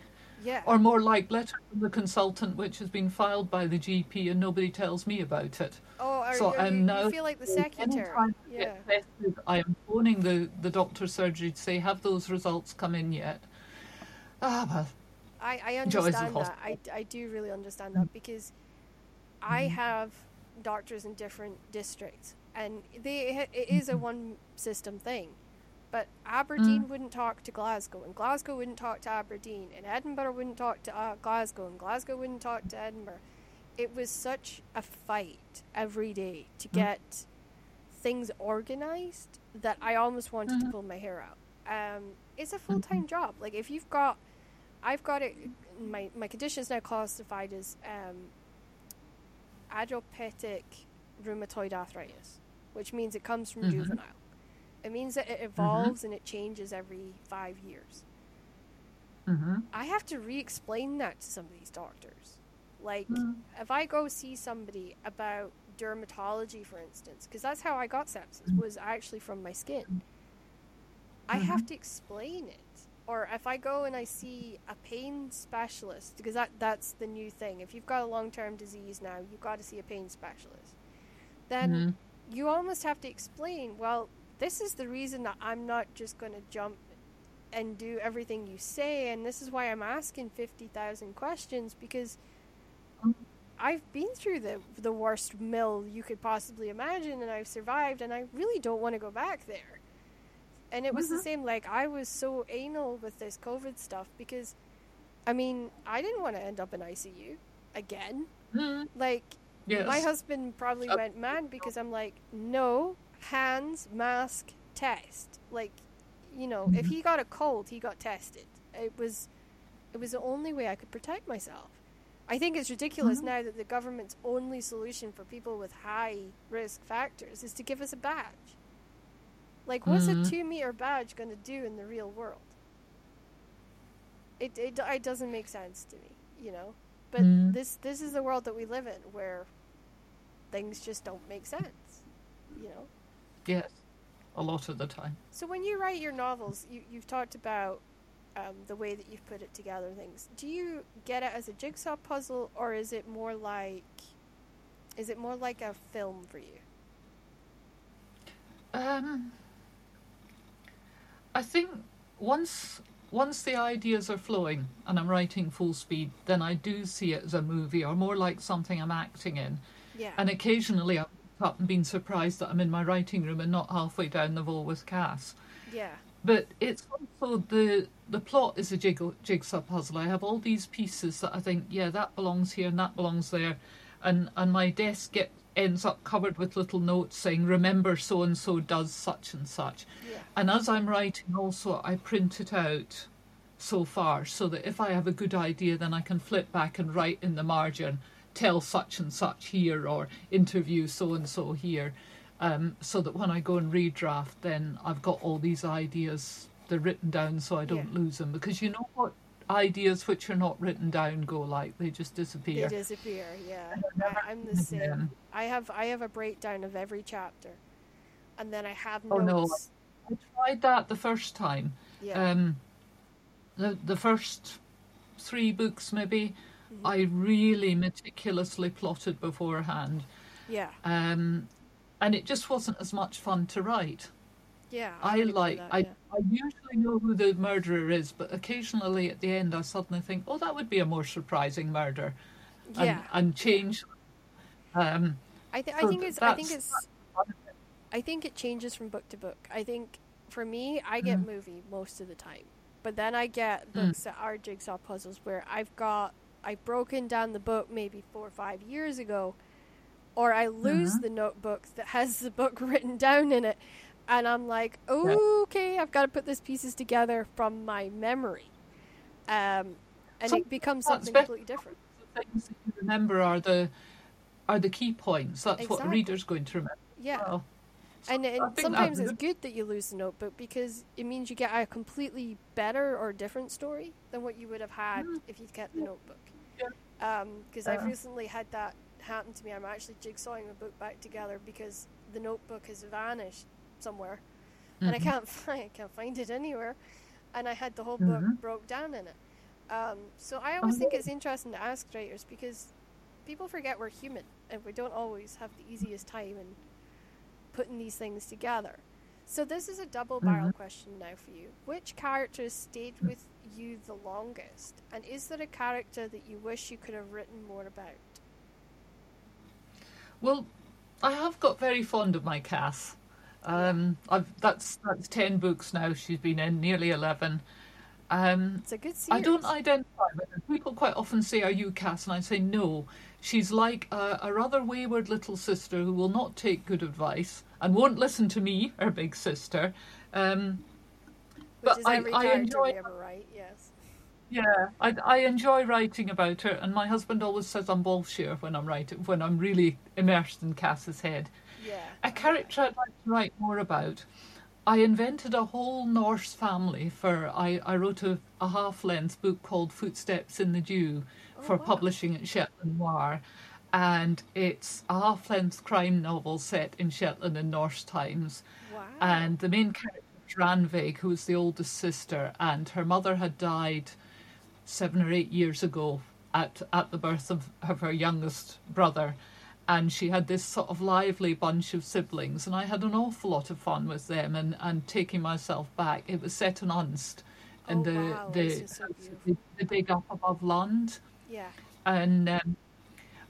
Yeah. Or more like letter from the consultant which has been filed by the GP and nobody tells me about it. oh, are, so are I'm you, now you feel like the secretary? anytime I Yeah. tested, I am phoning the, the doctor's surgery to say, have those results come in yet? Ah, well, I, I understand that. I. I do really understand that because I have doctors in different districts and they it is a one system thing. But Aberdeen wouldn't talk to Glasgow, and Glasgow wouldn't talk to Aberdeen, and Edinburgh wouldn't talk to uh, Glasgow, and Glasgow wouldn't talk to Edinburgh. It was such a fight every day to get things organized that I almost wanted to pull my hair out. Um, it's a full time job. Like if you've got, I've got it. My my condition is now classified as um, rheumatoid arthritis, which means it comes from Mhm. juvenile. It means that it evolves and it changes every five years. hmm I have to re-explain that to some of these doctors. Like, Mm. if I go see somebody about dermatology, for instance, because that's how I got sepsis, was actually from my skin. I have to explain it. Or if I go and I see a pain specialist, because that that's the new thing. If you've got a long-term disease now, you've got to see a pain specialist. Then Mhm. you almost have to explain, well, this is the reason that I'm not just going to jump and do everything you say, and this is why I'm asking 50,000 questions because I've been through the the worst mill you could possibly imagine and I've survived and I really don't want to go back there. And it was the Mhm. same like I was so anal with this COVID stuff because I mean, I didn't want to end up in ICU again. Mhm. Like Yes. my husband probably Uh, went mad because I'm like, no, hands, mask, test. Like, you know, if he got a cold, he got tested. It was, it was the only way I could protect myself. I think it's ridiculous Mhm. now that the government's only solution for people with high risk factors is to give us a badge. Like, what's a Mhm. two meter badge going to do in the real world? It, it it doesn't make sense to me, you know. But Mhm. this this is the world that we live in, where things just don't make sense, you know. Yes. A lot of the time. So when you write your novels, you you've talked about um, the way that you've put it together. Things. Do you get it as a jigsaw puzzle, or is it more like is it more like a film for you? Um, I think once once the ideas are flowing and I'm writing full speed, then I do see it as a movie or more like something I'm acting in. Yeah. And occasionally I've up and been surprised that I'm in my writing room and not halfway down the Voe with Cass. yeah. But it's also the the plot is a jiggle, jigsaw puzzle. I have all these pieces that I think, yeah, that belongs here and that belongs there, and and my desk get ends up covered with little notes saying, remember so and so does such and such. Yeah. And as I'm writing, also I print it out so far so that if I have a good idea, then I can flip back and write in the margin, tell such and such here or interview so and so here. Um, so that when I go and redraft, then I've got all these ideas. They're written down so I don't Yeah. lose them. Because you know what ideas which are not written down go like? They just disappear. They disappear. Yeah, I, I'm the same. again. I have I have a breakdown of every chapter, and then I have notes. Oh, no. I tried that the first time. Yeah. Um, the the first three books maybe, Mm-hmm. I really meticulously plotted beforehand, yeah. um, and it just wasn't as much fun to write. Yeah. I agree like that, I, yeah. I usually know who the murderer is, but occasionally at the end I suddenly think, oh, that would be a more surprising murder, and, Yeah. and change. Um, I, th- I So think it's. I think it's. I think it changes from book to book. I think for me, I get Mm. movie most of the time, but then I get Mm. books that are jigsaw puzzles where I've got I've broken down the book maybe four or five years ago, or I lose Mhm. the notebook that has the book written down in it, and I'm like, okay, I've got to put these pieces together from my memory, um, and Some- it becomes something completely different. The things that you remember are the are the key points. That's what the reader's going to remember. Yeah. Well, And, and sometimes it's good that you lose the notebook because it means you get a completely better or different story than what you would have had mm. if you'd kept the notebook. Yeah. Um, because I've uh-huh. recently had that happen to me. I'm actually jigsawing the book back together because the notebook has vanished somewhere, and I Mhm. can't find I can't find it anywhere, and I had the whole book Mhm. broke down in it. Um, so I always Oh. think it's interesting to ask writers because people forget we're human and we don't always have the easiest time in putting these things together. So this is a double barrel Mhm. question now for you. Which characters stayed with you the longest? And is there a character that you wish you could have written more about? Well, I have got very fond of my Cass. Um, I've that's that's ten books now. She's been in nearly eleven. Um, It's a good series. I don't identify with her. People quite often say, "Are you Cass?" And I say, "No." She's like a, a rather wayward little sister who will not take good advice and won't listen to me, her big sister. Um, but I- I enjoy- write, yes. Yeah, I, I enjoy writing about her, and my husband always says I'm bullshit when I'm writing when I'm really immersed in Cass's head. Yeah. A character I'd like to write more about. I invented a whole Norse family for. I, I wrote a, a half length book called Footsteps in the Dew oh, for Oh, wow. publishing at Shetland Noir. And it's a half length crime novel set in Shetland in Norse times. Wow. And the main character is Ranveig, who is the oldest sister, and her mother had died seven or eight years ago at at the birth of, of her youngest brother. And she had this sort of lively bunch of siblings, and I had an awful lot of fun with them and, and taking myself back. It was set in Unst, in Oh, the wow, the, so the the dig up above Lund yeah. and um,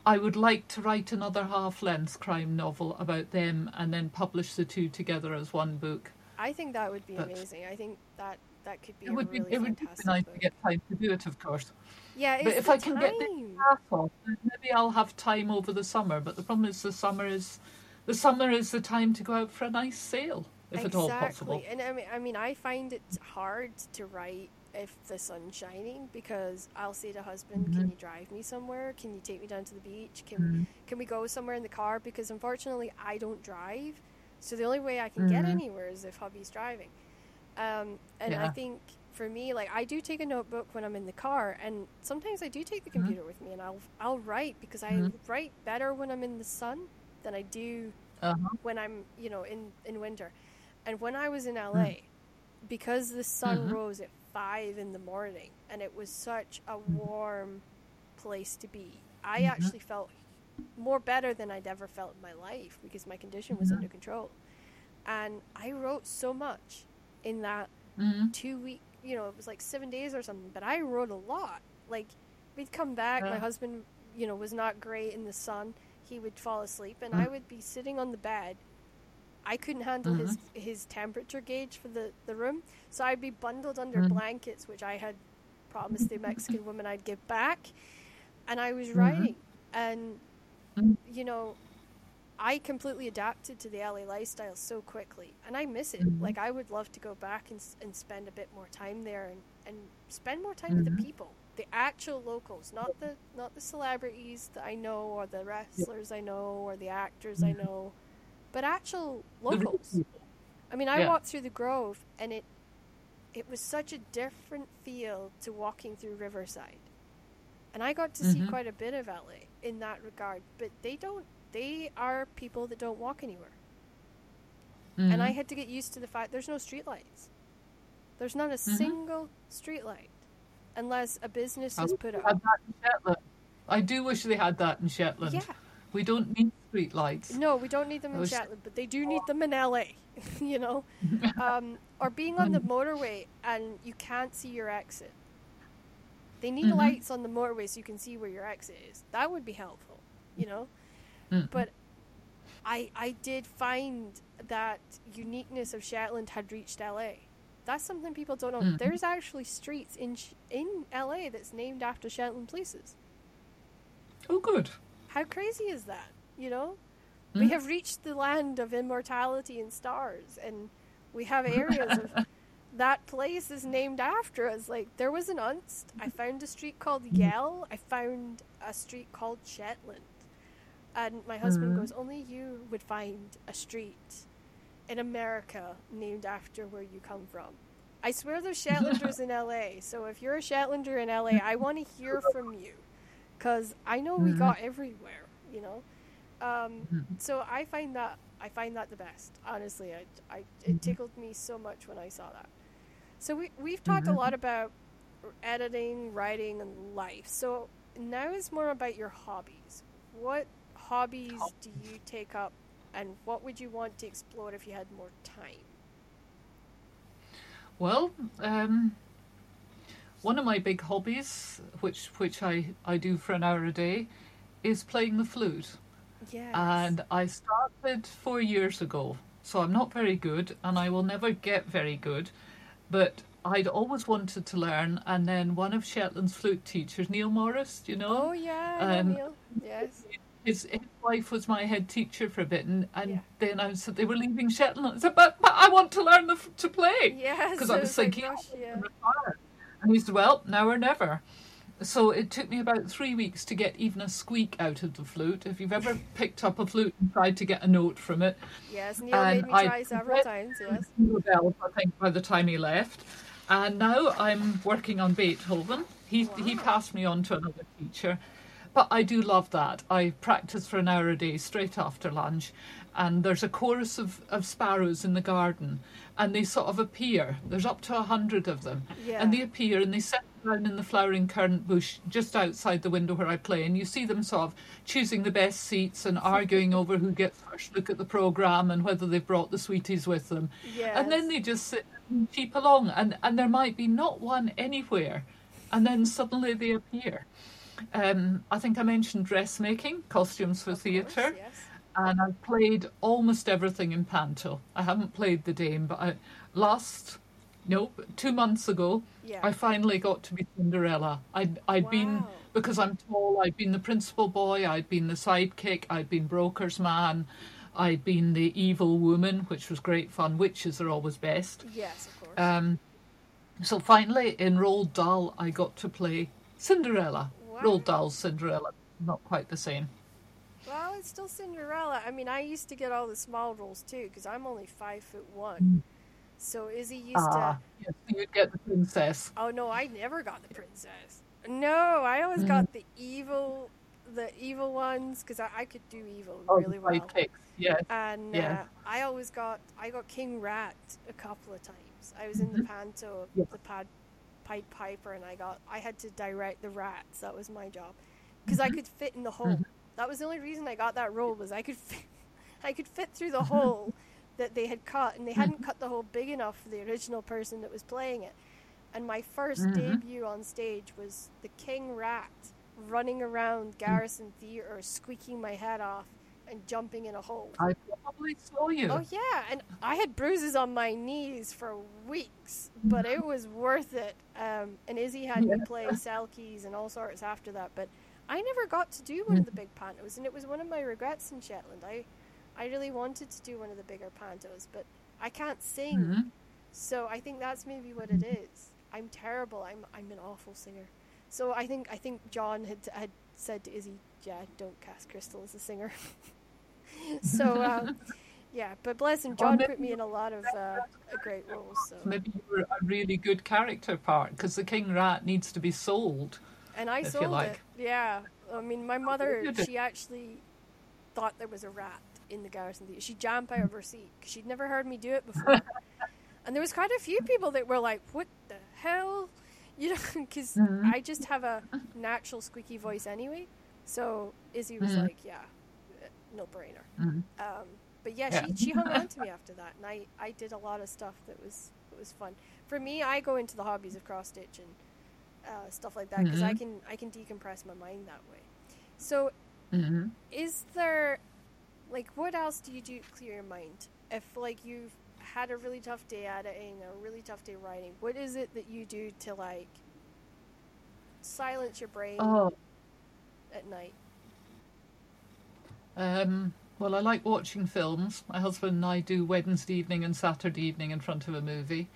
I would like to write another half-length crime novel about them and then publish the two together as one book. I think that would be But- amazing. I think that that could be It a would be really it would be nice book. to get time to do it, of course. Yeah, it's but if the I can get time. half off, then maybe I'll have time over the summer. But the problem is the summer is the summer is the time to go out for a nice sail, if at all possible. And I mean, I mean, I find it hard to write if the sun's shining because I'll say to husband, Mm-hmm. "Can you drive me somewhere? Can you take me down to the beach? Can can we go somewhere in the car?" Because unfortunately, I don't drive, so the only way I can get Mhm. anywhere is if hubby's driving. Um, and I think for me, like I do take a notebook when I'm in the car, and sometimes I do take the Mm-hmm. computer with me, and I'll I'll write because I Mhm. write better when I'm in the sun than I do Uh-huh. when I'm, you know, in, in winter. And when I was in LA, because the sun Mhm. rose at five in the morning and it was such a warm place to be, I Mhm. actually felt more better than I'd ever felt in my life because my condition was under control. And I wrote so much in that two week, you know, it was like seven days or something, but I wrote a lot. Like, we'd come back, my husband, you know, was not great in the sun. He would fall asleep, and I Mm. would be sitting on the bed. I couldn't handle his Mm-hmm. his temperature gauge for the, the room, so I'd be bundled under Mhm. blankets, which I had promised the Mexican woman I'd give back, and I was Mhm. writing, and Mhm. you know, I completely adapted to the LA lifestyle so quickly, and I miss it. Mhm. Like I would love to go back and, and spend a bit more time there, and, and spend more time with Mhm. the people, the actual locals, not the not the celebrities that I know, or the wrestlers I know, or the actors I Mhm. know, but actual locals. I mean, I Yeah. walked through the Grove, and it it was such a different feel to walking through Riverside, and I got to see Mhm. quite a bit of LA in that regard. But they don't; they are people that don't walk anywhere, and I Mhm. had to get used to the fact there's no streetlights. There's not a Mhm. single streetlight, unless a business I has put up. that in Shetland. I do wish they had that in Shetland. Yeah, We don't need street lights. no, we don't need them in Shetland, but they do need them in LA. you know, um, or being on the Mm. motorway and you can't see your exit. They need Mhm. lights on the motorway so you can see where your exit is. That would be helpful, you know. Mm. But I I did find that uniqueness of Shetland had reached LA. That's something people don't know. Mhm. There's actually streets in in LA that's named after Shetland places. Oh, good. How crazy is that? You know, We have reached the land of immortality and stars, and we have areas of that place is named after us. Like there was an Unst. I found a street called Yell. I found a street called Shetland. And my husband Mhm. goes, only you would find a street in America named after where you come from. I swear there's Shetlanders in LA. So if you're a Shetlander in LA, I want to hear from you because I know we Mhm. got everywhere. You know, um, Mhm. so I find that I find that the best. Honestly, I, I it tickled me so much when I saw that. So we we've talked a Mhm. lot about editing, writing, and life. So now is more about your hobbies. What hobbies do you take up, and what would you want to explore if you had more time? Well, um, one of my big hobbies, which which I, I do for an hour a day, is playing the flute. Yes. And I started four years ago, so I'm not very good, and I will never get very good. But I'd always wanted to learn, and then one of Shetland's flute teachers, Neil Morris, do you know? oh yeah, um, Neil. Yes. His, his wife was my head teacher for a bit, and, and Yeah. they announced that they were leaving Shetland. I said, but, but I want to learn the, to play. Yes. Because I was oh like, thinking, gosh, "Oh, yeah. And he said, well, now or never. So it took me about three weeks to get even a squeak out of the flute. If you've ever picked up a flute and tried to get a note from it, Yes, Neil and made me I try several times. Yes. bells, I think, by the time he left. And now I'm working on Beethoven. He, he passed me on to another teacher. But I do love that. I practice for an hour a day straight after lunch. And there's a chorus of, of sparrows in the garden. And they sort of appear. There's up to a hundred of them. Yeah. And they appear and they settle down in the flowering currant bush just outside the window where I play. And you see them sort of choosing the best seats and arguing over who gets first look at the programme and whether they've brought the sweeties with them. Yes. And then they just sit and along, and, and there might be not one anywhere, and then suddenly they appear. Um, I think I mentioned dressmaking, costumes for Of course, theatre, Yes. and I've played almost everything in panto. I haven't played the Dame, but I, last, nope, two months ago, Yeah. I finally got to be Cinderella. I'd, I'd been, because I'm tall, I'd been the principal boy, I'd been the sidekick, I'd been broker's man, I'd been the evil woman, which was great fun. Witches are always best. Yes, of course. Um, so finally, in Roald Dahl, I got to play Cinderella. Roald Dahl's Cinderella, not quite the same. Well, it's still Cinderella. I mean, I used to get all the small roles too because I'm only five foot one. So Izzy used Ah, to. yes, you'd get the princess. Oh no, I never got the princess. No, I always Mm. got the evil, the evil ones because I, I could do evil Oh, really well. sidekicks, yes. And Yeah. uh, I always got I got King Rat a couple of times. I was in the panto, Yeah. the pad, Pied Piper, and I got I had to direct the rats. That was my job because I mm-hmm. could fit in the hole. Mm-hmm. That was the only reason I got that role was I could fit, I could fit through the hole that they had cut, and they hadn't mm-hmm. cut the hole big enough for the original person that was playing it. And my 1st Mhm. debut on stage was the King Rat running around Garrison Theatre, squeaking my head off and jumping in a hole. I probably saw you. Oh yeah, and I had bruises on my knees for weeks, but it was worth it. Um, and Izzy had me play Selkies and all sorts after that, but I never got to do one of the big pantos, and it was one of my regrets in Shetland. I, I really wanted to do one of the bigger pantos, but I can't sing, Mhm. so I think that's maybe what it is. I'm terrible. I'm I'm an awful singer. So I think I think John had had said to Izzy, "Yeah, don't cast Crystal as a singer." so um, yeah, but bless him, Well, John put me in a lot of uh, great roles. So Maybe you were a really good character part because the King Rat needs to be sold. and I sold like. it. Yeah, I mean, my mother she actually thought there was a rat in the Garrison. She jumped out of her seat 'cause she'd never heard me do it before. and there was quite a few people that were like, "What the hell?" You know, because Mhm. I just have a natural squeaky voice anyway. So Izzy was Mhm. like, "Yeah, no brainer." Mhm. Um, but yeah, Yeah. she she hung on to me after that, and I, I did a lot of stuff that was that was fun. For me, I go into the hobbies of cross stitch and uh, stuff like that because I Mhm. can I can decompress my mind that way. So, hmm is there like what else do you do to clear your mind? If like you've had a really tough day editing or a really tough day writing, what is it that you do to like silence your brain Oh, at night? um, Well, I like watching films. My husband and I do Wednesday evening and Saturday evening in front of a movie.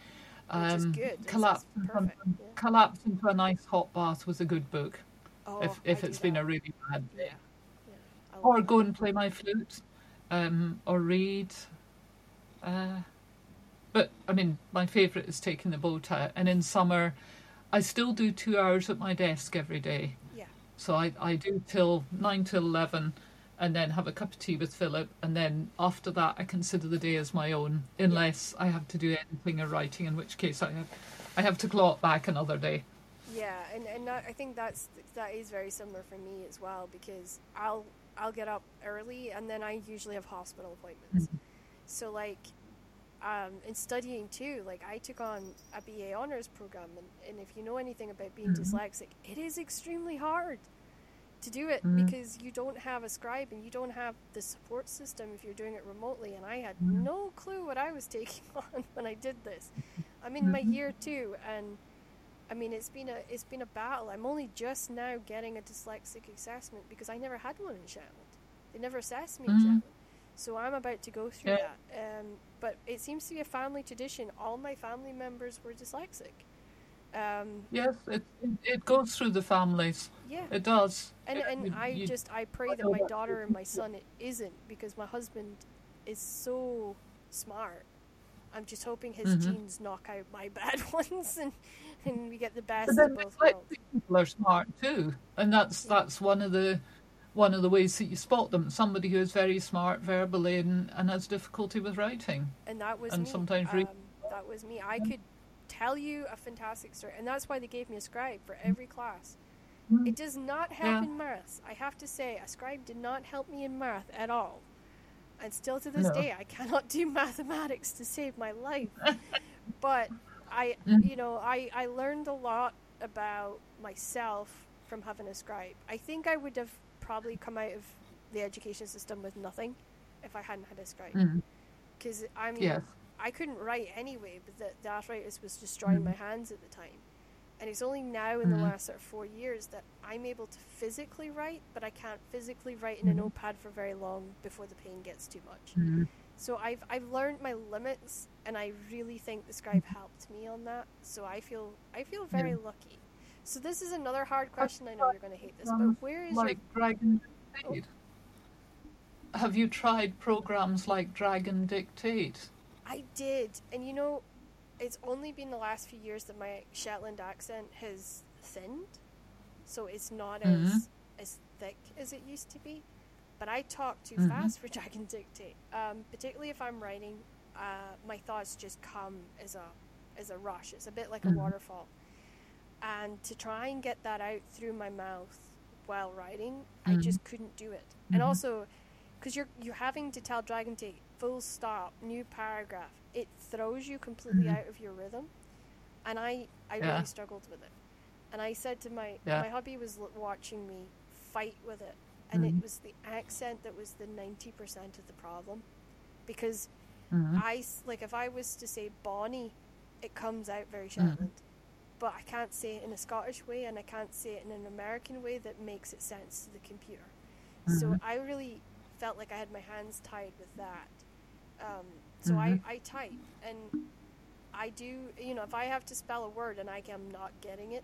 Which is good. That's- Collapse, that's in front- perfect, yeah. Collapse into a nice hot bath was a good book. Oh, if if I it's been that. a really bad day. yeah. I Or go and play my flute, um, or read. Uh, but I mean, my favourite is taking the boat out. And in summer, I still do two hours at my desk every day. Yeah. So I, I do till nine till eleven, and then have a cup of tea with Philip, and then after that I consider the day as my own, unless I have to do anything or writing, in which case I have I have to claw it back another day. Yeah, and and that, I think that's that is very similar for me as well because I'll I'll get up early and then I usually have hospital appointments. Mm-hmm. So like, um, in studying too, like I took on a BA honors program, and, and if you know anything about being Mhm. dyslexic, it is extremely hard to do it Mhm. because you don't have a scribe and you don't have the support system if you're doing it remotely. And I had Mhm. no clue what I was taking on when I did this. I'm in my Mhm. year two, and I mean it's been a it's been a battle. I'm only just now getting a dyslexic assessment because I never had one in Shetland. They never assessed me in Mhm. Shetland. So I'm about to go through Yeah. that. Um, but it seems to be a family tradition. All my family members were dyslexic. Um, Yes, it it, it goes through the families. yeah. It does. And, and you- I you- just I pray I that my daughter and my son it isn't because my husband is so smart. I'm just hoping his Mhm. genes knock out my bad ones and and we get the best But then of both worlds. people are smart too, and that's that's one of the one of the ways that you spot them. Somebody who is very smart verbally and, and has difficulty with writing. And that was and me. sometimes um, that was me. I could tell you a fantastic story, and that's why they gave me a scribe for every class. It does not help Yeah. in maths. I have to say, a scribe did not help me in math at all. And still to this No. day, I cannot do mathematics to save my life. but I, Mm. you know, I, I learned a lot about myself from having a scribe. I think I would have probably come out of the education system with nothing if I hadn't had a scribe. Mm. Because I mean, Yes. I couldn't write anyway, but the, the arthritis was destroying Mhm. my hands at the time. And it's only now in the Mhm. last sort of four years that I'm able to physically write, but I can't physically write in a notepad for very long before the pain gets too much. Mm. So I've I've learned my limits, and I really think the scribe helped me on that. So I feel I feel very Yeah. lucky. So this is another hard question. I know you're going to hate this, Um, but where is like Dragon Dictate. Have you tried programs like Dragon Dictate? I did, and you know, it's only been the last few years that my Shetland accent has thinned, so it's not Mhm. as as thick as it used to be. But I talk too Mhm. fast for Dragon Dictate, um, particularly if I'm writing. Uh, my thoughts just come as a as a rush. It's a bit like a Mhm. waterfall, and to try and get that out through my mouth while writing, I Mhm. just couldn't do it. And Mhm. also, because you're you're having to tell Dragon Dictate full stop, new paragraph, it throws you completely Mhm. out of your rhythm, and I I Yeah. really struggled with it. And I said to my Yeah. my hubby was watching me fight with it, and it was the accent that was the ninety percent of the problem, because Mhm. I like if I was to say Bonnie, it comes out very Mhm. Shetland, but I can't say it in a Scottish way, and I can't say it in an American way that makes it sense to the computer. So Mhm. I really felt like I had my hands tied with that. Um, so Mhm. I, I type and I do, you know, if I have to spell a word and I am not getting it,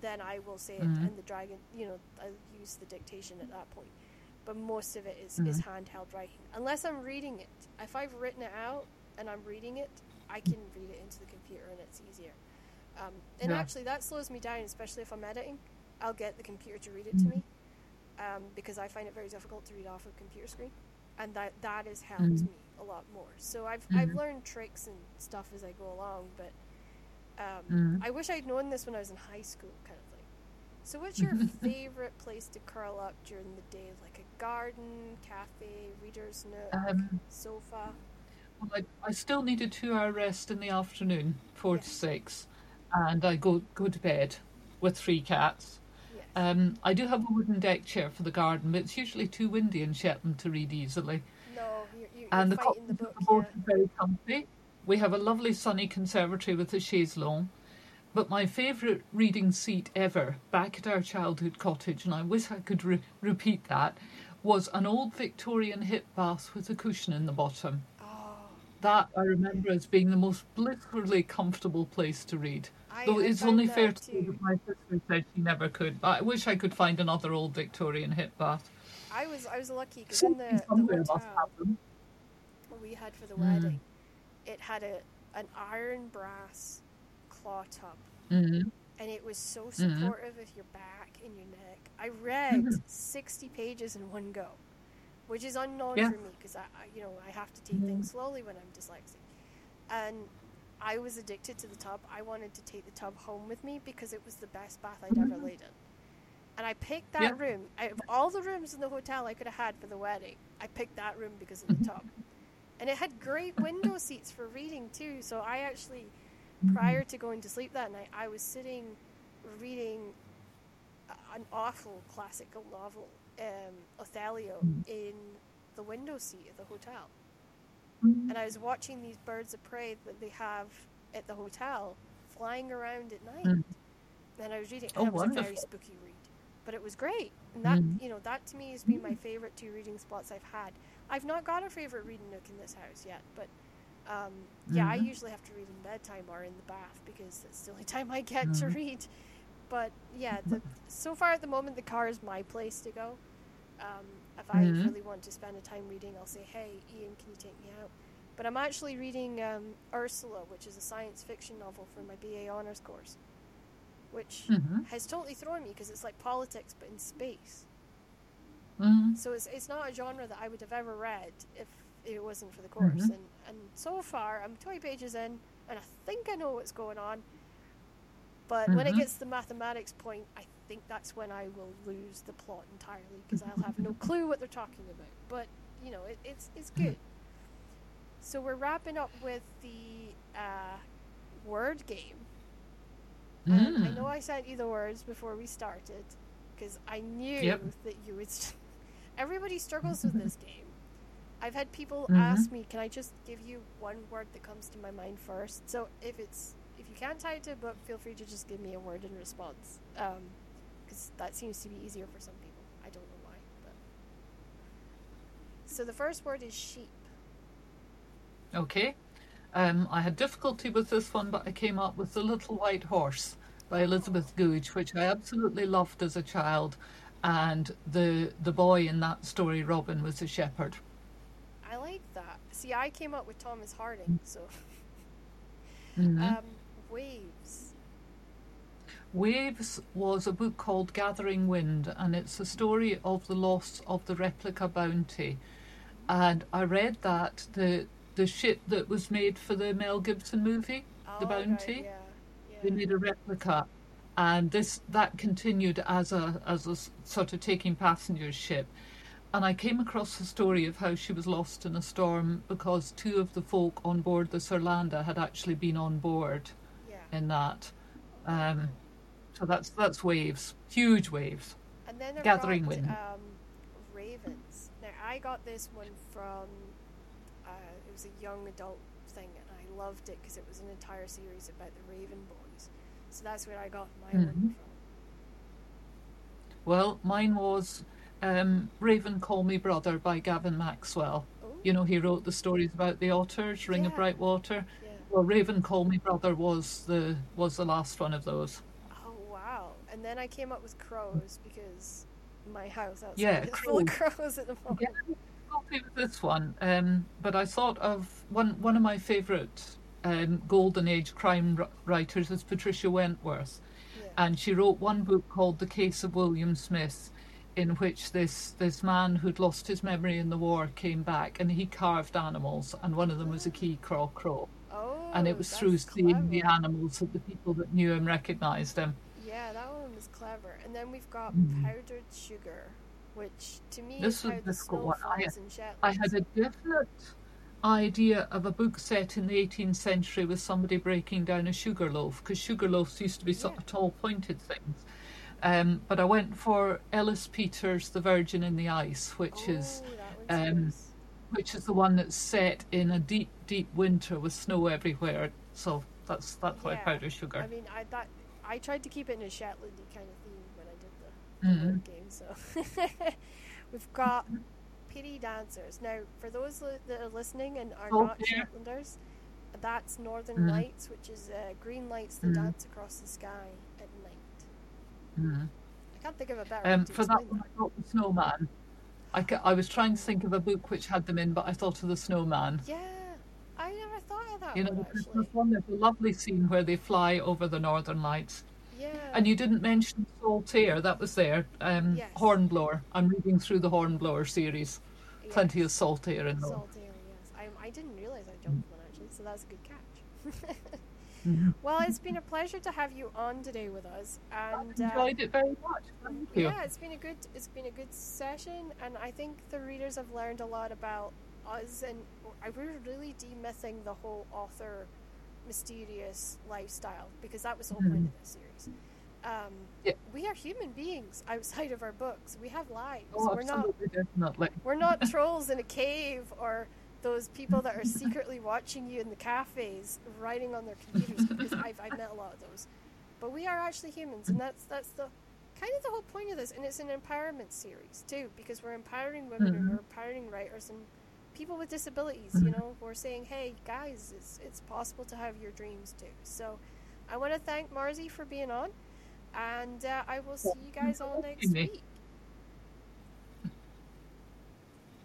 then I will say it Mhm. and the dragon, you know, I use the dictation at that point. But most of it is, is Mhm. handheld writing. Unless I'm reading it. If I've written it out and I'm reading it, I can read it into the computer and it's easier. Um, and Yeah. actually, that slows me down, especially if I'm editing. I'll get the computer to read it to Mhm. me um, because I find it very difficult to read off a computer screen, and that that has helped Mhm. me a lot more. So I've I've Mhm. learned tricks and stuff as I go along, but um, Mhm. I wish I'd known this when I was in high school, kind of thing. So, what's your favorite place to curl up during the day? Like a garden, cafe, reader's nook, Um, sofa? Well, I, I still need a two-hour rest in the afternoon, four to six, and I go go to bed with three cats. Yes. Um, I do have a wooden deck chair for the garden, but it's usually too windy in Shetland to read easily. no, you're, you're, and the fighting the book. the yeah. are very comfy. We have a lovely sunny conservatory with a chaise longue. But my favourite reading seat ever, back at our childhood cottage, and I wish I could re- repeat that, was an old Victorian hip bath with a cushion in the bottom. Oh, That I remember as being the most blissfully comfortable place to read. Though I it's only fair to say that my sister said she never could. But I wish I could find another old Victorian hip bath. I was I was lucky because in the, the hotel we had for the Mm. wedding, it had a an iron brass claw tub, Mhm. and it was so Mhm. supportive of your back and your neck. I read Mhm. sixty pages in one go, which is unknown Yeah. for me because I, I, you know, I have to take things slowly when I'm dyslexic, and I was addicted to the tub. I wanted to take the tub home with me because it was the best bath I'd ever laid in. And I picked that Yeah. room out of all the rooms in the hotel I could have had for the wedding. I picked that room because of the Mhm. tub, and it had great window seats for reading too. So I actually prior to going to sleep that night, I was sitting reading an awful classical novel, um, Othello, Mm. in the window seat of the hotel. And I was watching these birds of prey that they have at the hotel flying around at night. Mm. And I was reading, Oh, it was a very spooky read. But it was great. And that, Mm. you know, that to me has been my Mm. favorite two reading spots I've had. I've not got a favorite reading nook in this house yet, but um, yeah, I Mhm. usually have to read in bedtime or in the bath because that's the only time I get to Mhm. read. But yeah, the, so far at the moment, the car is my place to go. Um, if I Mhm. really want to spend a time reading, I'll say, "Hey, Ian, can you take me out?" But I'm actually reading um, Ursula, which is a science fiction novel for my BA honors course, which Mhm. has totally thrown me because it's like politics but in space. Mhm. So it's, it's not a genre that I would have ever read if it wasn't for the course. Mhm. And, and so far, I'm 20 pages in, and I think I know what's going on. But when it Mhm. gets to the mathematics point, I think that's when I will lose the plot entirely because I'll have no clue what they're talking about. But you know, it, it's it's good. So we're wrapping up with the uh, word game. And I Mm. know I sent you the words before we started because I knew Yep. that you would. st- Everybody struggles with this game. I've had people Mhm. ask me, "Can I just give you one word that comes to my mind first? So if it's if you can't tie it to a book, feel free to just give me a word in response, because that seems to be easier for some people. I don't know why, but so the first word is sheep. Okay. Um, I had difficulty with this one, but I came up with The Little White Horse by Elizabeth Goudge, which I absolutely loved as a child. And the the boy in that story, Robin, was a shepherd. I like that. See, I came up with Thomas Harding, so Mhm. um, waves. Waves was a book called Gathering Wind, and it's a story of the loss of the replica Bounty. And I read that the the ship that was made for the Mel Gibson movie, The Oh, right, Bounty, yeah, yeah. they made a replica, and this that continued as a as a sort of taking passengers ship. And I came across the story of how she was lost in a storm because two of the folk on board the Surlanda had actually been on board yeah. in that. Um, so that's that's waves, huge waves. And then I've Gathering got, Wind. Um, Ravens. Now I got this one from. Uh, it was a young adult thing, and I loved it because it was an entire series about the Raven Boys. So that's where I got my Mhm. one from. Well, mine was um, Raven Call Me Brother by Gavin Maxwell. You know, he wrote the stories about the otters, Ring of Yeah. Bright Water. yeah. Well, Raven Call Me Brother was the was the last one of those. Oh! And then I came up with crows because my house outside Yeah, is full of crows at the moment. Yeah, happy with this one, um, but I thought of one one of my favourite um, golden age crime r- writers is Patricia Wentworth, Yeah. and she wrote one book called The Case of William Smith, in which this this man who'd lost his memory in the war came back and he carved animals, and one of them was a key craw crow, Oh, and it was through that's seeing the animals that the people that knew him recognised him. Yeah, that And then we've got Mhm. powdered sugar, which to me This is was how the snow one. I- falls in Shetland. I had a definite idea of a book set in the 18th century with somebody breaking down a sugar loaf because sugar loaves used to be sort Yeah. of tall, pointed things. Um, but I went for Ellis Peters' The Virgin in the Ice, which is Oh, one's um, nice. which is the one that's set in a deep, deep winter with snow everywhere. So that's that's why Yeah. powder sugar. I mean, I that I tried to keep it in a Shetlandy kind of theme when I did the, the Mhm. word game. So We've got mirrie dancers. Now, for those li- that are listening and are not. Shetlanders, that's Northern Mhm. Lights, which is uh, green lights that Mhm. dance across the sky at night. Mhm. I can't think of a better Um, for that one, I thought the snowman. I, ca- I was trying to think of a book which had them in, but I thought of the snowman. Yeah, I never thought of that You know, one the. Christmas one. There's a lovely scene where they fly over the northern lights. Yeah. And you didn't mention salt air. That was there. Um, Yes. Hornblower. I'm reading through the Hornblower series. yes. Plenty of salt air in there. salt air, yes. I, I didn't realize I jumped one actually, so that's a good catch. Mhm. well, it's been a pleasure to have you on today with us, I and uh, enjoyed it very much. Thank you. yeah, it's been a good it's been a good session, and I think the readers have learned a lot about us, and we're really demything the whole author mysterious lifestyle because that was the whole point of this series. Um, Yeah. We are human beings outside of our books. We have lives. Oh, we're not definitely. we're not trolls in a cave or those people that are secretly watching you in the cafes writing on their computers because I've, I've met a lot of those but we are actually humans and that's that's the kind of the whole point of this and it's an empowerment series too because we're empowering women and Mhm. we're empowering writers and people with disabilities you Mhm. know we're saying hey guys it's, it's possible to have your dreams too. So i want to thank marzi for being on and uh, i will see you guys all next week